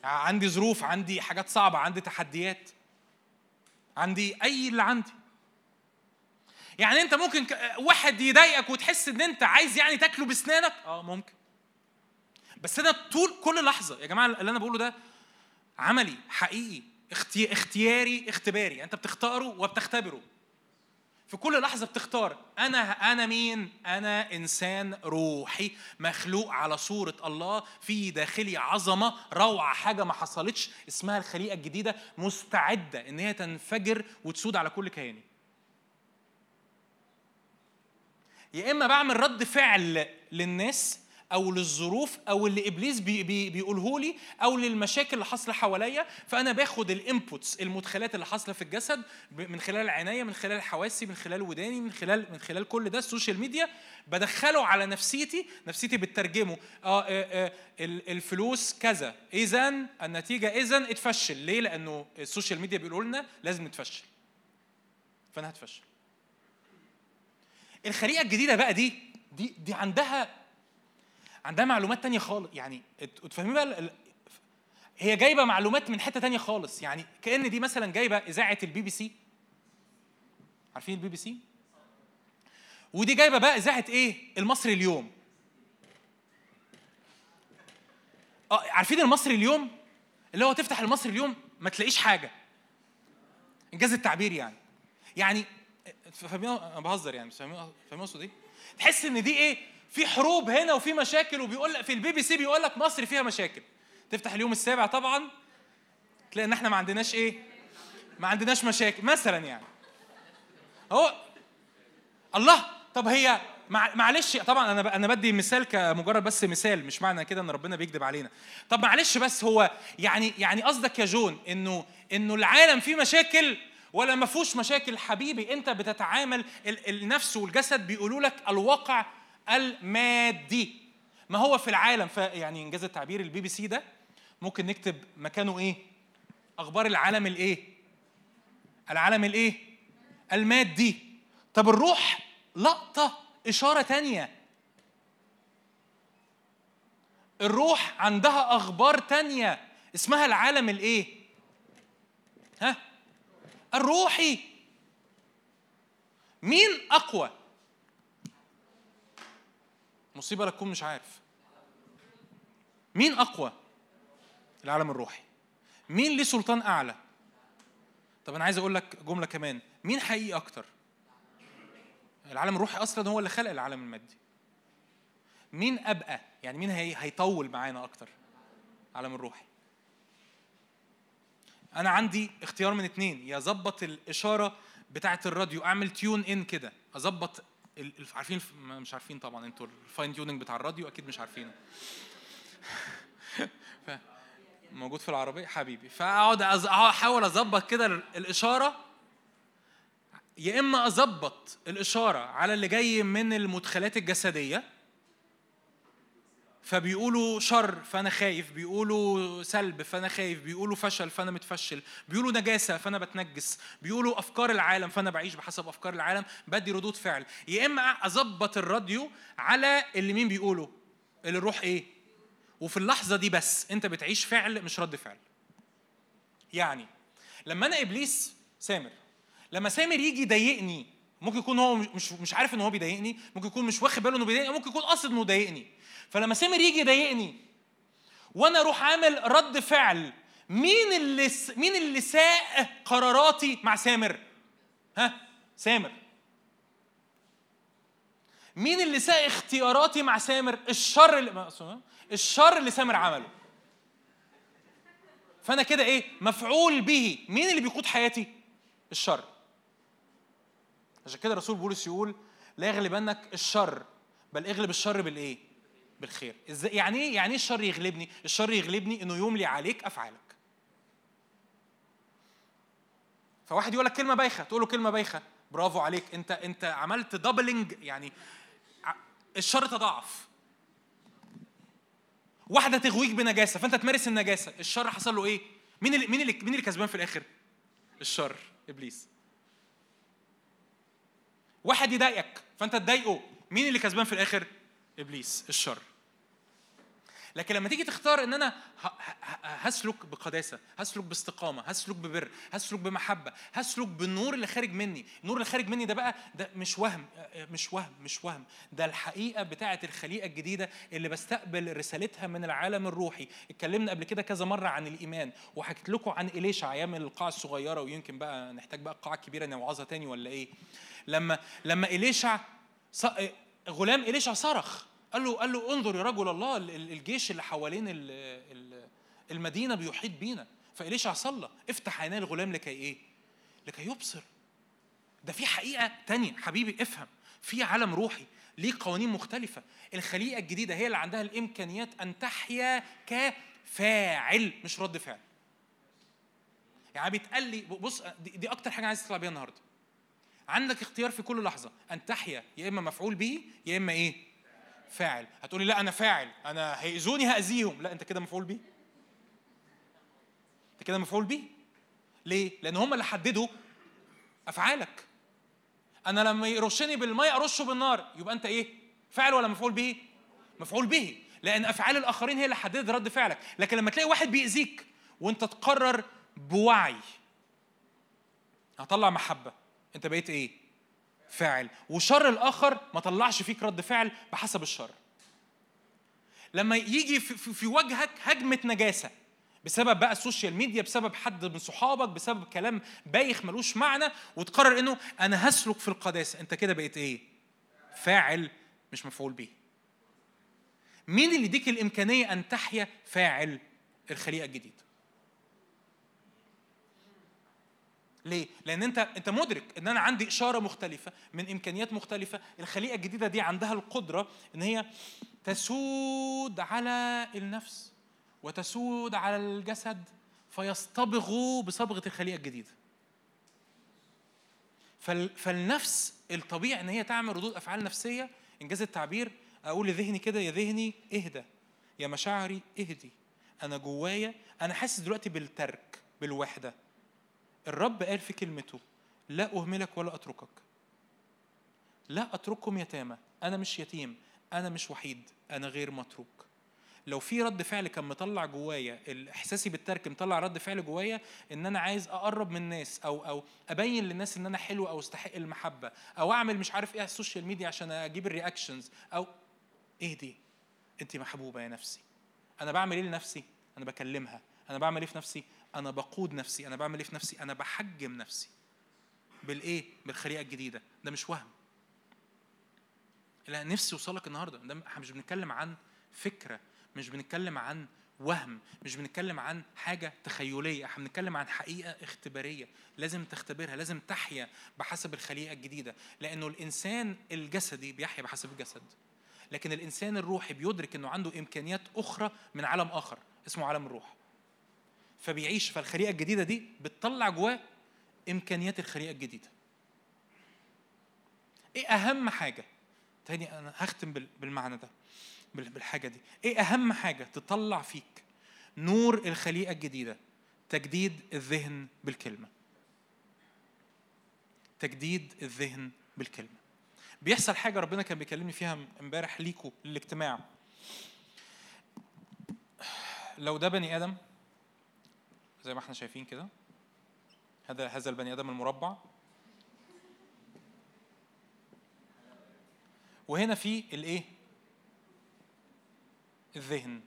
عندي ظروف عندي حاجات صعبة عندي تحديات. عندي أي اللي عندي. يعني أنت ممكن واحد يضايقك وتحس إن أنت عايز يعني تاكله بسنانك؟ آه ممكن. بس أنا طول كل لحظة يا جماعة اللي أنا بقوله ده عملي حقيقي أختي... اختياري اختباري. أنت بتختاره وبتختبره. في كل لحظة بتختار أنا أنا مين؟ أنا إنسان روحي مخلوق على صورة الله في داخلي عظمة روعة حاجة ما حصلتش اسمها الخليقة الجديدة مستعدة إن هي تنفجر وتسود على كل كياني. يا إما بعمل رد فعل للناس أو للظروف أو اللي إبليس بي بي بيقوله لي أو للمشاكل اللي حاصلة حواليا فأنا باخد ال inputs المدخلات اللي حاصلة في الجسد من خلال العنايه من خلال حواسي من خلال وداني من خلال من خلال كل ده ال social media بدخله على نفسيتي نفسيتي بتترجمه. آه, آه, آه ال- الفلوس كذا اذا النتيجة اذا اتفشل. ليه؟ لأنه ال social media بيقولوا لنا لازم نتفشل. فأنا هتفشل. الخليقه الجديدة بقى دي دي دي عندها عندها معلومات تانية خالص. يعني أنتوا فاهمين بقى هي جايبة معلومات من حتة تانية خالص. يعني كأن دي مثلا جايبة إذاعة البي بي سي. عارفين البي بي سي؟ ودي جايبة بقى إذاعة إيه؟ المصري اليوم. آه عارفين المصري اليوم؟ اللي هو تفتح المصري اليوم ما تلاقيش حاجة. إن جاز التعبير يعني. يعني فاهمين؟ أنا بهزر يعني فاهمين اقصد إيه؟ تحس إن دي إيه؟ في حروب هنا وفي مشاكل وبيقول في البي بي سي بيقول لك مصر فيها مشاكل. تفتح اليوم السابع طبعا تلاقي إن إحنا ما عندناش إيه؟ ما عندناش مشاكل مثلا يعني. هو الله. طب هي مع- معلش طبعا أنا أنا بدي مثال كمجرد بس مثال مش معنى كده إن ربنا بيكذب علينا. طب معلش بس هو يعني يعني قصدك يا جون إنه إنه العالم فيه مشاكل ولا ما فيهوش مشاكل؟ حبيبي أنت بتتعامل ال- النفس والجسد بيقولوا لك الواقع المادي. ما هو في العالم؟ يعني إن جاز التعبير البي بي سي ده ممكن نكتب مكانه إيه؟ أخبار العالم الايه العالم الايه المادي. طب الروح لقطة إشارة تانية. الروح عندها أخبار تانية. اسمها العالم الإيه؟ ها؟ الروحي. مين أقوى؟ مصيبة لا تكون مش عارف. مين أقوى؟ العالم الروحي. مين ليه سلطان أعلى؟ طب أنا عايز أقول لك جملة كمان. مين حقيقي أكتر؟ العالم الروحي أصلا هو اللي خلق العالم المادي. مين أبقى؟ يعني مين هي هيطول معانا أكتر؟ العالم الروحي. أنا عندي اختيار من اتنين. يا اظبط الإشارة بتاعة الراديو. أعمل tune in كده. أظبط عارفين مش عارفين طبعا أنتوا ال fine tuning بتاع الراديو أكيد مش عارفينه. [LAUGHS] موجود في العربية؟ حبيبي. فأقعد أحاول أظبط كده ال- الإشارة. يا إما أظبط الإشارة على اللي جاي من المدخلات الجسدية فبيقولوا شر فأنا خايف. بيقولوا سلب فأنا خايف. بيقولوا فشل فأنا متفشل. بيقولوا نجاسة فأنا بتنجس. بيقولوا أفكار العالم فأنا بعيش بحسب أفكار العالم. بدي ردود فعل. يا إما أظبط الراديو على اللي مين بيقولوا اللي الروح إيه؟ وفي اللحظة دي بس أنت بتعيش فعل مش رد فعل. يعني لما أنا إبليس سامر لما سامر يجي يضايقني ممكن يكون هو مش مش عارف إن هو بيضايقني ممكن يكون مش واخد باله إنه بيضايقني ممكن يكون قاصد إنه يضايقني. فلما سامر يجي يضايقني وأنا أروح عامل رد فعل مين اللي. مين اللي ساق قراراتي مع سامر؟ ها؟ سامر. مين اللي ساق اختياراتي مع سامر؟ الشر اللي ما- الشر اللي سامر عمله. فأنا كده إيه؟ مفعول به. مين اللي بيقود حياتي؟ الشر. عشان كده الرسول بولس يقول لا يغلبنك الشر بل اغلب الشر بالإيه؟ بالخير. إزاي؟ يعني إيه؟ يعني إيه الشر يغلبني؟ الشر يغلبني إنه يملي عليك افعالك فواحد يقول لك كلمة بايخة تقول له كلمة بايخة برافو عليك أنت أنت عملت دبلنج يعني الشر تضاعف. واحدة تغويك بنجاسة فأنت تمارس النجاسة الشر حصل له إيه؟ مين اللي مين اللي مين اللي كسبان في الآخر؟ الشر إبليس. واحد يضايقك فانت تضايقه. مين اللي كسبان في الآخر؟ إبليس الشر. لكن لما تيجي تختار إن أنا هسلك بقداسة هسلك باستقامة هسلك ببر هسلك بمحبة هسلك بالنور اللي خارج مني. النور اللي خارج مني ده بقى ده مش وهم مش وهم مش وهم. ده الحقيقة بتاعة الخليقة الجديدة اللي بستقبل رسالتها من العالم الروحي. اتكلمنا قبل كده كذا مرة عن الإيمان وحكيت لكم عن إليشع أيام القاعة الصغيرة ويمكن بقى نحتاج بقى القاعه الكبيره نوعظها تاني ولا إيه؟ لما لما إليشع ص- غلام إليشع صرخ. قال له قال له انظر يا رجل الله ال- ال- الجيش اللي حوالين ال- ال- المدينة بيحيط بينا. فإليشع صلى. افتح عيني الغلام لكي إيه؟ لكي يبصر. ده في حقيقة تانية حبيبي افهم. في عالم روحي ليه قوانين مختلفة. الخليقة الجديدة هي اللي عندها الإمكانيات أن تحيا كفاعل مش رد فعل. يعني بيتقال لي بص دي, دي أكتر حاجة عايز تطلع بيها النهاردة. عندك اختيار في كل لحظة أن تحيا يا إما مفعول به يا إما إيه؟ فاعل. هتقولي لا أنا فاعل. أنا هيأذوني هأذيهم. لا أنت كده مفعول به أنت كده مفعول به ليه؟ لأن هم اللي حددوا أفعالك. أنا لما يرشني بالماء أرشه بالنار. يبقى أنت إيه؟ فاعل ولا مفعول به مفعول به. لأن أفعال الآخرين هي اللي حددت رد فعلك. لكن لما تلاقي واحد بيأذيك وأنت تقرر بوعي هطلع محبة. أنت بقيت إيه؟ فاعل. وشر الآخر ما طلعش فيك رد فعل بحسب الشر. لما يجي في, وجهك هجمة نجاسة بسبب بقى ال social media بسبب حد من صحابك بسبب كلام بايخ ملوش معنى وتقرر إنه أنا هسلك في القداسة. أنت كده بقيت إيه؟ فاعل مش مفعول به. مين اللي يديك الإمكانية أن تحيا فاعل الخليقة الجديدة؟ ليه؟ لأن أنت أنت مدرك إن أنا عندي إشارة مختلفة من إمكانيات مختلفة، الخليقة الجديدة دي عندها القدرة إن هي تسود على النفس وتسود على الجسد فيصطبغوا بصبغة الخليقة الجديدة. فال- فالنفس الطبيعي إن هي تعمل ردود أفعال نفسية إنجاز التعبير أقول لذهني كده يا ذهني اهدى يا مشاعري اهدي أنا جوايا أنا حاسس دلوقتي بالترك بالوحدة الرب قال في كلمته لا أهملك ولا أتركك. لا أترككم يتامى أنا مش يتيم أنا مش وحيد أنا غير متروك. لو في رد فعل كان مطلع جوايا احساسي بالترك مطلع رد فعل جوايا إن أنا عايز أقرب من الناس أو أو أبين للناس إن أنا حلو أو أستحق المحبة أو أعمل مش عارف إيه على ال social media عشان أجيب ال reactions أو إيه دي؟ انت محبوبة يا نفسي. أنا بعمل إيه لنفسي؟ أنا بكلمها. أنا بعمل إيه في نفسي؟ أنا بقود نفسي أنا بعمل إيه في نفسي؟ أنا بحجم نفسي بالإيه؟ بالخليقة الجديدة. ده مش وهم. لا نفسي اوصلك النهارده. ده مش بنتكلم عن فكرة مش بنتكلم عن وهم مش بنتكلم عن حاجة تخيلية. إحنا بنتكلم عن حقيقة اختبارية. لازم تختبرها لازم تحيا بحسب الخليقة الجديدة. لأنه الإنسان الجسدي بيحيا بحسب الجسد. لكن الإنسان الروحي بيدرك إنه عنده إمكانيات أخرى من عالم آخر اسمه عالم الروح. فبيعيش فالخليقه الجديدة دي بتطلع جواه إمكانيات الخليقة الجديدة. إيه أهم حاجة؟ تاني أنا هختم بال- بالمعنى ده بال- بالحاجة دي. إيه أهم حاجة تطلع فيك نور الخليقة الجديدة؟ تجديد الذهن بالكلمة. تجديد الذهن بالكلمة. بيحصل حاجة ربنا كان بيكلمني فيها امبارح ليكوا للاجتماع. لو ده بني آدم زي ما إحنا شايفين كده. هذا هذا البني آدم المربع. وهنا في الإيه؟ الذهن.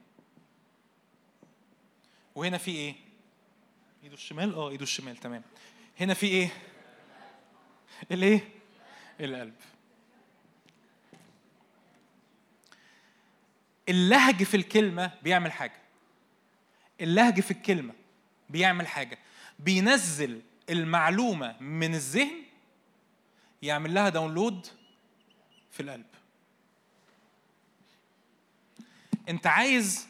وهنا في إيه؟ إيده الشمال؟ آه إيده الشمال تمام. هنا في إيه؟ الإيه؟ القلب. اللهج في الكلمة بيعمل حاجة. اللهج في الكلمة بيعمل حاجة بينزل المعلومة من الذهن يعمل لها داونلود في القلب. انت عايز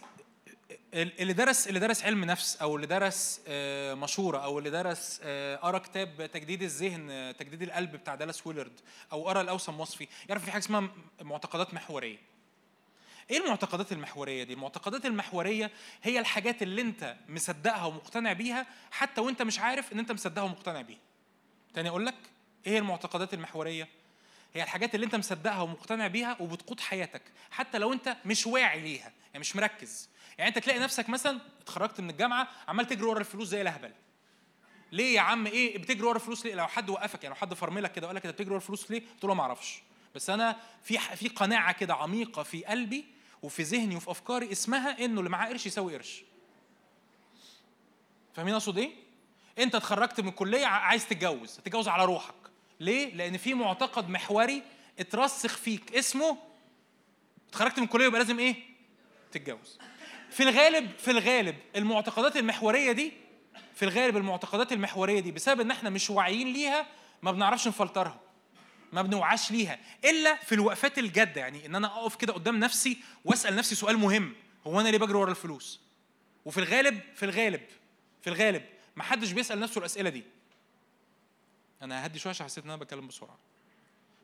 اللي درس اللي درس علم نفس أو اللي درس آه، مشورة أو اللي درس آه، قرأ كتاب تجديد الذهن تجديد القلب بتاع دالاس ويلرد أو قرأ الأوسم وصفي يعرف في حاجة اسمها معتقدات محورية. إيه المعتقدات المحورية دي؟ المعتقدات المحورية هي الحاجات اللي أنت مصدقها ومقتنع بيها حتى وأنت مش عارف إن أنت مصدقها ومقتنع بيها. تاني أقول لك إيه المعتقدات المحورية؟ هي الحاجات اللي أنت مصدقها ومقتنع بيها وبتقود حياتك حتى لو أنت مش واعي ليها يعني مش مركز. يعني أنت تلاقي نفسك مثلا اتخرجت من الجامعة عمال تجري ورا الفلوس زي الأهبل. ليه يا عم؟ إيه؟ بتجري ورا الفلوس ليه؟ لو حد وقفك يعني لو حد فرملك كده وقال لك أنت بتجري ورا الفلوس ليه؟ تقول له ما أعرفش. بس أنا في في قناعة كده عميقة في قلبي وفي ذهني وفي أفكاري اسمها إنه اللي معاه قرش يساوي قرش. فاهمين أقصد إيه؟ أنت اتخرجت من الكلية عايز تتجوز تتجوز على روحك. ليه؟ لأن في معتقد محوري اترسخ فيك اسمه اتخرجت من الكلية يبقى لازم إيه؟ تتجوز. في الغالب في الغالب المعتقدات المحورية دي في الغالب المعتقدات المحورية دي بسبب إن إحنا مش واعيين ليها ما بنعرفش نفلترها. ما بنوعاش ليها إلا في الوقفات الجادة يعني إن أنا أقف كده قدام نفسي وأسأل نفسي سؤال مهم هو أنا ليه بجري ورا الفلوس؟ وفي الغالب في الغالب في الغالب ما حدش بيسأل نفسه الأسئلة دي. أنا هدي شوية عشان حسيت إن أنا بتكلم بسرعة.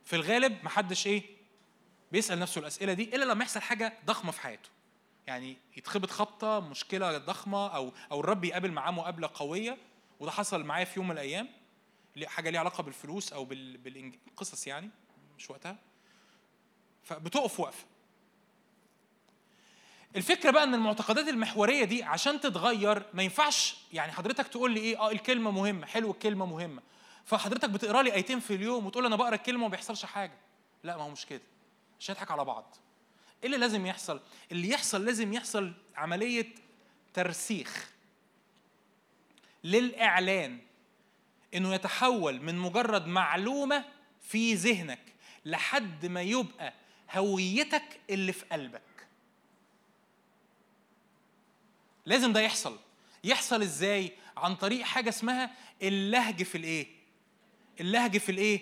في الغالب ما حدش إيه؟ بيسأل نفسه الأسئلة دي إلا لما يحصل حاجة ضخمة في حياته. يعني يتخبط خبطة مشكلة ضخمة أو أو الرب يقابل معاه مقابلة قوية وده حصل معايا في يوم من الأيام. حاجة ليها علاقة بالفلوس أو بال- بالقصص يعني مش وقتها. فبتقف وقفه الفكرة بقى إن المعتقدات المحورية دي عشان تتغير ما ينفعش يعني حضرتك تقول لي إيه آه الكلمة مهمة حلو الكلمة مهمة. فحضرتك بتقرأ لي آيتين في اليوم وتقول أنا بقرأ الكلمة وما بيحصلش حاجة. لا ما هو مش كده. مش هنضحك على بعض. إيه اللي لازم يحصل؟ اللي يحصل لازم يحصل عملية ترسيخ للإعلان. إنه يتحول من مجرد معلومة في ذهنك لحد ما يبقى هويتك اللي في قلبك. لازم ده يحصل. يحصل إزاي؟ عن طريق حاجة اسمها اللهج في الإيه؟ اللهج في الإيه؟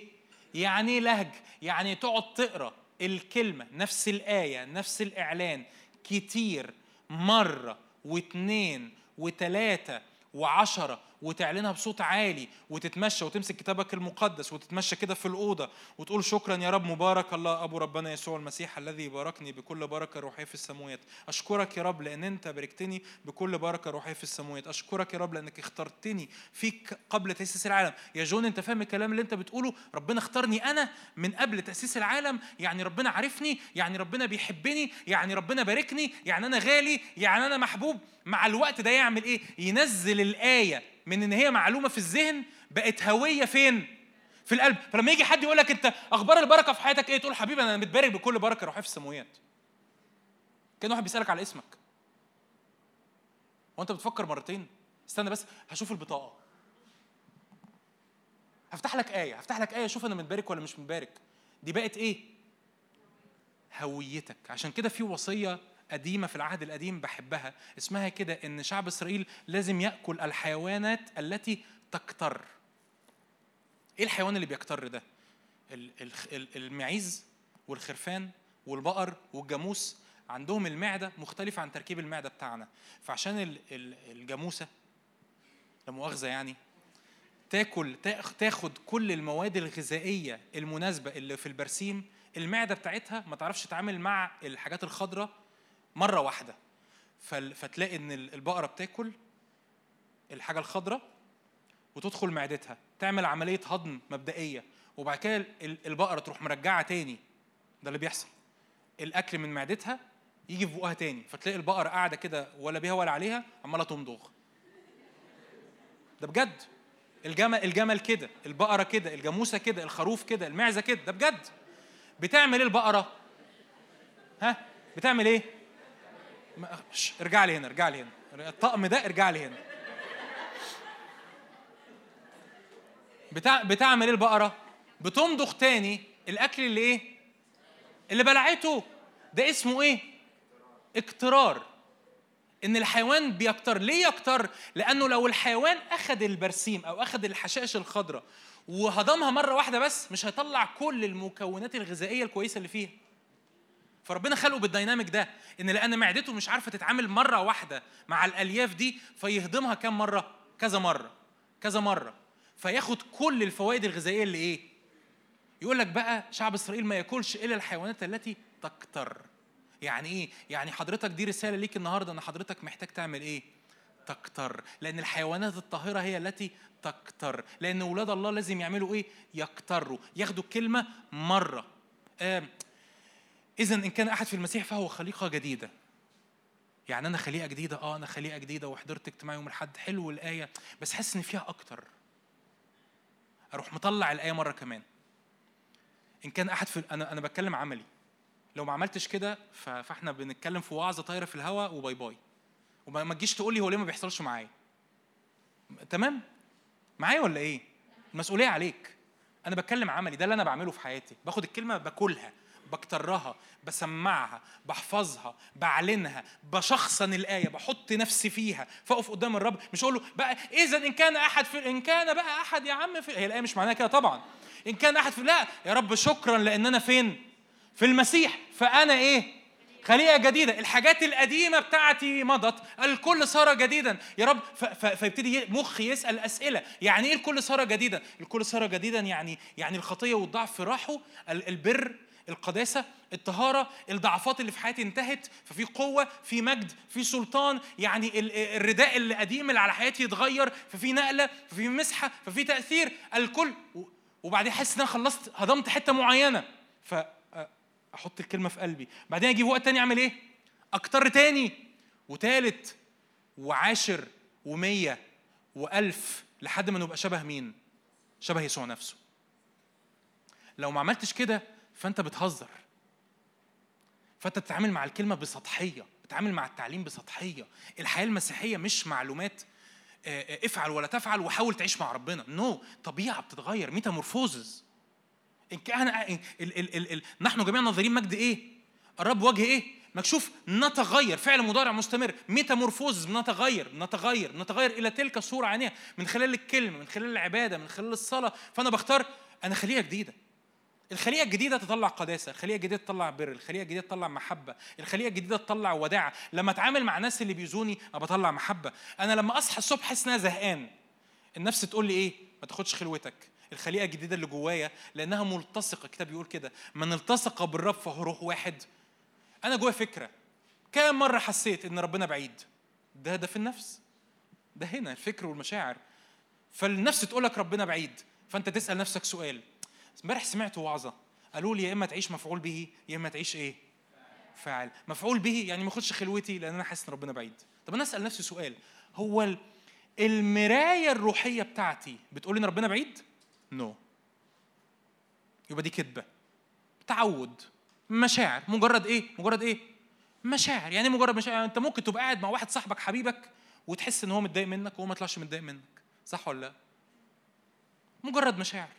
يعني إيه لهج؟ يعني تقعد تقرأ الكلمة نفس الآية نفس الإعلان كتير مرة واتنين وتلاتة وعشرة وتعلنها بصوت عالي وتتمشى وتمسك كتابك المقدس وتتمشى كده في الأوضة وتقول شكرا يا رب مبارك الله أبو ربنا يسوع المسيح الذي باركني بكل بركة روحية في السماوات. أشكرك يا رب لأن أنت باركتني بكل بركة روحية في السماوات. أشكرك يا رب لأنك اخترتني فيك قبل تأسيس العالم. يا جون أنت فاهم الكلام اللي أنت بتقوله؟ ربنا اختارني أنا من قبل تأسيس العالم. يعني ربنا عارفني يعني ربنا بيحبني يعني ربنا باركني يعني أنا غالي يعني أنا محبوب. مع الوقت ده يعمل إيه؟ ينزل الآية. من إن هي معلومة في الذهن بقت هوية فين؟ في القلب. فلما يجي حد يقول لك أنت أخبار البركة في حياتك إيه؟ تقول حبيبي أنا متبارك بكل بركة روحيه في السماويات كأن واحد بيسألك على اسمك. وأنت بتفكر مرتين. استنى بس هشوف البطاقة. هفتح لك آية هفتح لك آية شوف أنا متبارك ولا مش متبارك دي بقت إيه؟ هويتك. عشان كده في وصية قديمة في العهد القديم بحبها اسمها كده إن شعب إسرائيل لازم يأكل الحيوانات التي تكتر. إيه الحيوان اللي بيكتر ده؟ ال- ال- ال- المعيز والخرفان والبقر والجاموس عندهم المعدة مختلفة عن تركيب المعدة بتاعنا. فعشان ال- ال- الجاموسة لا مؤاخذة يعني تاكل تاخ- تاخد كل المواد الغذائية المناسبة اللي في البرسيم المعدة بتاعتها ما تعرفش تتعامل مع الحاجات الخضراء مرة واحدة. فال- فتلاقي إن ال- البقرة بتاكل الحاجة الخضراء وتدخل معدتها تعمل عملية هضم مبدئية وبعد كده ال- البقرة تروح مرجعة تاني. ده اللي بيحصل. الأكل من معدتها يجي في بقها تاني. فتلاقي البقرة قاعدة كده ولا بيها ولا عليها عمالة تمضغ. ده بجد. الجمل الجمل كده البقرة كده الجاموسة كده الخروف كده المعزة كده ده بجد. بتعمل إيه البقرة؟ ها؟ بتعمل إيه؟ ارجع لي هنا ارجع لي هنا. الطقم ده ارجع لي هنا. بتاع بتعمل إيه البقرة؟ بتمضغ تاني. الأكل اللي إيه؟ اللي بلعته. ده اسمه إيه؟ اكترار إن الحيوان بيكتر. ليه يكتر؟ لأنه لو الحيوان اخذ البرسيم أو اخذ الحشائش الخضراء وهضمها مرة واحدة بس مش هيطلع كل المكونات الغذائية الكويسة اللي فيها. فربنا خلقه بالديناميك ده إن لأن معدته مش عارفة تتعامل مرة واحدة مع الألياف دي فيهضمها كم مرة؟ كذا مرة كذا مرة. فياخد كل الفوائد الغذائية اللي إيه؟ يقول لك بقى شعب إسرائيل ما يأكلش إلا الحيوانات التي تكتر. يعني إيه؟ يعني حضرتك دي رسالة ليك النهارده إن حضرتك محتاج تعمل إيه؟ تكتر. لأن الحيوانات الطاهرة هي التي تكتر. لأن أولاد الله لازم يعملوا إيه؟ يكتروا. ياخدوا الكلمة مرة. آه اذا إن كان أحد في المسيح فهو خليقة جديدة. يعني أنا خليقة جديدة آه أنا خليقة جديدة وحضرت اجتماع يوم الأحد حلو الآية بس حاسس إن فيها أكتر. أروح مطلع الآية مرة كمان. إن كان أحد في أنا أنا بتكلم عملي. لو ما عملتش كده فإحنا بنتكلم في وعظة طايرة في الهواء وباي باي. وما ما تجيش تقول لي هو ليه ما بيحصلش معايا. تمام؟ معايا ولا إيه؟ المسؤولية عليك. أنا بتكلم عملي ده اللي أنا بعمله في حياتي. باخد الكلمة باكلها. بكترها بسمعها بحفظها بعلنها بشخصن الآية بحط نفسي فيها فأقف قدام الرب مش أقول له بقى إذا إن كان أحد في إن كان بقى أحد يا عم في هي الآية مش معناها كده طبعا. إن كان أحد في لا يا رب شكرا لأن أنا فين؟ في المسيح. فأنا إيه؟ خليقة جديدة. الحاجات القديمة بتاعتي مضت الكل صار جديدا. يا رب فيبتدي مخي يسأل أسئلة. يعني إيه الكل صار جديدا؟ الكل صار جديدا يعني يعني الخطية والضعف راحوا ال- البر القداسة الطهارة الضعفات اللي في حياتي انتهت ففي قوة في مجد في سلطان يعني ال- الرداء القديم اللي على حياتي يتغير ففي نقلة ففي مسحة ففي تأثير الكل. وبعدين احس إن أنا خلصت هضمت حتة معينة. ف أحط الكلمة في قلبي. بعدين أجيب وقت تاني أعمل إيه؟ أكتر تاني. وتالت وعاشر ومية وألف لحد ما نبقى شبه مين؟ شبه يسوع نفسه. لو ما عملتش كده فأنت بتهزر. فأنت بتتعامل مع الكلمة بسطحية بتتعامل مع التعليم بسطحية. الحياة المسيحية مش معلومات آه، آه، افعل ولا تفعل وحاول تعيش مع ربنا. نو no. طبيعة بتتغير ميتامورفوزز إن كان ال ال ال ال نحن جميعا ناظرين مجد إيه؟ الرب وجه إيه؟ مكشوف نتغير فعل مضارع مستمر. ميتامورفوز بنتغير نتغير نتغير إلى تلك الصورة عينيها من خلال الكلمة من خلال العبادة من خلال الصلاة. فأنا بختار أنا خليقه جديدة. الخليقه الجديدة تطلع قداسة الخليقه الجديدة تطلع بر الخليقه الجديدة تطلع محبة الخليقه الجديدة تطلع وداعه لما اتعامل مع الناس اللي بيؤذوني أنا بطلع محبة. أنا لما أصحى الصبح أحس إن أنا زهقان. النفس تقول لي إيه؟ ما تاخدش خلوتك. الخليقه الجديدة اللي جوايا لأنها ملتصقة. الكتاب بيقول كده. من التصق بالرب فهو روح واحد. أنا جوايا فكرة. كام مرة حسيت إن ربنا بعيد؟ ده ده في النفس. ده هنا الفكر والمشاعر. فالنفس تقول لك ربنا بعيد. فأنت تسأل نفسك سؤال. امبارح سمعت وعظة. قالوا لي يا إما تعيش مفعول به يا إما تعيش إيه؟ فاعل. مفعول به يعني ما اخدش خلوتي لأن أنا حاسس إن ربنا بعيد. طب أنا أسأل نفسي سؤال. هو ال- المراية الروحية بتاعتي بتقول إن ربنا بعيد؟ نو no. يبقى دي كذبه تعود. مشاعر. مجرد إيه؟ مجرد إيه؟ مشاعر. يعني إيه مجرد مشاعر؟ يعني أنت ممكن تبقى قاعد مع واحد صاحبك حبيبك وتحس إن هو متضايق منك وهو ما يطلعش متضايق منك. صح ولا لأ؟ مجرد مشاعر.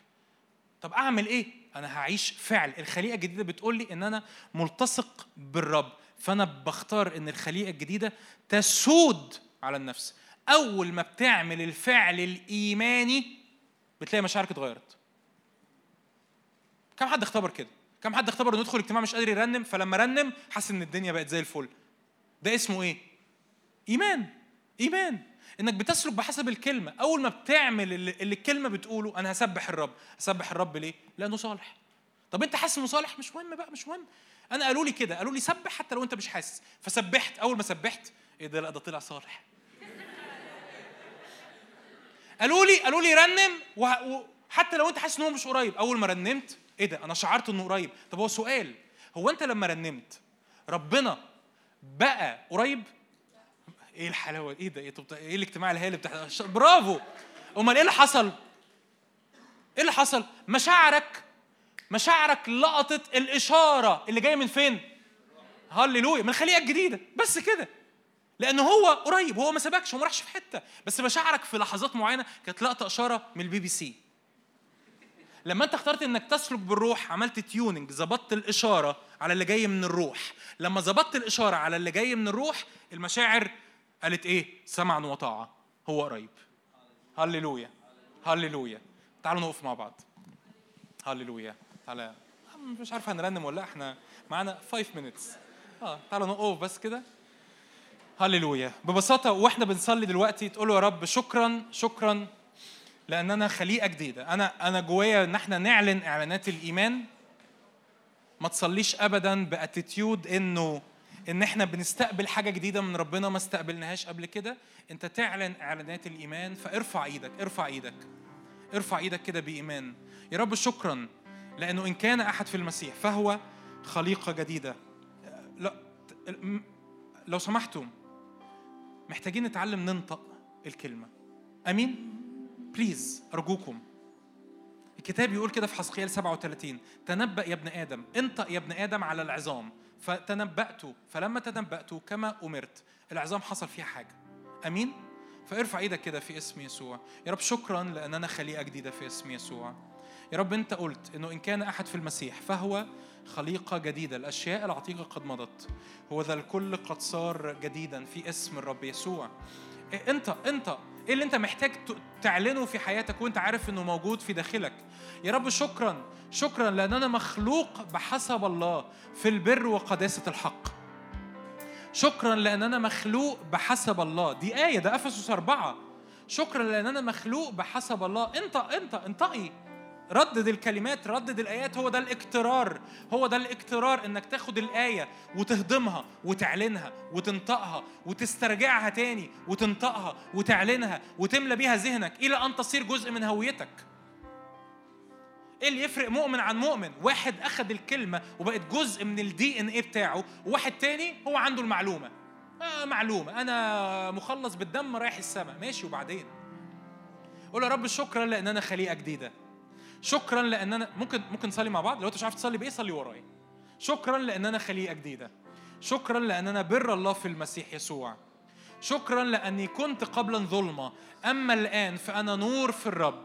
طب أعمل إيه؟ أنا هعيش فعل. الخليقة الجديدة بتقول لي إن أنا ملتصق بالرب فأنا بختار إن الخليقة الجديدة تسود على النفس. أول ما بتعمل الفعل الإيماني بتلاقي مشاعرك اتغيرت. كم حد اختبر كده؟ كم حد اختبر إنه يدخل اجتماع مش قادر يرنم؟ فلما رنم حس إن الدنيا بقت زي الفل. ده اسمه إيه؟ إيمان. إيمان. إنك بتسلك بحسب الكلمة. أول ما بتعمل اللي, الكلمة بتقوله أنا هسبح الرب. هسبح الرب ليه؟ لأنه صالح. طب أنت حاسس إنه صالح؟ مش مهم بقى مش مهم. أنا قالوا لي كده. قالوا لي سبح حتى لو أنت مش حاسس. فسبحت. أول ما سبحت إيه ده؟ لا ده طلع صالح. قالوا لي قالوا لي رنم وحتى لو أنت حاسس ان هو مش قريب. أول ما رنمت إيه ده؟ أنا شعرت إنه قريب. طب هو سؤال. هو أنت لما رنمت ربنا بقى قريب؟ إيه الحلاوة؟ إيه ده؟ إيه إيه الاجتماع الهائل بتاع برافو! أمال إيه اللي حصل؟ إيه اللي حصل؟ مشاعرك مشاعرك لقطت الإشارة اللي جاية من فين؟ هللويا من الخليقه الجديدة! بس كده! لأن هو قريب هو ما سابكش هو ما راحش في حتة. بس مشاعرك في لحظات معينة كانت لقطة إشارة من البي بي سي. لما أنت اخترت إنك تسلك بالروح عملت tuning ظبطت الإشارة على اللي جاي من الروح. لما ظبطت الإشارة على اللي جاي من الروح المشاعر قالت إيه؟ سمعا وطاعه هو قريب. هللويا. هللويا. تعالوا نقف مع بعض. هللويا. تعالى. مش عارف هنرنم ولا لأ. إحنا معانا 5 minutes. آه تعالوا نقف بس كده. هللويا. ببساطة وإحنا بنصلي دلوقتي تقول يا رب شكرا شكرا لأن أنا خليقة جديدة. أنا أنا جوايا إن إحنا نعلن إعلانات الإيمان. ما تصليش ابدا ب attitude إنه إن إحنا بنستقبل حاجة جديدة من ربنا ما استقبلناهاش قبل كده أنت تعلن إعلانات الإيمان فارفع إيدك ارفع إيدك ارفع إيدك كده بإيمان. يا رب شكرا لأنه إن كان أحد في المسيح فهو خليقة جديدة. لا لو سمحتم محتاجين نتعلم ننطق الكلمة. آمين؟ please أرجوكم. الكتاب يقول كده في حسقيال 37 تنبأ يا ابن آدم انطق يا ابن آدم على العظام. فتنبأت فلما تنبأت كما أمرت العظام حصل فيها حاجة. أمين؟ فارفع إيدك كده في اسم يسوع. يا رب شكرا لأن أنا خليقة جديدة في اسم يسوع. يا رب أنت قلت إنه إن كان أحد في المسيح فهو خليقة جديدة. الأشياء العتيقة قد مضت. هو ذا الكل قد صار جديدا في اسم الرب يسوع. أنت أنت إيه اللي انت محتاج تعلنه في حياتك وانت عارف انه موجود في داخلك؟ يا رب شكرا شكرا لأن أنا مخلوق بحسب الله في البر وقداسة الحق. شكرا لأن أنا مخلوق بحسب الله. دي آية ده أفسس أربعة. شكرا لأن أنا مخلوق بحسب الله. انت انت انطقي. ردد الكلمات ردد الآيات هو ده الاكترار هو ده الاكترار إنك تاخد الآية وتهضمها وتعلنها وتنطقها وتسترجعها تاني وتنطقها وتعلنها وتملى بيها ذهنك إلى أن تصير جزء من هويتك. إيه اللي يفرق مؤمن عن مؤمن؟ واحد أخذ الكلمة وبقت جزء من الدي ان إيه بتاعه وواحد تاني هو عنده المعلومة. آه معلومة. أنا مخلص بالدم رايح السماء. ماشي وبعدين؟ قول يا رب شكرا لأن أنا خليقة جديدة. شكرا لأن أنا ممكن ممكن نصلي مع بعض؟ لو أنت مش عارف تصلي بإيه صلي ورايا. شكرا لأن أنا خليقة جديدة. شكرا لأن أنا بر الله في المسيح يسوع. شكرا لأني كنت قبلا ظلمة أما الآن فأنا نور في الرب.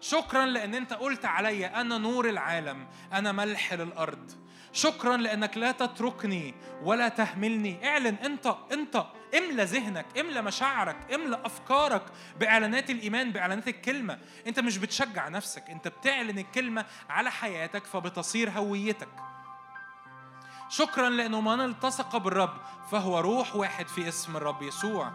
شكرا لأن أنت قلت عليا أنا نور العالم أنا ملح للأرض. شكرا لأنك لا تتركني ولا تهملني. اعلن أنت أنت املى ذهنك املى مشاعرك املى أفكارك بإعلانات الإيمان بإعلانات الكلمة. أنت مش بتشجع نفسك أنت بتعلن الكلمة على حياتك فبتصير هويتك. شكرا لأنه من التصق بالرب فهو روح واحد في اسم الرب يسوع.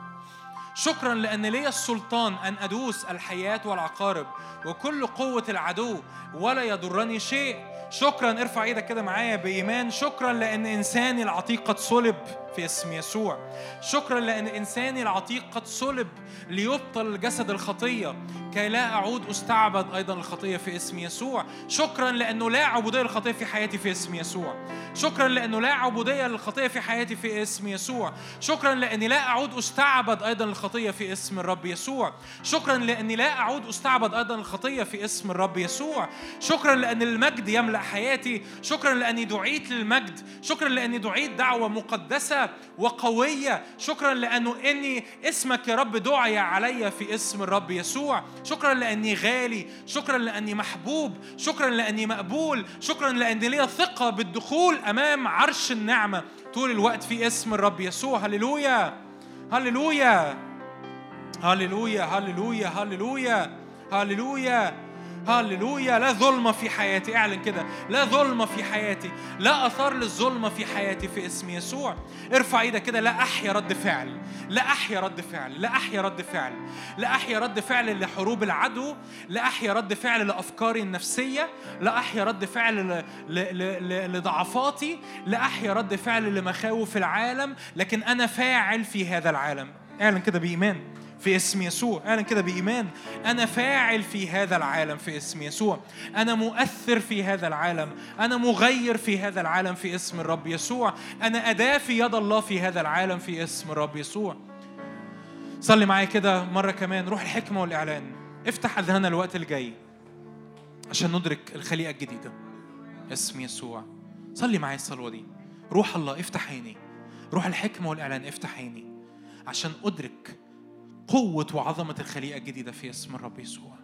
شكرا لأن لي السلطان أن أدوس الحياة والعقارب وكل قوة العدو ولا يضرني شيء. شكرا ارفع إيدك كده معايا بإيمان. شكرا لأن إنساني العتيق قد صلب في اسم يسوع. شكرا لأن إنساني العتيق قد صلب ليبطل جسد الخطية. كي لا أعود أستعبد أيضا الخطية في اسم يسوع. شكرا لأنه لا عبوديه للخطيه في حياتي في اسم يسوع. شكرا لأنه لا عبوديه للخطيه في حياتي في اسم يسوع. شكرا لأني لا أعود أستعبد أيضا الخطية في اسم الرب يسوع. شكرا لأني لا أعود أستعبد أيضا الخطية في اسم الرب يسوع. شكرا لأن المجد يملأ حياتي. شكرا لأني دعيت للمجد. شكرا لأني دعيت دعوة مقدسة وقوية. شكرا لأنه إني اسمك يا رب دعي علي في اسم الرب يسوع. شكرا لأني غالي شكرا لأني محبوب شكرا لأني مقبول شكرا لاني لي ثقة بالدخول أمام عرش النعمة. طول الوقت في اسم الرب يسوع. هللويا! هللويا! هللويا! هللويا! هللويا! هللويا! هللويا لا ظلمة في حياتي. اعلن كده. لا ظلمة في حياتي. لا أثار للظلمة في حياتي في اسم يسوع. ارفع إيدك كده. لا أحيا رد فعل. لا أحيا رد فعل. لا أحيا رد فعل. لا أحيا رد فعل لحروب العدو. لا أحيا رد فعل لأفكاري النفسية. لا أحيا رد فعل. لضعفاتي. لا أحيا رد فعل لمخاوف العالم. لكن أنا فاعل في هذا العالم. اعلن كده بإيمان. في اسم يسوع. اعلن كده بإيمان. أنا فاعل في هذا العالم في اسم يسوع. أنا مؤثر في هذا العالم. أنا مغير في هذا العالم في اسم الرب يسوع. أنا أداة في يد الله في هذا العالم في اسم الرب يسوع. صلي معايا كده مرة كمان. روح الحكمة والإعلان. افتح أذهاننا الوقت الجاي عشان ندرك الخليقة الجديدة. اسم يسوع. صلي معايا الصلوة دي. روح الله افتح عيني. روح الحكمة والإعلان افتح عيني. عشان أدرك قوة وعظمة الخليقة الجديدة في اسم الرب يسوع.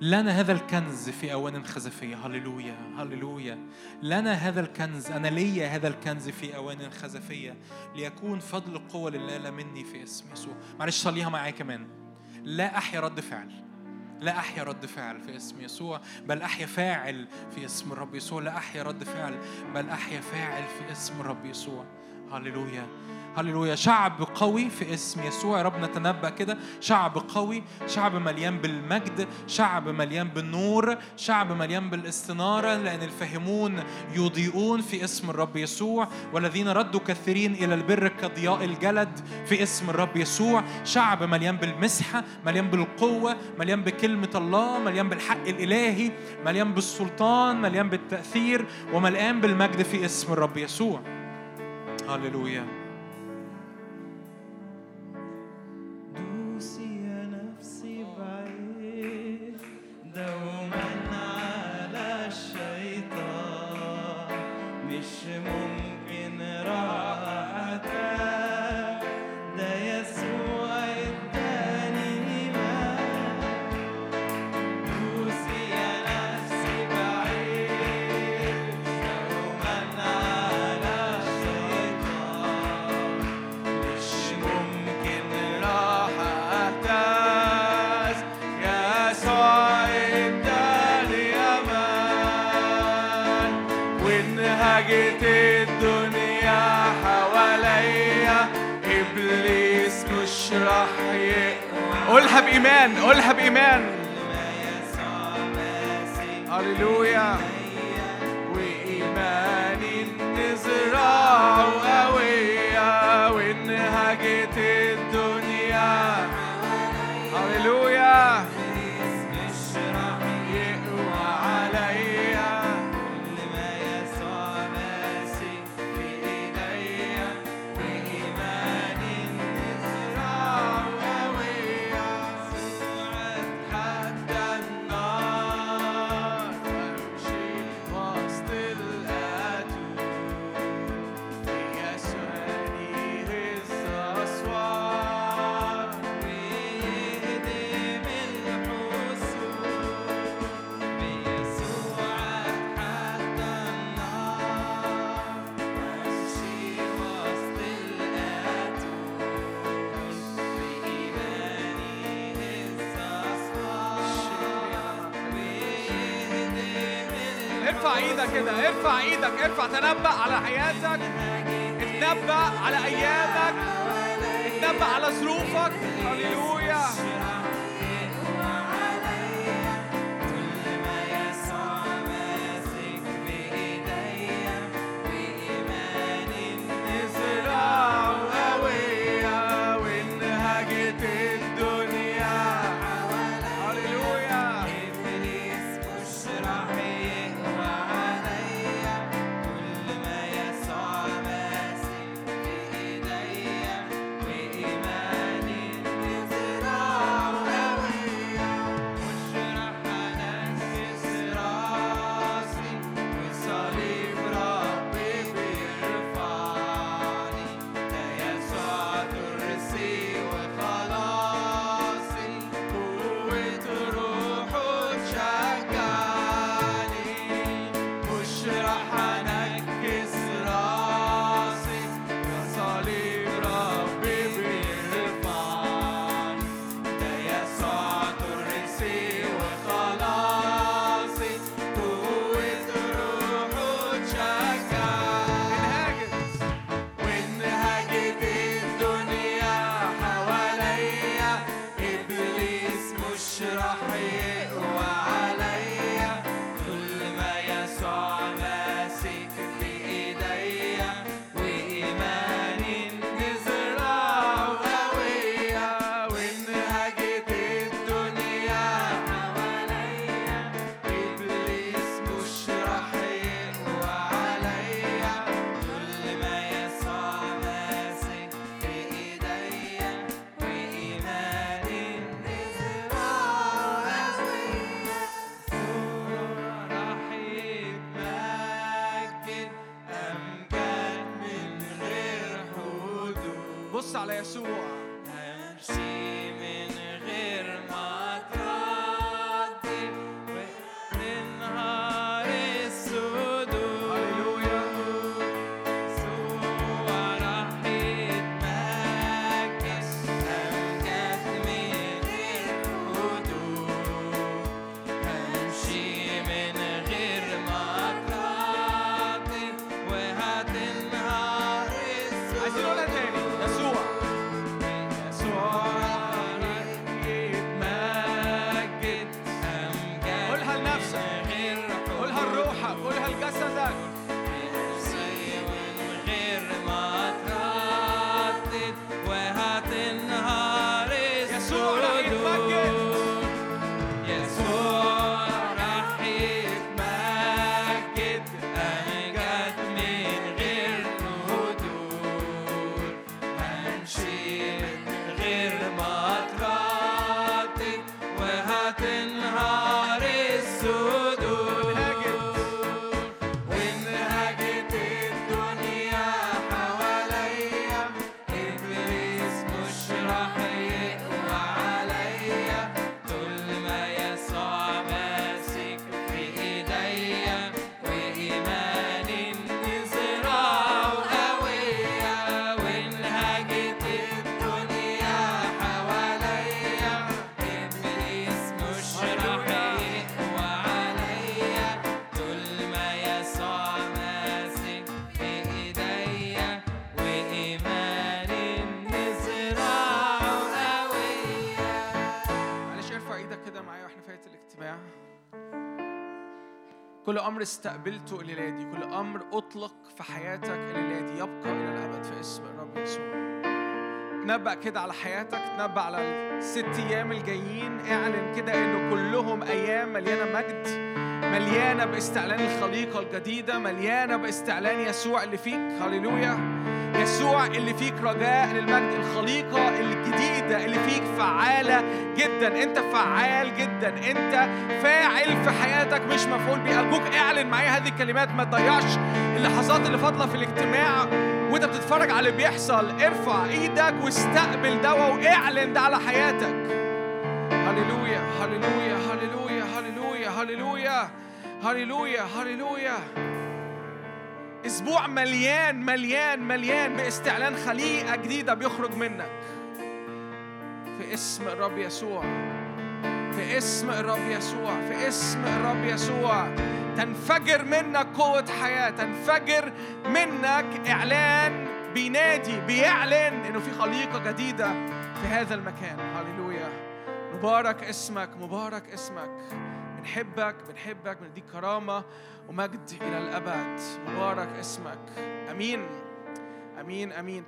لنا هذا الكنز في أوان خزفية. هللويا هللويا. لنا هذا الكنز أنا ليا هذا الكنز في أوان خزفية ليكون فضل قوة لله لا مني في اسم يسوع. معلش صليها معايا كمان. لا أحيا رد فعل. لا أحيا رد فعل في اسم يسوع بل أحيا فاعل في اسم الرب يسوع. لا أحيا رد فعل بل أحيا فاعل في اسم الرب يسوع. هللويا. هللويا. شعب قوي في اسم يسوع. يا رب نتنبأ كده. شعب قوي. شعب مليان بالمجد. شعب مليان بالنور. شعب مليان بالاستنارة لأن الفاهمون يضيئون في اسم الرب يسوع. والذين ردوا كثيرين إلى البر كضياء الجلد في اسم الرب يسوع. شعب مليان بالمسحة مليان بالقوة مليان بكلمة الله مليان بالحق الإلهي مليان بالسلطان مليان بالتأثير ومليان بالمجد في اسم الرب يسوع. هللويا. بإيمان قولها بإيمان هللويا. وإيمان نزرعه ارفع إيدك كده ارفع إيدك ارفع تنبأ على حياتك اتنبأ على أيامك اتنبأ على ظروفك. هللويا. أمر استقبلته الليلة دي كل أمر أطلق في حياتك الليلة دي يبقى إلى الأبد في اسم الرب يسوع. تنبأ كده على حياتك. تنبأ على الست أيام الجايين. اعلن كده انه كلهم أيام مليانة مجد. مليانة باستعلان الخليقة الجديدة. مليانة باستعلان يسوع اللي فيك. هللويا. يسوع اللي فيك رجاء للمجد الخليقة الجديدة اللي فيك فعالة جدا. أنت فعال جدا. أنت فاعل في حياتك مش مفعول بيه أرجوك اعلن معايا هذه الكلمات. ما تضيعش اللحظات اللي فاضلة في الاجتماع وأنت بتتفرج على اللي بيحصل. ارفع إيدك واستقبل دوا واعلن ده على حياتك. هللويا هللويا هللويا هللويا هللويا هللويا هللويا. أسبوع مليان مليان مليان باستعلان خليقة جديدة بيخرج منك. في اسم الرب يسوع في اسم الرب يسوع في اسم الرب يسوع. تنفجر منك قوة حياة تنفجر منك إعلان بينادي بيعلن إنه في خليقة جديدة في هذا المكان. هللويا. مبارك اسمك مبارك اسمك. بنحبك بنحبك بنديك كرامة. ومجد إلى الأبد. مبارك اسمك. أمين. أمين أمين.